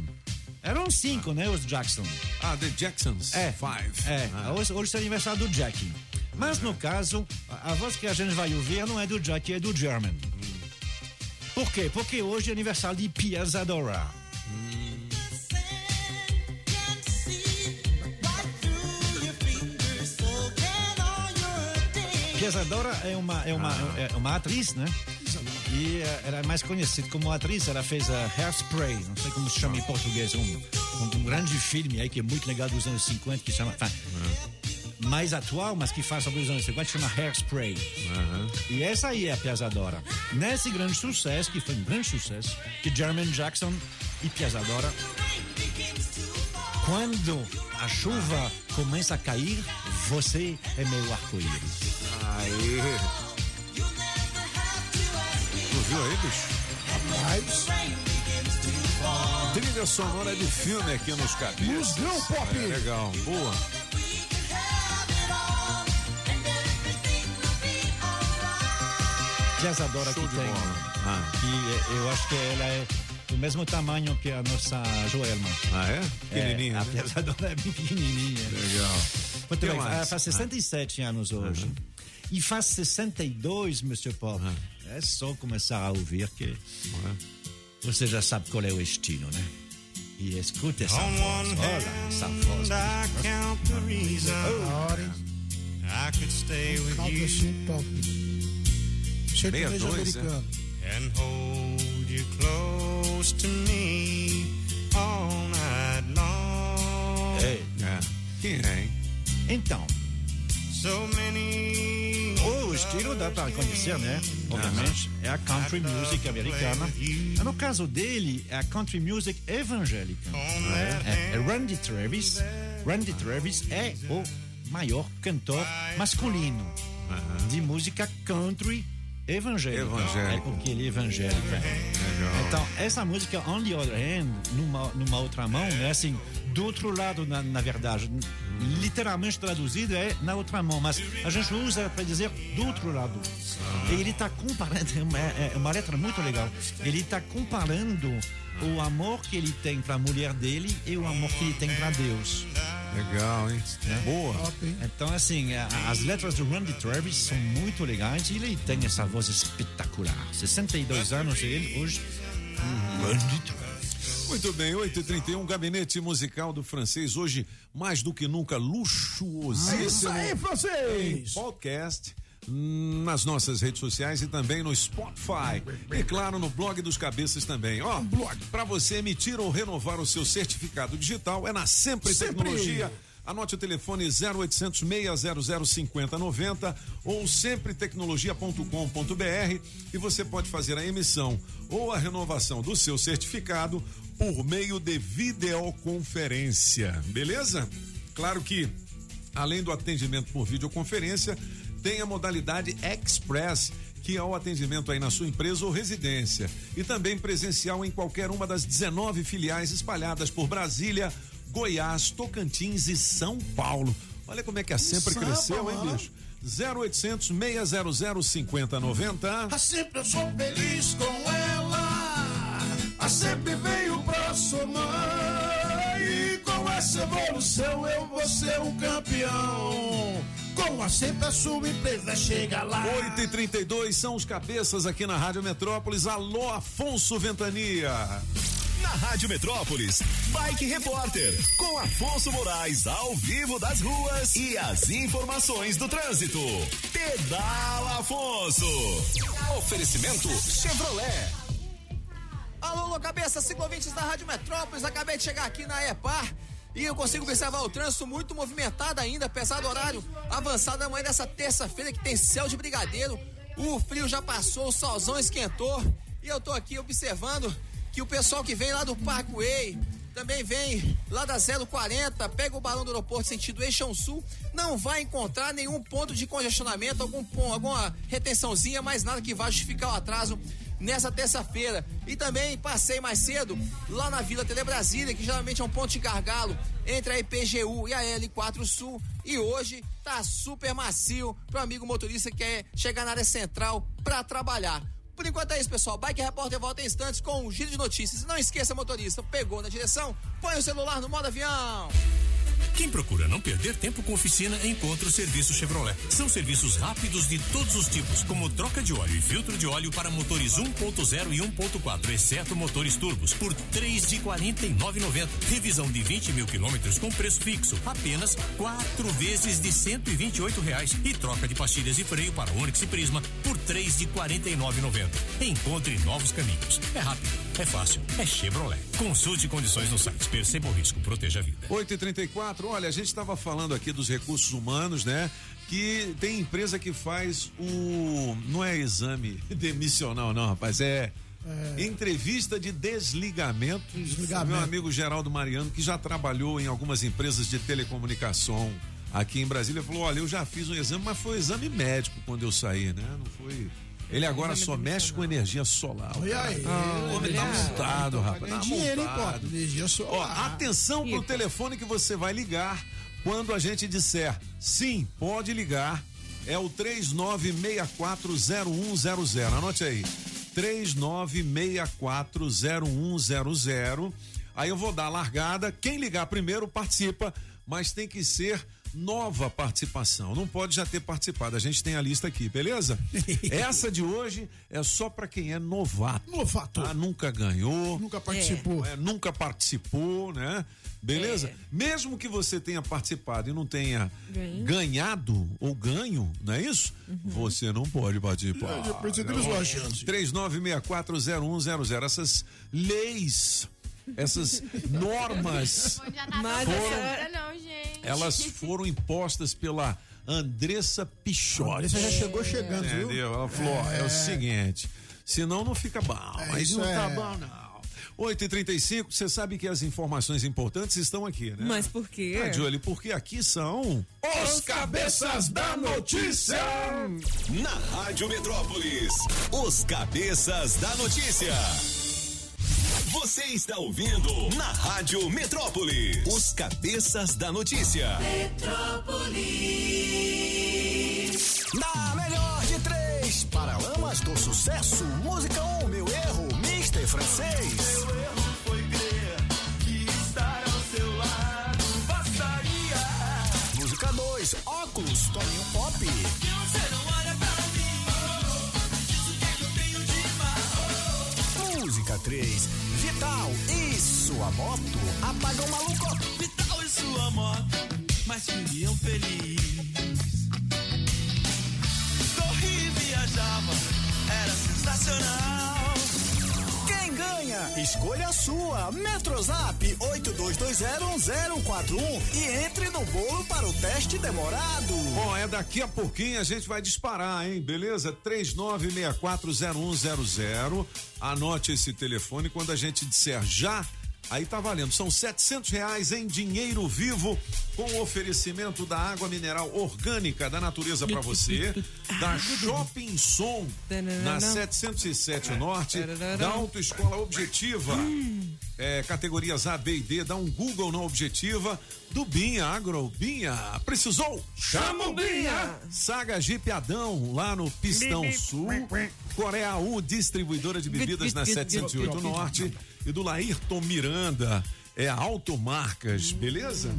Speaker 6: Eram cinco, né? Os Jackson.
Speaker 1: Ah, The Jacksons.
Speaker 6: É.
Speaker 1: Five.
Speaker 6: É,
Speaker 1: Ah.
Speaker 6: hoje, hoje seria aniversário do Jackie. Mas no caso, a, a voz que a gente vai ouvir não é do Jackie, é do German. Por quê? Porque hoje é aniversário de Pia Zadora. Pia Zadora é uma, é uma, é uma atriz, né? E ela é mais conhecida como atriz. Ela fez a Hairspray, não sei como se chama em português, um, um, um grande filme aí que é muito legal dos anos 50, que chama. enfin, mais atual, mas que faz sobre os anos 50, chama Hairspray. E essa aí é a Piazzadora. Nesse grande sucesso, que foi um grande sucesso, que Jermaine Jackson e Piazzadora, quando a chuva começa a cair, você é meu arco-íris.
Speaker 1: Aí. Viu aí, bicho? Rapaz. Trilha sonora de filme aqui nos cabeças.
Speaker 44: Musgão Pop.
Speaker 1: É, legal, boa.
Speaker 6: Piazzadora que
Speaker 1: Show de
Speaker 6: tem.
Speaker 1: bola. Ah.
Speaker 6: Que é- eu acho que ela é do mesmo tamanho que a nossa Joelma.
Speaker 1: Ah, é? Pequenininha,
Speaker 6: É, a
Speaker 1: né?
Speaker 6: Piazzadora é bem pequenininha.
Speaker 1: Legal.
Speaker 6: Muito
Speaker 1: Que
Speaker 6: bem,
Speaker 1: mais?
Speaker 6: ela faz 67 anos hoje. E faz 62, Mr. Pop. É só começar a ouvir que você já sabe qual é o estilo, né? E escute essa
Speaker 22: On
Speaker 6: voz. Olha essa voz.
Speaker 22: I count the reasons I could stay with you
Speaker 44: Sertanejo americano.
Speaker 22: and hold you close to me all night long.
Speaker 6: É.
Speaker 1: Quem é, hein?
Speaker 6: Então,
Speaker 22: So many
Speaker 6: estilo dá para conhecer, né? Obviamente, é a country music americana. No caso dele, é a country music evangélica. É, é Randy Travis. Randy Travis é o maior cantor masculino de música country evangélica.
Speaker 1: Evangélico.
Speaker 6: É porque ele é evangélico. é. Então, essa música, On the Other Hand, numa, numa outra mão, é assim, do outro lado, na, na verdade. Literalmente traduzido é na outra mão, mas a gente usa para dizer do outro lado. E ele está comparando, é uma, é uma letra muito legal. Ele está comparando o amor que ele tem para a mulher dele e o amor que ele tem para Deus.
Speaker 1: Legal, hein? Boa.
Speaker 6: Então, assim, as letras do Randy Travis são muito legais e ele tem essa voz espetacular. 62 anos ele hoje. Randy Travis.
Speaker 1: Muito bem, 8h31, gabinete musical do francês. Hoje, mais do que nunca, luxuosíssimo.
Speaker 44: É isso aí, francês!
Speaker 1: Podcast, nas nossas redes sociais e também no Spotify. E claro, no blog dos cabeças também. Ó, para você emitir ou renovar o seu certificado digital é na Sempre,
Speaker 44: Sempre.
Speaker 1: Tecnologia. Anote o telefone 0800 600 5090 ou sempretecnologia.com.br e você pode fazer a emissão ou a renovação do seu certificado por meio de videoconferência. Beleza? Claro que além do atendimento por videoconferência, tem a modalidade Express, que é o atendimento aí na sua empresa ou residência. E também presencial em qualquer uma das 19 filiais espalhadas por Brasília, Goiás, Tocantins e São Paulo. Olha como é que a Sempre
Speaker 44: Samba,
Speaker 1: cresceu, hein, bicho? 0800 600 5090.
Speaker 44: A sempre eu sou feliz com ela. A sempre veio pra somar.
Speaker 45: evolução eu vou ser um campeão. Com a Senta sua empresa chega lá.
Speaker 1: 8 e 32 são os cabeças aqui na Rádio Metrópolis. Alô, Afonso Ventania.
Speaker 26: Na Rádio Metrópolis, Bike Repórter, com Afonso Moraes ao vivo das ruas e as informações do trânsito. Pedala Afonso. Oferecimento Chevrolet.
Speaker 31: Alô, alô, cabeça, ciclovintes da Rádio Metrópolis. Acabei de chegar aqui na EPAR e eu consigo observar o trânsito muito movimentado ainda, apesar do horário avançado da manhã dessa terça-feira que tem céu de brigadeiro. O frio já passou, o solzão esquentou e eu tô aqui observando que o pessoal que vem lá do Parkway também vem lá da 040, pega o balão do aeroporto sentido Eixão Sul, não vai encontrar nenhum ponto de congestionamento, algum alguma retençãozinha, mas nada que vá justificar o atraso nessa terça-feira. E também passei mais cedo lá na Vila Tele Brasília, que geralmente é um ponto de gargalo entre a IPGU e a L4 Sul. E hoje tá super macio pro amigo motorista que quer chegar na área central para trabalhar. Por enquanto é isso, pessoal. Bike Repórter volta em instantes com um giro de notícias. E não esqueça, motorista, pegou na direção, põe o celular no modo avião.
Speaker 32: Quem procura não perder tempo com oficina, encontra o serviço Chevrolet. São serviços rápidos de todos os tipos, como troca de óleo e filtro de óleo para motores 1.0 e 1.4, exceto motores turbos, por três de quarenta e Revisão de 20 mil quilômetros com preço fixo, apenas quatro vezes de cento e e oito reais. E troca de pastilhas e freio para Onix e Prisma por três de quarenta e Encontre novos caminhos. É rápido, é fácil, é Chevrolet. Consulte condições no site. Perceba o risco, proteja a vida.
Speaker 1: 8 e 34 olha, a gente estava falando aqui dos recursos humanos, né? Que tem empresa que faz o. Não é exame demissional, não, rapaz, é. Entrevista de desligamento.
Speaker 2: Desligamento.
Speaker 1: Meu amigo Geraldo Mariano, que já trabalhou em algumas empresas de telecomunicação aqui em Brasília, falou: olha, eu já fiz um exame, mas foi exame médico quando eu saí, né? Não foi. Ele agora só mexe com energia solar.
Speaker 2: Olha aí.
Speaker 1: Ah, o homem tá montado, rapaz. Tá
Speaker 2: dinheiro, pô? Energia
Speaker 1: Ó,
Speaker 2: solar.
Speaker 1: atenção pro telefone que você vai ligar quando a gente disser sim, pode ligar. É o 39640100. Anote aí. 39640100. Aí eu vou dar a largada. Quem ligar primeiro participa, mas tem que ser nova participação. Não pode já ter participado. A gente tem a lista aqui, beleza? Essa de hoje é só para quem é novato.
Speaker 2: Novato.
Speaker 1: Ah, nunca ganhou.
Speaker 2: Nunca participou.
Speaker 1: É, nunca participou, né? Beleza?
Speaker 2: É.
Speaker 1: Mesmo que você tenha participado e não tenha
Speaker 2: Ganho.
Speaker 1: ganhado ou ganho, não é isso? Você não pode participar.
Speaker 2: É, sua chance.
Speaker 1: 39640100. Essas leis, essas normas
Speaker 4: Mas
Speaker 1: foram,
Speaker 4: agora não, gente.
Speaker 1: elas foram impostas pela Andressa Pichotti.
Speaker 2: Andressa já chegou chegando, viu?
Speaker 1: Entendeu? Ela falou: é.
Speaker 2: É.
Speaker 1: o seguinte, senão não fica bom.
Speaker 2: É,
Speaker 1: mas
Speaker 2: isso
Speaker 1: não tá
Speaker 2: é.
Speaker 1: bom, não. 8h35, você sabe que as informações importantes estão aqui, né?
Speaker 3: Mas por quê?
Speaker 1: Ah, Jolie, porque aqui são os cabeças da notícia.
Speaker 26: Na Rádio Metrópolis, os cabeças da notícia. Você está ouvindo na Rádio Metrópolis, os cabeças da notícia.
Speaker 10: Metrópolis.
Speaker 9: Na melhor de três, Paralamas do Sucesso, música 1, um, meu erro, Mister Francês.
Speaker 10: Meu erro foi crer que estar ao seu lado bastaria.
Speaker 9: Música 2, óculos, Toninho Pop. Vital e sua moto, apagão maluco.
Speaker 10: Vital e sua moto, mas viviam feliz. Corri e viajava, era sensacional.
Speaker 9: Ganha? Escolha a sua. Metrozap 82201041 e entre no bolo para o teste demorado.
Speaker 1: Bom, é daqui a pouquinho a gente vai disparar, hein? Beleza? 39640100. Anote esse telefone quando a gente disser já. Aí tá valendo, são setecentos reais em dinheiro vivo com oferecimento da água mineral orgânica da natureza para você, da Shopping Som na 707 Norte, da Autoescola Objetiva, é, categorias A, B e D, dá um Google na Objetiva, do Binha Agro, Binha, precisou? Chama o Binha! Saga Jeep Adão, lá no Pistão Sul, Coreia U, distribuidora de bebidas na 708 Norte, e do Laírton Miranda. é a Automarcas, beleza?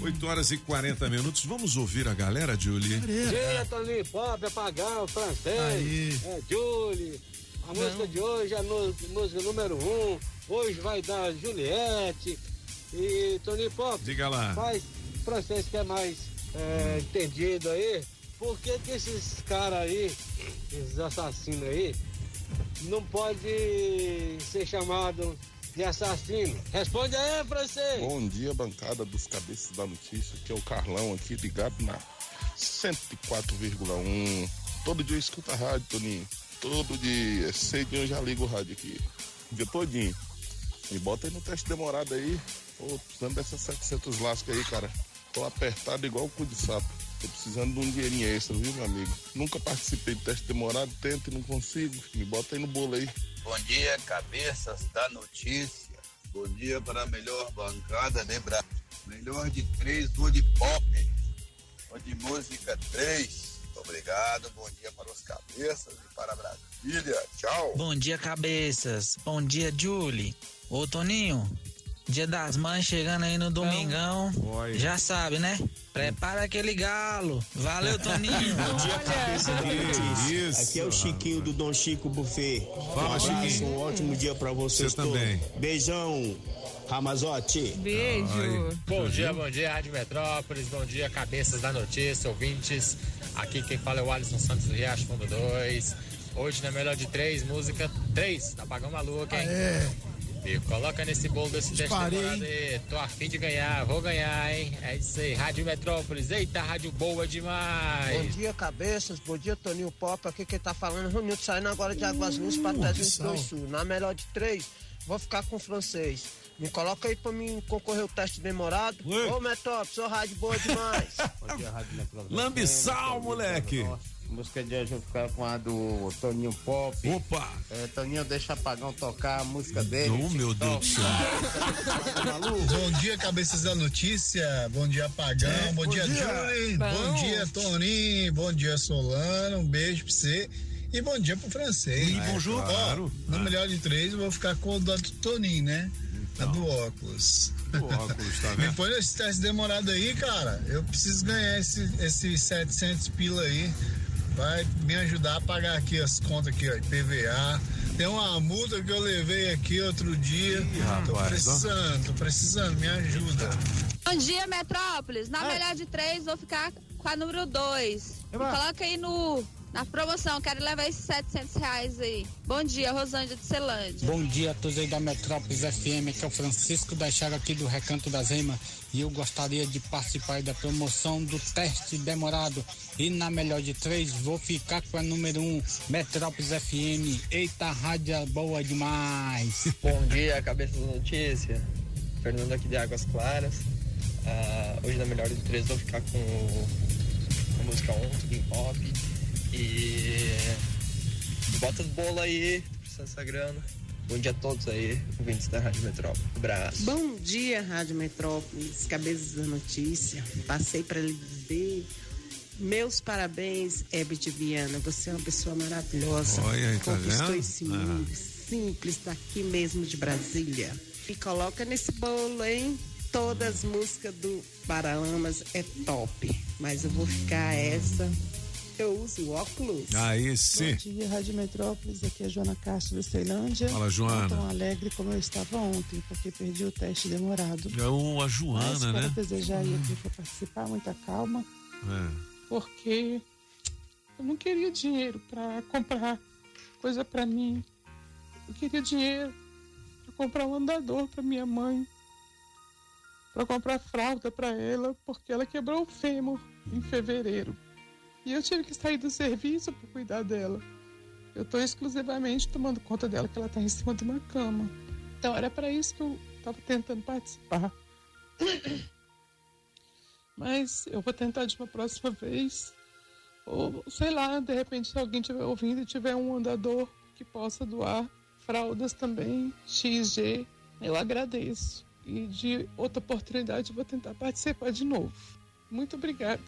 Speaker 1: 8 horas e 40 minutos. Vamos ouvir a galera, Julie?
Speaker 46: Dia, Toninho Pop, Apagão, francês.
Speaker 1: Aí.
Speaker 46: É, Julie. A música de hoje é a música número um. Hoje vai dar Juliette. E Toninho Pop.
Speaker 1: Diga lá.
Speaker 46: Faz francês que é mais é, entendido aí. Por que, que esses caras aí, esses assassinos aí, não pode ser chamado de assassino? Responde aí, francês.
Speaker 47: Bom dia, bancada dos cabeças da notícia, que é o Carlão aqui ligado na 104,1. Todo dia eu escuto a rádio, Toninho. Todo dia. Cedinho eu já ligo o rádio aqui. O dia todinho. Me bota aí no teste demorado aí. Pô, precisando dessas 700 lascas aí, cara. Tô apertado igual o cu de sapo. Tô precisando de um dinheirinho extra, viu, meu amigo? Nunca participei de teste demorado, tento e não consigo. Me bota aí no bolo aí.
Speaker 48: Bom dia, cabeças da notícia. Bom dia para a melhor bancada de Brasil. Melhor de três, vou de pop. Vou de música três. Obrigado, bom dia para os cabeças e para Brasília. Tchau.
Speaker 49: Bom dia, cabeças. Bom dia, Julie. Ô, Toninho, dia das mães chegando aí no domingão. Já sabe, né? Prepara aquele galo. Valeu, Toninho.
Speaker 50: Bom dia, cabeça da notícia.
Speaker 1: Isso.
Speaker 50: Aqui é o Chiquinho do Dom Chico Buffet.
Speaker 1: Fala,
Speaker 50: um abraço,
Speaker 1: Chiquinho.
Speaker 50: Um ótimo dia pra vocês
Speaker 1: Você
Speaker 50: todos.
Speaker 1: também.
Speaker 50: Beijão, Ramazotti.
Speaker 3: Beijo.
Speaker 51: Bom dia, bom dia, Rádio Metrópolis, bom dia, cabeças da notícia, ouvintes. Aqui quem fala é o Alisson Santos do Riacho Fundo 2. Hoje na melhor de três, música 3, tá pagando maluco, hein? E coloca nesse bolo desse teste
Speaker 44: Disparei,
Speaker 51: aí. Tô afim de ganhar, vou ganhar, hein? É isso aí, Rádio Metrópolis. Eita, rádio boa demais.
Speaker 46: Bom dia, cabeças. Bom dia, Toninho Pop. Aqui quem tá falando é Ronildo saindo agora de Águas Luzes pra 302 Sul. Na melhor de três, vou ficar com o francês. Me coloca aí pra mim concorrer o teste demorado. Ô, Metrópolis, sou rádio boa demais.
Speaker 47: Bom dia, Rádio Metrópolis.
Speaker 1: Lambissal, moleque.
Speaker 47: Música de hoje eu vou ficar com a do Toninho Pop.
Speaker 1: Opa!
Speaker 47: É, Toninho, deixa Apagão tocar a música dele.
Speaker 1: Oh, meu Deus do céu.
Speaker 13: Bom dia, cabeças da notícia. Bom dia, Pagão.
Speaker 1: É,
Speaker 13: bom,
Speaker 1: bom
Speaker 13: dia,
Speaker 1: dia.
Speaker 13: Julie.
Speaker 1: Bom.
Speaker 13: Bom dia, Toninho. Bom dia, Solano. Um beijo pra você. E bom dia pro francês.
Speaker 1: E bonjour.
Speaker 13: Ó,
Speaker 1: Claro.
Speaker 13: no
Speaker 1: Ah.
Speaker 13: melhor de três, eu vou ficar com o do Toninho, né? A do óculos.
Speaker 1: Do óculos, tá vendo?
Speaker 13: Depois desse teste demorado aí, cara, eu preciso ganhar esse, esses 700 pila aí. Vai me ajudar a pagar aqui as contas aqui, ó, IPVA. Tem uma multa que eu levei aqui outro dia. tô
Speaker 1: rapaz, ó.
Speaker 13: precisando, tô precisando, me ajuda.
Speaker 52: Bom dia, Metrópolis. Na melhor de três, vou ficar com a número dois. Coloca aí no, na promoção, quero levar esses 700 reais aí. Bom dia, Rosângela de Celândia.
Speaker 53: Bom dia a todos aí da Metrópolis FM, aqui é o Francisco da Chaga aqui do Recanto das Remas e eu gostaria de participar aí da promoção do teste demorado e na melhor de três vou ficar com a número um, Metrópolis FM. Eita, rádio é boa demais.
Speaker 54: Bom dia, cabeça da notícia. Fernando aqui de Águas Claras. Ah, hoje na melhor de três vou ficar com o- a música ontem, hip hop. E bota os bolo aí, tô precisando dessa grana. Bom dia a todos aí, ouvintes da Rádio Metrópole. Abraço.
Speaker 55: Bom dia, Rádio Metrópolis, cabeças da notícia. Passei para lhe dizer meus parabéns, Herbert Viana. Você é uma pessoa maravilhosa.
Speaker 1: Olha aí, tá
Speaker 55: Conquistou
Speaker 1: vendo?
Speaker 55: esse
Speaker 1: Ah.
Speaker 55: mundo simples daqui mesmo de Brasília. E coloca nesse bolo, hein? Todas as músicas do Paralamas é top. Mas eu vou ficar essa. Eu uso óculos.
Speaker 1: Aí sim.
Speaker 56: Bom dia, Rádio Metrópolis. Aqui é a Joana Castro da Ceilândia.
Speaker 1: Fala, Joana.
Speaker 56: Não tão alegre como eu estava ontem, porque perdi o teste demorado.
Speaker 1: É o, a
Speaker 56: Mas
Speaker 1: Joana,
Speaker 56: quero
Speaker 1: né?
Speaker 56: desejar aí aqui para participar, muita calma,
Speaker 1: É.
Speaker 56: porque eu não queria dinheiro para comprar coisa para mim. Eu queria dinheiro para comprar um andador para minha mãe, para comprar fralda para ela, porque ela quebrou o fêmur em fevereiro. E eu tive que sair do serviço para cuidar dela. Eu estou exclusivamente tomando conta dela, que ela está em cima de uma cama. Então era para isso que eu estava tentando participar. Mas eu vou tentar de uma próxima vez. Ou sei lá, de repente, se alguém estiver ouvindo e tiver um andador que possa doar fraldas também, XG, eu agradeço. E de outra oportunidade vou tentar participar de novo. Muito obrigada.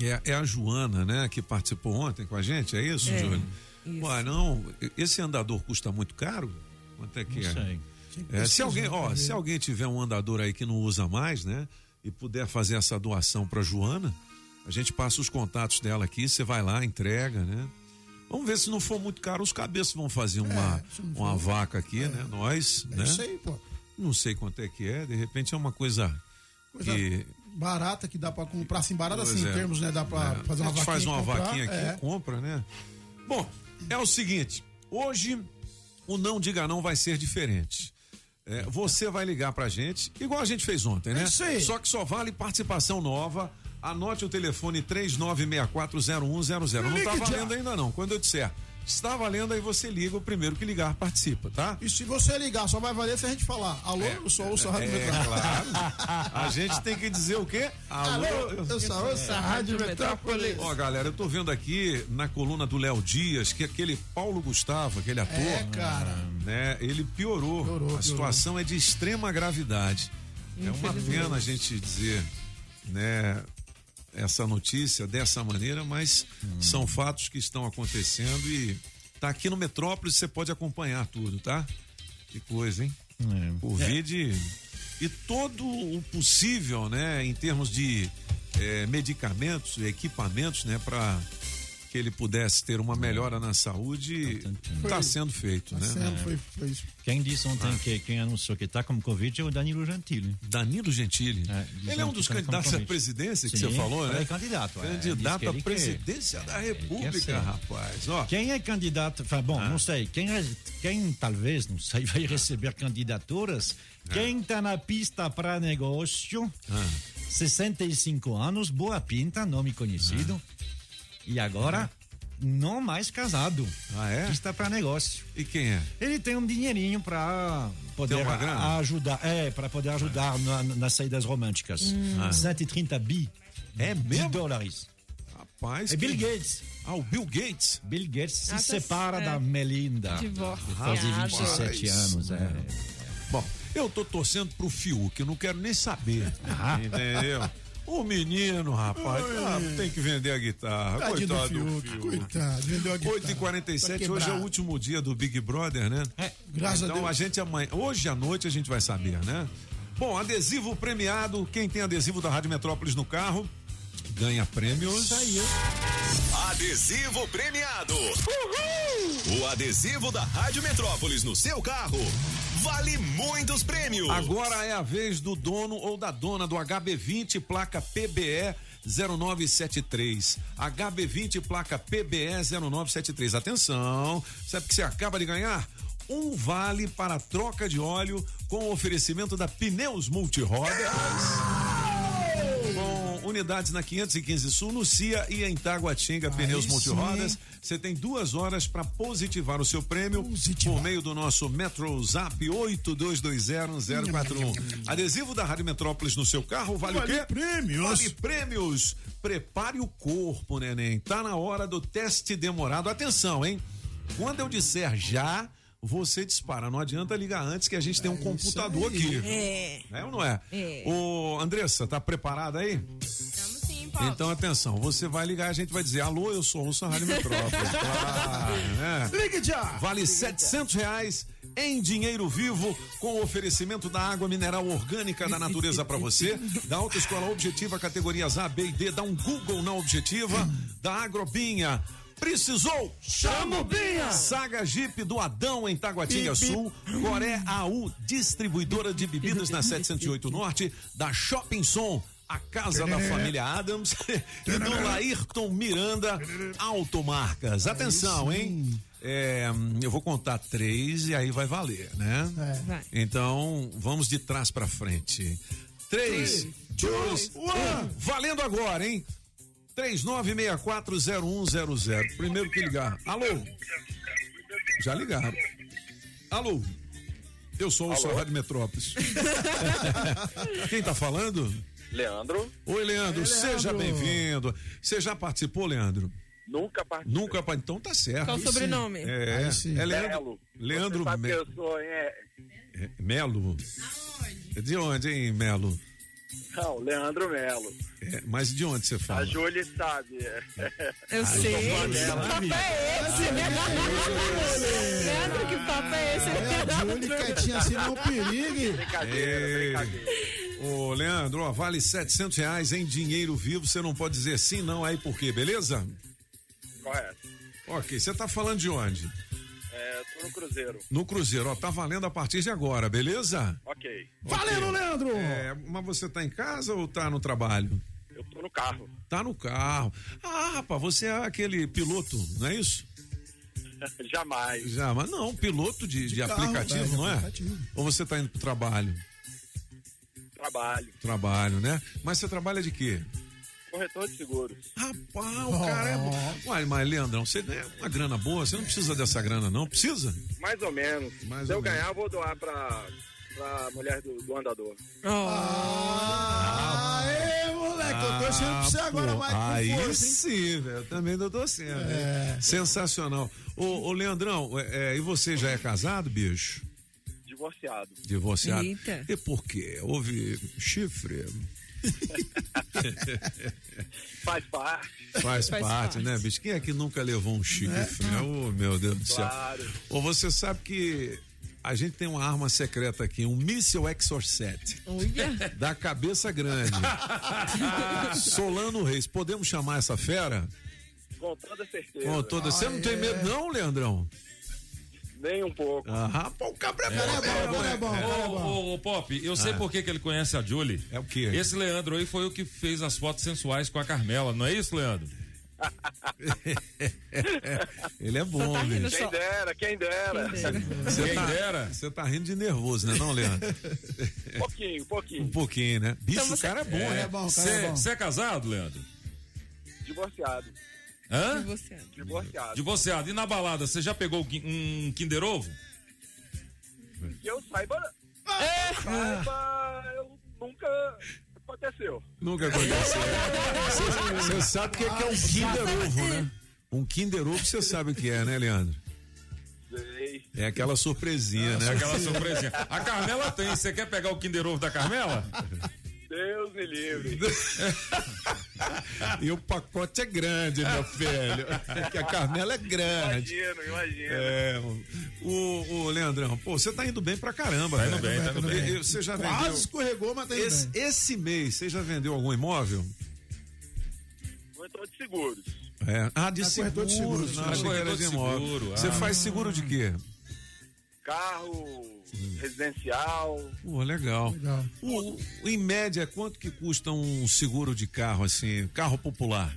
Speaker 1: É, é a Joana, né, que participou ontem com a gente, é isso,
Speaker 56: É,
Speaker 1: Júlio?
Speaker 56: isso.
Speaker 1: Ué, não, esse andador custa muito caro? Quanto é que
Speaker 6: Não
Speaker 1: é?
Speaker 6: sei.
Speaker 1: É, se alguém, ó, se alguém tiver um andador aí que não usa mais, né? E puder fazer essa doação pra Joana, a gente passa os contatos dela aqui, você vai lá, entrega, né? Vamos ver se não for muito caro, os cabeças vão fazer uma,
Speaker 44: não
Speaker 1: uma vaca aqui, né? Nós,
Speaker 44: É
Speaker 1: né?
Speaker 44: isso aí, pô.
Speaker 1: Não sei quanto é que é, de repente é uma coisa,
Speaker 44: Coisa
Speaker 1: que
Speaker 44: barata que dá pra comprar, assim, barata
Speaker 1: Pois
Speaker 44: assim,
Speaker 1: é.
Speaker 44: em termos, né? Dá pra
Speaker 1: É.
Speaker 44: fazer uma
Speaker 1: a gente
Speaker 44: vaquinha.
Speaker 1: faz uma
Speaker 44: comprar,
Speaker 1: vaquinha aqui
Speaker 44: é.
Speaker 1: compra, né? Bom, é o seguinte, hoje o não diga não vai ser diferente. É, você vai ligar pra gente, igual a gente fez ontem, né?
Speaker 44: É isso aí.
Speaker 1: Só que só vale participação nova. Anote o telefone 39640100. Não tá valendo ainda não. Quando eu disser está valendo, aí você liga, o primeiro que ligar participa, tá?
Speaker 44: E se você ligar, só vai valer se a gente falar. Alô, eu sou ouço a Rádio
Speaker 1: É,
Speaker 44: Metrópole.
Speaker 1: claro. A gente tem que dizer o quê?
Speaker 44: Alô, eu sou ouço a Rádio Metrópole.
Speaker 1: Ó, galera, eu tô vendo aqui na coluna do Léo Dias que aquele Paulo Gustavo, aquele ator,
Speaker 44: É, cara.
Speaker 1: né, ele piorou.
Speaker 44: Piorou,
Speaker 1: a situação é de extrema gravidade. É uma pena a gente dizer, né, essa notícia dessa maneira, mas são fatos que estão acontecendo e tá aqui no Metrópolis, você pode acompanhar tudo, tá? Que coisa, hein? Covid e todo o possível, né, em termos de eh, medicamentos, equipamentos, né, para que ele pudesse ter uma melhora na saúde, está sendo feito, né?
Speaker 44: Foi, foi isso.
Speaker 6: Quem disse ontem
Speaker 1: Ah.
Speaker 6: que quem anunciou que está com Covid é o Danilo Gentili.
Speaker 1: Danilo Gentili. Ele é um dos candidatos à presidência que você falou, né?
Speaker 6: É candidato. é.
Speaker 1: Candidato à
Speaker 6: ele quer.
Speaker 1: presidência da República, rapaz. Ó,
Speaker 6: Quem é candidato? Bom,
Speaker 1: Ah.
Speaker 6: não sei. Quem, é, quem talvez, não sei, vai receber candidaturas.
Speaker 1: Ah.
Speaker 6: Quem está na pista para negócio, 65 anos, boa pinta, nome conhecido. E agora, não mais casado.
Speaker 1: Ah, é?
Speaker 6: Pista para negócio.
Speaker 1: E quem é?
Speaker 6: Ele tem um dinheirinho para poder
Speaker 1: Tem uma grana?
Speaker 6: a- ajudar. É, para poder ajudar na- nas saídas românticas.
Speaker 1: Hum. Ah.
Speaker 6: 130 bi
Speaker 1: é mesmo?
Speaker 6: de dólares.
Speaker 1: Rapaz.
Speaker 6: É Bill
Speaker 1: que-
Speaker 6: Gates.
Speaker 1: Ah, o Bill Gates?
Speaker 6: Bill Gates se
Speaker 3: Ah,
Speaker 6: separa
Speaker 3: certo.
Speaker 6: da Melinda.
Speaker 3: Divórcio.
Speaker 6: Depois de
Speaker 1: Rapaz.
Speaker 6: 27 anos, é.
Speaker 1: Bom, eu tô torcendo pro Fiuk, eu não quero nem saber. Entendeu? O menino, rapaz, ah, tem que vender a guitarra.
Speaker 44: Tadinho do
Speaker 1: Coitado do
Speaker 44: Fiuk,
Speaker 1: Fiuk.
Speaker 44: coitado, vendeu a guitarra.
Speaker 1: 8h47,
Speaker 44: Tá
Speaker 1: hoje é o último dia do Big Brother, né?
Speaker 44: graças a
Speaker 1: então
Speaker 44: Deus.
Speaker 1: a gente amanhã, hoje à noite a gente vai saber, né? Bom, adesivo premiado, quem tem adesivo da Rádio Metrópolis no carro, ganha prêmios. Isso aí.
Speaker 26: Adesivo premiado. O adesivo da Rádio Metrópolis no seu carro vale muitos prêmios.
Speaker 1: Agora é a vez do dono ou da dona do HB20 placa PBE 0973. HB20 placa PBE 0973. Atenção, sabe que você acaba de ganhar? Um vale para troca de óleo com oferecimento da Pneus Multirodas. Unidades na 515 Sul, no CIA e em Taguatinga, Pneus
Speaker 44: sim.
Speaker 1: Multirodas. Você tem duas horas para positivar o seu prêmio por meio do nosso Metro Zap 82201041. Adesivo da Rádio Metrópolis no seu carro vale,
Speaker 44: Vale
Speaker 1: o quê?
Speaker 44: prêmios.
Speaker 1: Vale prêmios. Prepare o corpo, neném. Tá na hora do teste demorado. Atenção, hein? Quando eu disser já, você dispara. Não adianta ligar antes que a gente tem um computador aqui.
Speaker 3: É.
Speaker 1: É ou não é?
Speaker 3: É.
Speaker 1: Ô, Andressa, tá preparada aí?
Speaker 4: Estamos sim, Paulo.
Speaker 1: Então, atenção, você vai ligar, a gente vai dizer, alô, eu sou o Rádio Metrópolis. claro, né?
Speaker 44: Ligue já!
Speaker 1: Vale 700 reais em dinheiro vivo, com oferecimento da água mineral orgânica da natureza para você, da Autoescola Objetiva, categorias A, B e D, dá um Google na Objetiva, da Agrobinha. Precisou? Chama o Binha! Saga Jeep do Adão em Taguatinga Sul, Coré AU, distribuidora de bebidas na 708 Norte, da Shopping Som, a casa da família Adams e do Laírton Miranda Automarcas. Atenção, hein? É, eu vou contar três e aí vai valer, né?
Speaker 3: Vai.
Speaker 1: Então, vamos de trás pra frente. Três, dois, um. Valendo agora, hein? 39640100. Primeiro que ligar. Alô? Já ligaram. Alô? Eu sou o seu Rádio Metrópolis. Quem tá falando?
Speaker 57: Leandro,
Speaker 1: Oi, Leandro,
Speaker 57: Oi,
Speaker 1: seja
Speaker 57: Leandro.
Speaker 1: bem-vindo. Você já participou, Leandro?
Speaker 57: nunca participei.
Speaker 1: Nunca, então tá certo.
Speaker 3: Qual o sobrenome?
Speaker 1: É, é Leandro,
Speaker 57: Melo.
Speaker 1: Leandro
Speaker 57: é,
Speaker 1: é, Melo. De onde, hein, Melo?
Speaker 57: Não, Leandro Melo.
Speaker 1: É, mas de onde você
Speaker 57: A
Speaker 1: fala?
Speaker 57: Júlia sabe. é.
Speaker 3: Eu sei. Que papo é esse? Leandro, que papo é esse?
Speaker 44: É, a Júlia quietinha assim não perigue.
Speaker 57: Brincadeira,
Speaker 1: Ei. Ô, Leandro, ó, vale 700 reais em dinheiro vivo. Você não pode dizer sim, não, aí por quê, beleza?
Speaker 57: Correto.
Speaker 1: Ok, você tá falando de onde?
Speaker 57: É, tô no Cruzeiro.
Speaker 1: No Cruzeiro, ó, tá valendo a partir de agora, beleza?
Speaker 57: Ok.
Speaker 44: Valendo, Leandro!
Speaker 1: É, mas você tá em casa ou tá no trabalho?
Speaker 57: Eu tô no carro.
Speaker 1: Tá no carro. Ah, rapaz, você é aquele piloto, não é isso?
Speaker 57: Jamais.
Speaker 1: Já, mas não, piloto de, de,
Speaker 57: carro,
Speaker 1: aplicativo,
Speaker 57: velho,
Speaker 1: não é?
Speaker 57: aplicativo.
Speaker 1: Ou você tá indo pro trabalho?
Speaker 57: Trabalho.
Speaker 1: Trabalho, né? Mas você trabalha de quê?
Speaker 57: Corretor de seguros.
Speaker 1: Rapaz, o cara é bom. Uai, mas Leandrão, você ganha uma grana boa, você não precisa dessa grana, não? Precisa?
Speaker 57: Mais ou menos.
Speaker 1: Mais
Speaker 57: Se
Speaker 1: ou
Speaker 57: eu ganhar, eu vou doar pra, pra mulher do, do andador.
Speaker 44: Aê, moleque, eu tô torcendo pra você agora
Speaker 1: pô,
Speaker 44: mais com
Speaker 1: Aí
Speaker 44: força, hein?
Speaker 1: sim, velho. Eu também tô torcendo.
Speaker 44: É.
Speaker 1: Sensacional. Ô, ô Leandrão, é, é, e você já é casado, bicho?
Speaker 57: Divorciado.
Speaker 1: Divorciado.
Speaker 57: Eita.
Speaker 1: E por quê? Houve chifre?
Speaker 57: Faz parte.
Speaker 1: Faz, parte, né, bicho? Quem é que nunca levou um chifre, né? Ô, meu Deus do céu.
Speaker 57: Claro.
Speaker 1: Ô, você sabe que a gente tem uma arma secreta aqui, um míssil Exocet. Da cabeça grande. Solano Reis. Podemos chamar essa fera?
Speaker 57: Com toda certeza.
Speaker 1: Com toda... Você não tem medo, não, Leandrão?
Speaker 57: Nem um pouco.
Speaker 1: Ah, rapaz, o cabra é bom,
Speaker 44: é bom, é bom, é
Speaker 5: Ô, ô, ô, Pop, eu sei
Speaker 1: Ah.
Speaker 5: por que que ele conhece a Julie.
Speaker 1: É o quê?
Speaker 5: Esse Leandro aí foi o que fez as fotos sensuais com a Carmela, não é isso, Leandro?
Speaker 1: Ele é bom, bicho.
Speaker 57: Quem dera, quem dera.
Speaker 1: Você
Speaker 5: Quem
Speaker 1: tá,
Speaker 5: dera.
Speaker 1: Você tá rindo de nervoso, né, não, Leandro?
Speaker 57: pouquinho, pouquinho.
Speaker 1: Um pouquinho, né? Bicho,
Speaker 5: Então
Speaker 1: o cara é bom, né?
Speaker 5: Você é casado, Leandro?
Speaker 57: Divorciado.
Speaker 5: Hã?
Speaker 57: Divorciado.
Speaker 5: Divorciado. E na balada, você já pegou um Kinder Ovo?
Speaker 57: Que eu saiba.
Speaker 1: É.
Speaker 57: Saiba, eu nunca aconteceu.
Speaker 1: Nunca aconteceu. Você sabe o que, que é um Kinder Ovo, né? Um Kinder Ovo você sabe o que é, né, Leandro?
Speaker 57: Sei.
Speaker 1: É aquela surpresinha, né?
Speaker 5: Aquela surpresinha. A Carmela tem. Você quer pegar o Kinder Ovo da Carmela?
Speaker 57: Deus me livre.
Speaker 1: E o pacote é grande, meu filho. É que a Carmela é grande.
Speaker 57: Imagino, imagino.
Speaker 1: É, o, o Leandrão, pô, você tá indo bem pra caramba,
Speaker 5: Tá indo
Speaker 1: velho.
Speaker 5: bem, tá indo bem.
Speaker 1: Você já
Speaker 44: Quase
Speaker 1: vendeu.
Speaker 44: escorregou, mas tá indo
Speaker 1: Esse,
Speaker 44: bem.
Speaker 1: esse mês, você já vendeu algum imóvel?
Speaker 57: Corretor de seguros.
Speaker 1: É. Ah, de
Speaker 44: Na corretor de
Speaker 1: seguros,
Speaker 44: seguros,
Speaker 1: não,
Speaker 44: né?
Speaker 1: de
Speaker 5: de
Speaker 1: imóvel.
Speaker 5: seguro,
Speaker 1: Você
Speaker 5: ah.
Speaker 1: faz seguro de quê?
Speaker 57: Carro, residencial.
Speaker 1: Pô, legal.
Speaker 44: Legal.
Speaker 1: O, o- em média, quanto que custa um seguro de carro, assim, carro popular?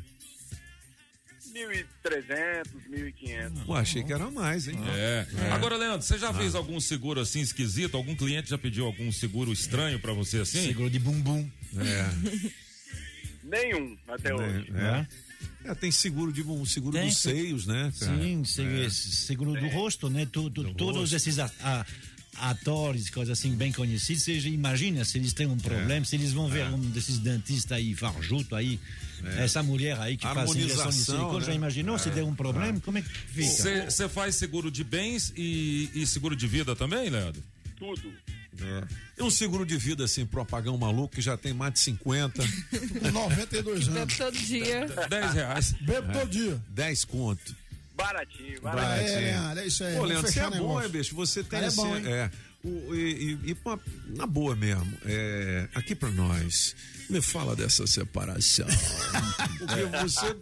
Speaker 57: 1.300, 1.500.
Speaker 1: Pô, achei que era mais, hein?
Speaker 5: É. Agora, Leandro, você já fez algum seguro assim esquisito? Algum cliente já pediu algum seguro estranho pra você assim?
Speaker 6: Seguro de bumbum.
Speaker 1: É.
Speaker 57: Nenhum até hoje.
Speaker 1: É. É, tem seguro de um seguro
Speaker 6: Tem,
Speaker 1: dos seios, né? cara?
Speaker 6: Sim, se- seguro do rosto, né? Tu- tu- todos
Speaker 1: rosto.
Speaker 6: esses a- a- atores, coisas assim bem conhecidos, você imagina se eles têm um problema, se eles vão ver um desses dentistas aí, farjuto aí, essa mulher aí que faz injeção de silicone,
Speaker 1: né?
Speaker 6: já imaginou se
Speaker 1: É,
Speaker 6: der um problema? Como é que fica?
Speaker 5: Você faz seguro de bens e, e seguro de vida também, Leandro?
Speaker 57: Tudo.
Speaker 1: É um seguro de vida, assim, pro apagão maluco, que já tem mais de 50.
Speaker 44: Com 92 anos.
Speaker 3: Bebe todo dia.
Speaker 5: 10 reais.
Speaker 44: Bebe todo dia.
Speaker 1: 10 conto.
Speaker 57: Baratinho,
Speaker 44: É,
Speaker 57: baratinho.
Speaker 44: Leandro, é isso aí.
Speaker 1: Pô, Leandro, você é bom, é, bicho? Você tem
Speaker 44: Cara é
Speaker 1: assim,
Speaker 44: bom, hein?
Speaker 1: é, o- e, e- e pra- na boa mesmo, é, aqui pra nós, me fala dessa separação. Porque você,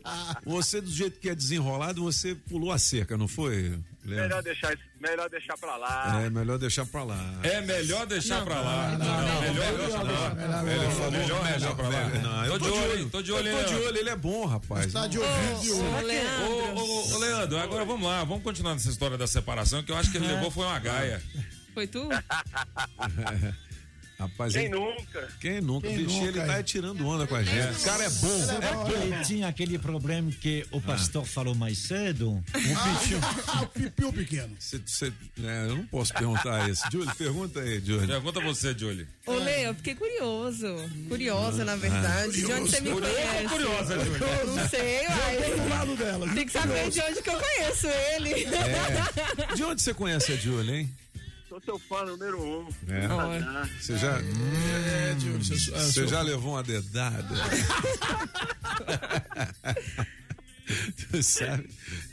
Speaker 1: você, do jeito que é desenrolado, você pulou a cerca, não foi, Leandro?
Speaker 57: Melhor deixar, melhor deixar pra lá.
Speaker 1: É melhor deixar pra lá.
Speaker 5: É melhor deixar pra lá. Não, melhor deixar pra lá.
Speaker 1: Ele falou,
Speaker 5: Melhor deixar pra lá.
Speaker 1: Não, eu
Speaker 5: Tô de olho, hein? Tô de olho,
Speaker 1: eu tô de olho, ele é bom, rapaz.
Speaker 44: Tá de
Speaker 1: Não-
Speaker 44: ouvido de olho.
Speaker 5: Ô, ô, ô, Leandro, agora vamos lá, vamos continuar nessa história da separação, que eu acho que ele levou foi uma gaia.
Speaker 3: Foi tu?
Speaker 1: Rapaz,
Speaker 57: Quem
Speaker 1: ele-
Speaker 57: nunca?
Speaker 1: Quem nunca?
Speaker 44: Quem
Speaker 1: Bicho,
Speaker 44: nunca,
Speaker 1: ele tá
Speaker 44: hein?
Speaker 1: tirando onda com a gente. O cara é bom. É bom.
Speaker 6: Ele tinha aquele problema que o pastor falou mais cedo.
Speaker 44: Ah, o pipiu pequeno.
Speaker 1: Cê- cê- é, eu não posso perguntar isso. Júlio, pergunta aí, Júlio.
Speaker 5: Pergunta você, Julie.
Speaker 3: Ô, Lê, eu fiquei curioso. Curiosa, na verdade. De onde você me conhece?
Speaker 5: curiosa, Júlia?
Speaker 3: Não sei,
Speaker 44: Joguei do
Speaker 3: mas
Speaker 44: lado dela.
Speaker 3: tem que saber de onde que eu conheço ele.
Speaker 1: É. De onde você conhece a Júlia, hein?
Speaker 57: Sou seu fã número um.
Speaker 1: É.
Speaker 57: Instagram.
Speaker 1: Você já.
Speaker 44: É, Júlio, você- ah,
Speaker 1: Você já levou uma dedada? tu sabe?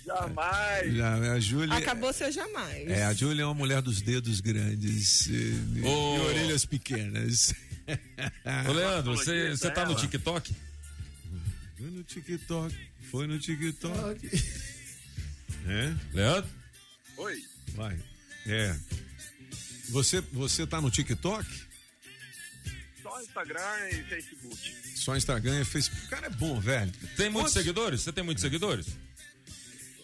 Speaker 57: Jamais.
Speaker 1: Já, a Júlia.
Speaker 3: Acabou seu jamais.
Speaker 1: É, a Júlia é uma mulher dos dedos grandes e,
Speaker 5: Ô.
Speaker 1: e orelhas pequenas.
Speaker 5: Ô, Leandro, você você tá no TikTok?
Speaker 1: Foi no TikTok. Foi no TikTok. É?
Speaker 5: Leandro?
Speaker 57: Oi.
Speaker 1: Vai. É. Você, você tá no TikTok?
Speaker 57: Só Instagram e Facebook.
Speaker 1: Só Instagram e Facebook. O cara é bom, velho.
Speaker 5: Tem muitos
Speaker 1: Quantos?
Speaker 5: seguidores? Você tem muitos seguidores?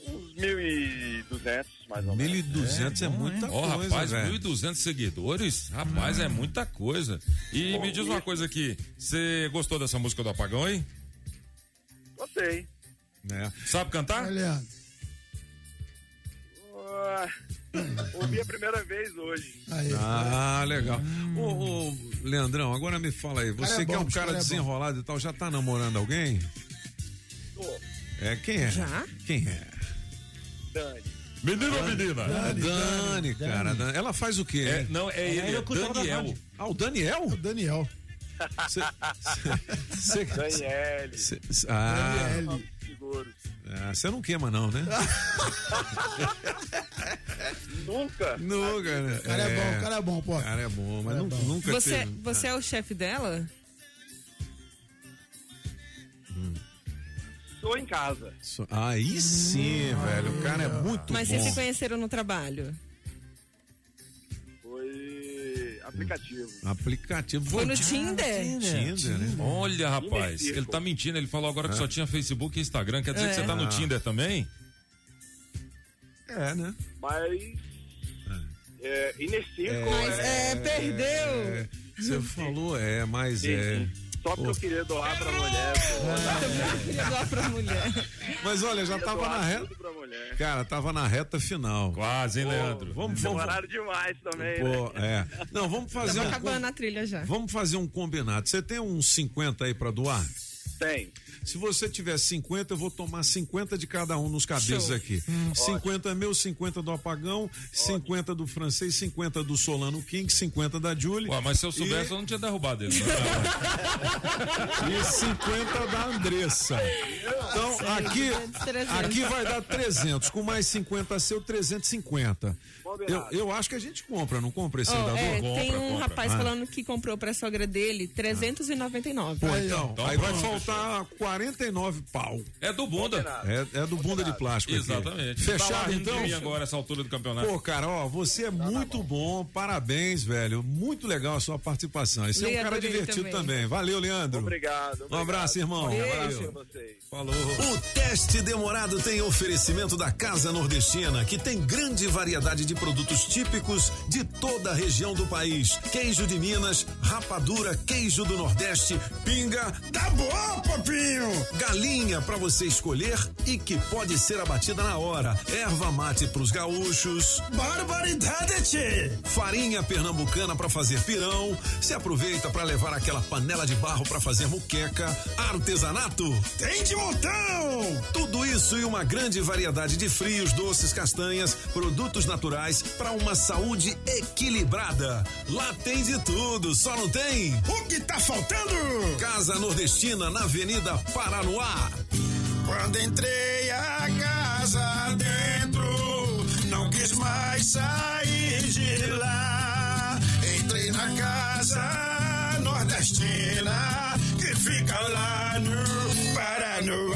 Speaker 57: Uns 1.200, mais ou menos.
Speaker 1: 1.200 é, muita
Speaker 5: Ó,
Speaker 1: coisa,
Speaker 5: rapaz,
Speaker 1: velho.
Speaker 5: 1.200 seguidores? Rapaz, é muita coisa. E me diz uma coisa aqui, você gostou dessa música do Apagão aí?
Speaker 57: Gostei.
Speaker 1: É.
Speaker 5: Sabe cantar?
Speaker 44: Leandro.
Speaker 57: Ah, ouvi a primeira vez hoje.
Speaker 1: Ah, legal. Ô, ô, Leandrão, agora me fala aí. Você
Speaker 57: Cara é
Speaker 1: que é
Speaker 57: bom,
Speaker 1: um cara
Speaker 57: cara é
Speaker 1: desenrolado e tal, já tá namorando alguém?
Speaker 57: Tô.
Speaker 1: É, quem é?
Speaker 3: Já?
Speaker 1: Quem é?
Speaker 57: Dani.
Speaker 5: Menino ou menina?
Speaker 1: Dani, Dani, cara. Dani. Ela faz o quê?
Speaker 5: É, não, é ele, é Daniel.
Speaker 1: Ah, o Daniel? O
Speaker 44: Daniel.
Speaker 1: Cê, cê,
Speaker 57: Daniele.
Speaker 1: cê- cê- ah,
Speaker 57: Daniele. Seguros.
Speaker 1: ah, você não queima não, né?
Speaker 57: Nunca.
Speaker 1: Nunca, né?
Speaker 44: O cara é bom, o cara é bom, pô.
Speaker 1: O cara é bom, mas nu- nunca
Speaker 3: Você,
Speaker 1: teve.
Speaker 3: você é o chefe dela?
Speaker 57: Estou em casa.
Speaker 1: Aí sim, velho. O cara é muito
Speaker 3: Mas
Speaker 1: bom.
Speaker 3: vocês se conheceram no trabalho?
Speaker 57: Aplicativo.
Speaker 1: Aplicativo.
Speaker 3: Foi no Tinder?
Speaker 1: Tinder, né?
Speaker 5: Olha, rapaz,
Speaker 57: Tinder
Speaker 5: ele tá mentindo. Ele falou agora que
Speaker 1: É.
Speaker 5: só tinha Facebook e Instagram. Quer dizer
Speaker 3: É.
Speaker 5: que você tá no
Speaker 1: Ah.
Speaker 5: Tinder também?
Speaker 1: É, né?
Speaker 57: Mas. É, nesse círculo.
Speaker 3: Mas é,
Speaker 1: É,
Speaker 3: perdeu.
Speaker 1: Você falou, é, mas é.
Speaker 57: Só porque eu queria doar pra mulher.
Speaker 3: Eu queria doar pra mulher.
Speaker 1: Mas olha, já tava na reta. Cara, tava na reta final.
Speaker 5: Quase, hein, Leandro?
Speaker 1: Vamos, vamos,
Speaker 57: Demoraram demais também,
Speaker 1: Pô,
Speaker 57: né?
Speaker 1: é. Não, vamos fazer
Speaker 3: Tava
Speaker 1: um.
Speaker 3: acabando a trilha já.
Speaker 1: Vamos fazer um combinado. Você tem uns 50 aí pra doar?
Speaker 57: Tem.
Speaker 1: Se você tiver 50, eu vou tomar 50 de cada um nos cabeças
Speaker 3: Show.
Speaker 1: aqui. 50 é meu, 50 do Apagão, 50 do francês, 50 do Solano King, 50 da Julie.
Speaker 5: Ué, mas se eu
Speaker 1: E-
Speaker 5: soubesse, eu não tinha derrubado ele.
Speaker 1: e 50 da Andressa. Então, aqui,
Speaker 3: 300.
Speaker 1: aqui vai dar 300. Com mais 50 seu, 350. Eu, eu acho que a gente compra, não compra esse
Speaker 3: Ó,
Speaker 1: ainda
Speaker 3: é,
Speaker 1: dor?
Speaker 3: tem um rapaz
Speaker 1: Ah.
Speaker 3: falando que comprou pra sogra dele 399.
Speaker 1: Pô, então,
Speaker 5: Então
Speaker 1: aí vai
Speaker 5: pronto,
Speaker 1: faltar 49 pau.
Speaker 5: É do bunda.
Speaker 1: É, é do bunda de plástico aqui.
Speaker 5: Exatamente. Tá lá
Speaker 1: Fechado,
Speaker 5: de
Speaker 1: então?
Speaker 5: agora, essa altura do campeonato.
Speaker 1: Pô, cara, ó, você é muito bom, parabéns, velho. Muito legal a sua participação. Você é um
Speaker 3: Leandro,
Speaker 1: cara divertido também.
Speaker 3: também.
Speaker 1: Valeu, Leandro.
Speaker 57: Obrigado.
Speaker 1: Um abraço, irmão.
Speaker 57: Um abraço
Speaker 1: Valeu.
Speaker 57: vocês.
Speaker 1: Falou.
Speaker 26: O teste demorado tem oferecimento da Casa Nordestina, que tem grande variedade de produtos típicos de toda a região do país. Queijo de Minas, rapadura, queijo do Nordeste, pinga. Tá bom, papinho! Galinha pra você escolher e que pode ser abatida na hora. Erva mate pros gaúchos. Barbaridade! Farinha pernambucana pra fazer pirão. Se aproveita pra levar aquela panela de barro pra fazer muqueca. Artesanato tem de montão! Tudo isso e uma grande variedade de frios, doces, castanhas, produtos naturais para uma saúde equilibrada. Lá tem de tudo, só não tem. O que tá faltando? Casa Nordestina na Avenida Paranoá.
Speaker 58: Quando entrei a casa dentro, não quis mais sair de lá. Entrei na casa nordestina que fica lá no Paranoá.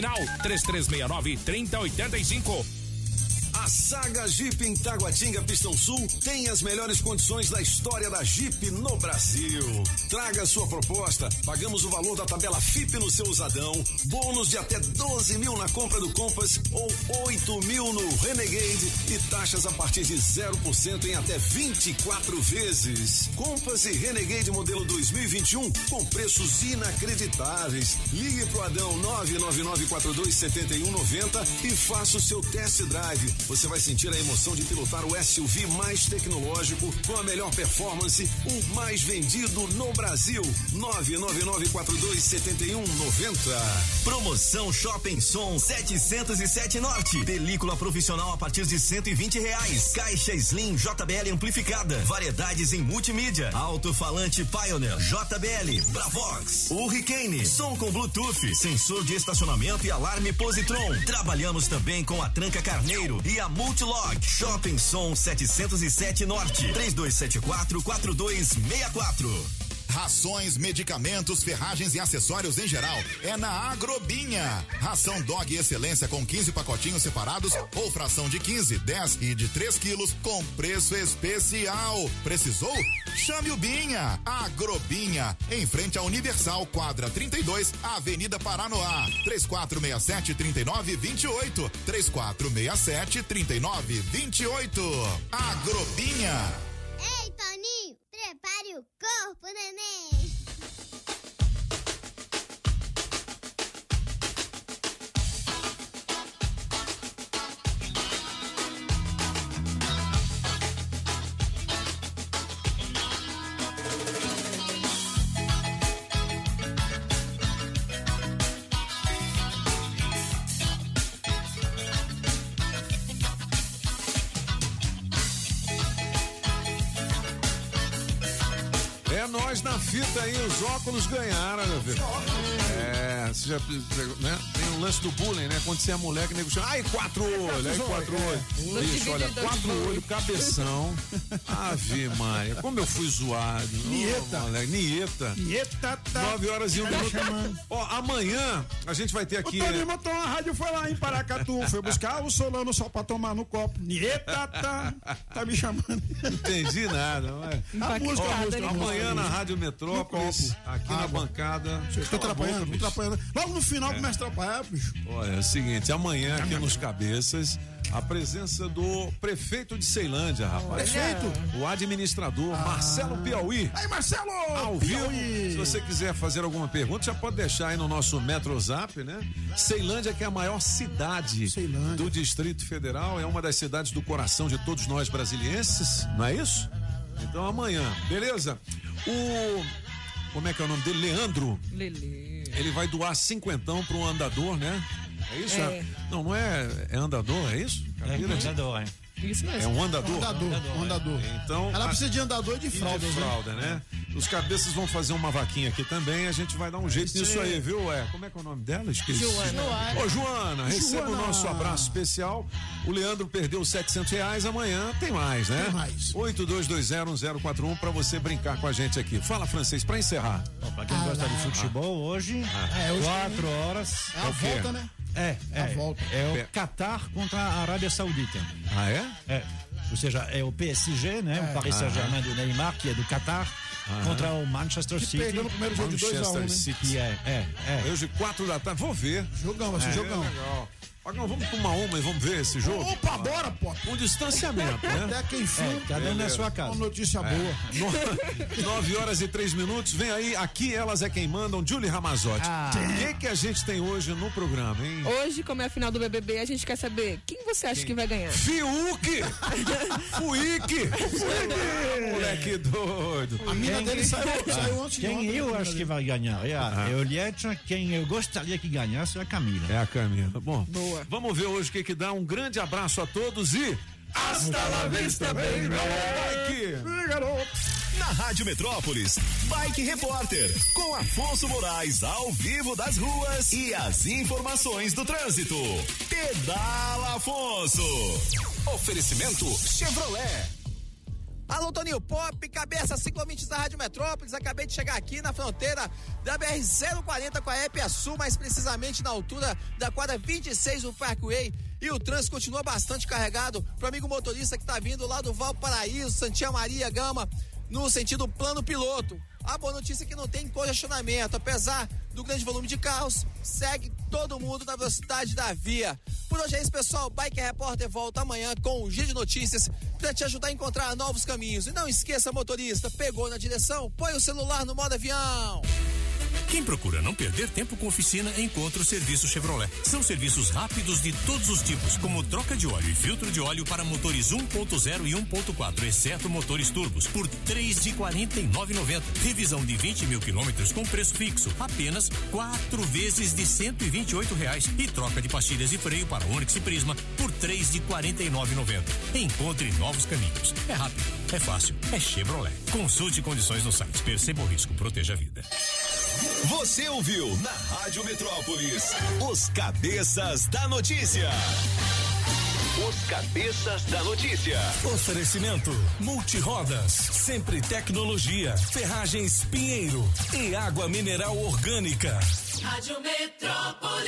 Speaker 59: 3369 3085.
Speaker 1: A Saga Jeep em Taguatinga, Pistão Sul, tem as melhores condições da história da Jeep no Brasil. Traga sua proposta, pagamos o valor da tabela FIP no seu usadão, bônus de até 12 mil na compra do Compass ou 8 mil no Renegade e taxas a partir de 0% em até 24 vezes. Compass e Renegade modelo 2021 com preços inacreditáveis. Ligue pro Adão 999427190 e faça o seu test drive. Você vai sentir a emoção de pilotar o SUV mais tecnológico com a melhor performance, o mais vendido no Brasil. 999427190.
Speaker 26: Promoção Shopping Som 707 Norte. Película profissional a partir de 120 reais. Caixa Slim JBL amplificada. Variedades em multimídia. Alto-falante Pioneer JBL. Bravox. Hurricane. Som com Bluetooth. Sensor de estacionamento e alarme Positron. Trabalhamos também com a Tranca Carneiro e a Multilog. Shopping Som 707 Norte. 3274 4264.
Speaker 60: Rações, medicamentos, ferragens e acessórios em geral é na Agrobinha. Ração Dog Excelência com 15 pacotinhos separados ou fração de 15, 10 e de 3 quilos com preço especial. Precisou? Chame o Binha. Agrobinha, em frente à Universal, quadra 32, Avenida Paranoá. 3467 3928. 3467 3928. Agrobinha.
Speaker 61: Ei, Toninho, prepare o corpo, neném.
Speaker 1: Fita aí, os óculos ganharam, meu filho. É, você já né? Tem o lance do bullying, né? Quando você é moleque, o nego chama, ai, quatro olhos, aí quatro olhos. Isso, olha, quatro olhos, cabeção. Ave Maria, como eu fui zoado.
Speaker 44: Nieta.
Speaker 1: Ô, moleque, Nieta.
Speaker 44: Nieta, tá.
Speaker 1: Nove horas e um
Speaker 44: Tá
Speaker 1: minuto. Ó, amanhã a gente vai ter
Speaker 44: O
Speaker 1: aqui.
Speaker 44: Toninho botou uma rádio, foi lá em Paracatu, foi buscar o Solano só pra tomar no copo. Nieta, tá, tá me chamando.
Speaker 1: Não entendi nada. Mas...
Speaker 44: A música, a música,
Speaker 1: Amanhã na Rádio Aqui na
Speaker 44: Água.
Speaker 1: bancada.
Speaker 44: Tô
Speaker 1: Cala a boca,
Speaker 44: atrapalhando,
Speaker 1: bicho.
Speaker 44: atrapalhando. Logo no final
Speaker 1: É.
Speaker 44: começa a atrapalhar, bicho.
Speaker 1: Olha, é o seguinte, amanhã aqui nos Cabeças, a presença do prefeito de Ceilândia, rapaz.
Speaker 44: Prefeito?
Speaker 1: O administrador Marcelo Piauí.
Speaker 44: Aí, Marcelo!
Speaker 1: Ao vivo, se você quiser fazer alguma pergunta, já pode deixar aí no nosso Metrozap, né? Ceilândia, que é a maior cidade do Distrito Federal, é uma das cidades do coração de todos nós brasilienses, não é isso? Então amanhã, beleza? O. Como é que é o nome dele? Leandro.
Speaker 3: Lele.
Speaker 1: Ele vai doar cinquentão para um andador, né? É isso?
Speaker 3: É.
Speaker 1: Não, não é. É andador, é isso? Camila?
Speaker 6: andador, é.
Speaker 3: Isso mesmo.
Speaker 1: É um andador?
Speaker 44: Andador, um andador.
Speaker 1: Então,
Speaker 44: Ela
Speaker 1: a-
Speaker 44: precisa de andador e de
Speaker 1: e
Speaker 44: fralda,
Speaker 1: de fralda, né? Os cabeças vão fazer uma vaquinha aqui também, a gente vai dar um jeito
Speaker 44: Isso
Speaker 1: nisso
Speaker 44: aí.
Speaker 1: viu? É, como é que é o nome dela? Esqueci.
Speaker 3: Joana.
Speaker 1: Ô, Joana, receba o
Speaker 44: Joana.
Speaker 1: nosso abraço especial. O Leandro perdeu 700 reais, amanhã tem mais, né?
Speaker 44: Tem mais.
Speaker 1: 82201041 pra você brincar com a gente aqui. Fala, francês, pra encerrar.
Speaker 6: Pra quem gosta de futebol, hoje,
Speaker 44: É, hoje
Speaker 6: quatro horas.
Speaker 44: É a
Speaker 1: o quê?
Speaker 44: volta, né?
Speaker 6: É, é.
Speaker 44: A volta.
Speaker 6: É
Speaker 1: É.
Speaker 6: o Qatar contra a Arábia Saudita.
Speaker 1: Ah, é?
Speaker 6: É. Ou seja, é o PSG, né? O Paris Saint-Germain do Neymar, que é do Qatar, contra o Manchester
Speaker 44: Que
Speaker 6: City.
Speaker 44: perdeu no primeiro jogo de 2 a 1
Speaker 1: Manchester
Speaker 44: né?
Speaker 1: City.
Speaker 6: Que é, é, é.
Speaker 1: Hoje, quatro da tarde, vou ver.
Speaker 44: Jogão, vai ser
Speaker 1: É,
Speaker 44: jogão.
Speaker 1: legal. Pagão, vamos tomar uma e vamos ver esse jogo?
Speaker 44: Opa, bora, pô.
Speaker 1: Um distanciamento, né?
Speaker 44: Até quem filma.
Speaker 6: É, cada um na sua casa.
Speaker 44: Uma notícia boa.
Speaker 1: No- Nove horas e três minutos, vem aí, aqui elas é quem mandam, Julie Ramazotti.
Speaker 6: Ah.
Speaker 1: O que, que a gente tem hoje no programa, hein?
Speaker 3: Hoje, como é a final do BBB, a gente quer saber quem você acha que vai ganhar.
Speaker 1: Fiuk! Fuique! Moleque doido.
Speaker 44: A mina dele saiu, saiu antes de
Speaker 6: Quem
Speaker 44: ontem,
Speaker 6: eu
Speaker 44: né,
Speaker 6: acho que vai ganhar é a Eoliette, quem eu gostaria que ganhasse é a Camila.
Speaker 1: É a Camila. Bom,
Speaker 3: Boa.
Speaker 1: Vamos ver hoje o que que dá. Um grande abraço a todos e... Hasta la vista, baby!
Speaker 44: Garoto.
Speaker 26: Na Rádio Metrópolis, Bike Repórter, com Afonso Moraes ao vivo das ruas e as informações do trânsito. Pedala Afonso. Oferecimento Chevrolet.
Speaker 62: Alô, Toninho Pop, cabeça ciclovintes da Rádio Metrópolis. Acabei de chegar aqui na fronteira da BR-040 com a Epia Sul, mais precisamente na altura da quadra 26 do Parkway.
Speaker 31: E o trânsito continua bastante carregado pro amigo motorista que tá vindo lá do Valparaíso, Santinha Maria Gama, no sentido plano piloto. A boa notícia é que não tem congestionamento, apesar do grande volume de carros, segue todo mundo na velocidade da via. Por hoje é isso, pessoal. Bike Repórter volta amanhã com o Giro de Notícias para te ajudar a encontrar novos caminhos. E não esqueça, motorista, pegou na direção, põe o celular no modo avião.
Speaker 32: Quem procura não perder tempo com oficina, encontra o serviço Chevrolet. São serviços rápidos de todos os tipos, como troca de óleo e filtro de óleo para motores 1.0 e 1.4, exceto motores turbos, por três de quarenta e Revisão de 20 mil quilômetros com preço fixo, apenas quatro vezes de cento e reais. E troca de pastilhas e freio para Onix e Prisma por três de quarenta e Encontre novos caminhos. É rápido, é fácil, é Chevrolet. Consulte condições no site. Perceba o risco, proteja a vida.
Speaker 26: Você ouviu na Rádio Metrópolis os cabeças da notícia. Os cabeças da notícia.
Speaker 63: Oferecimento Multirodas, sempre tecnologia, ferragens Pinheiro e água mineral orgânica.
Speaker 22: Rádio Metrópolis.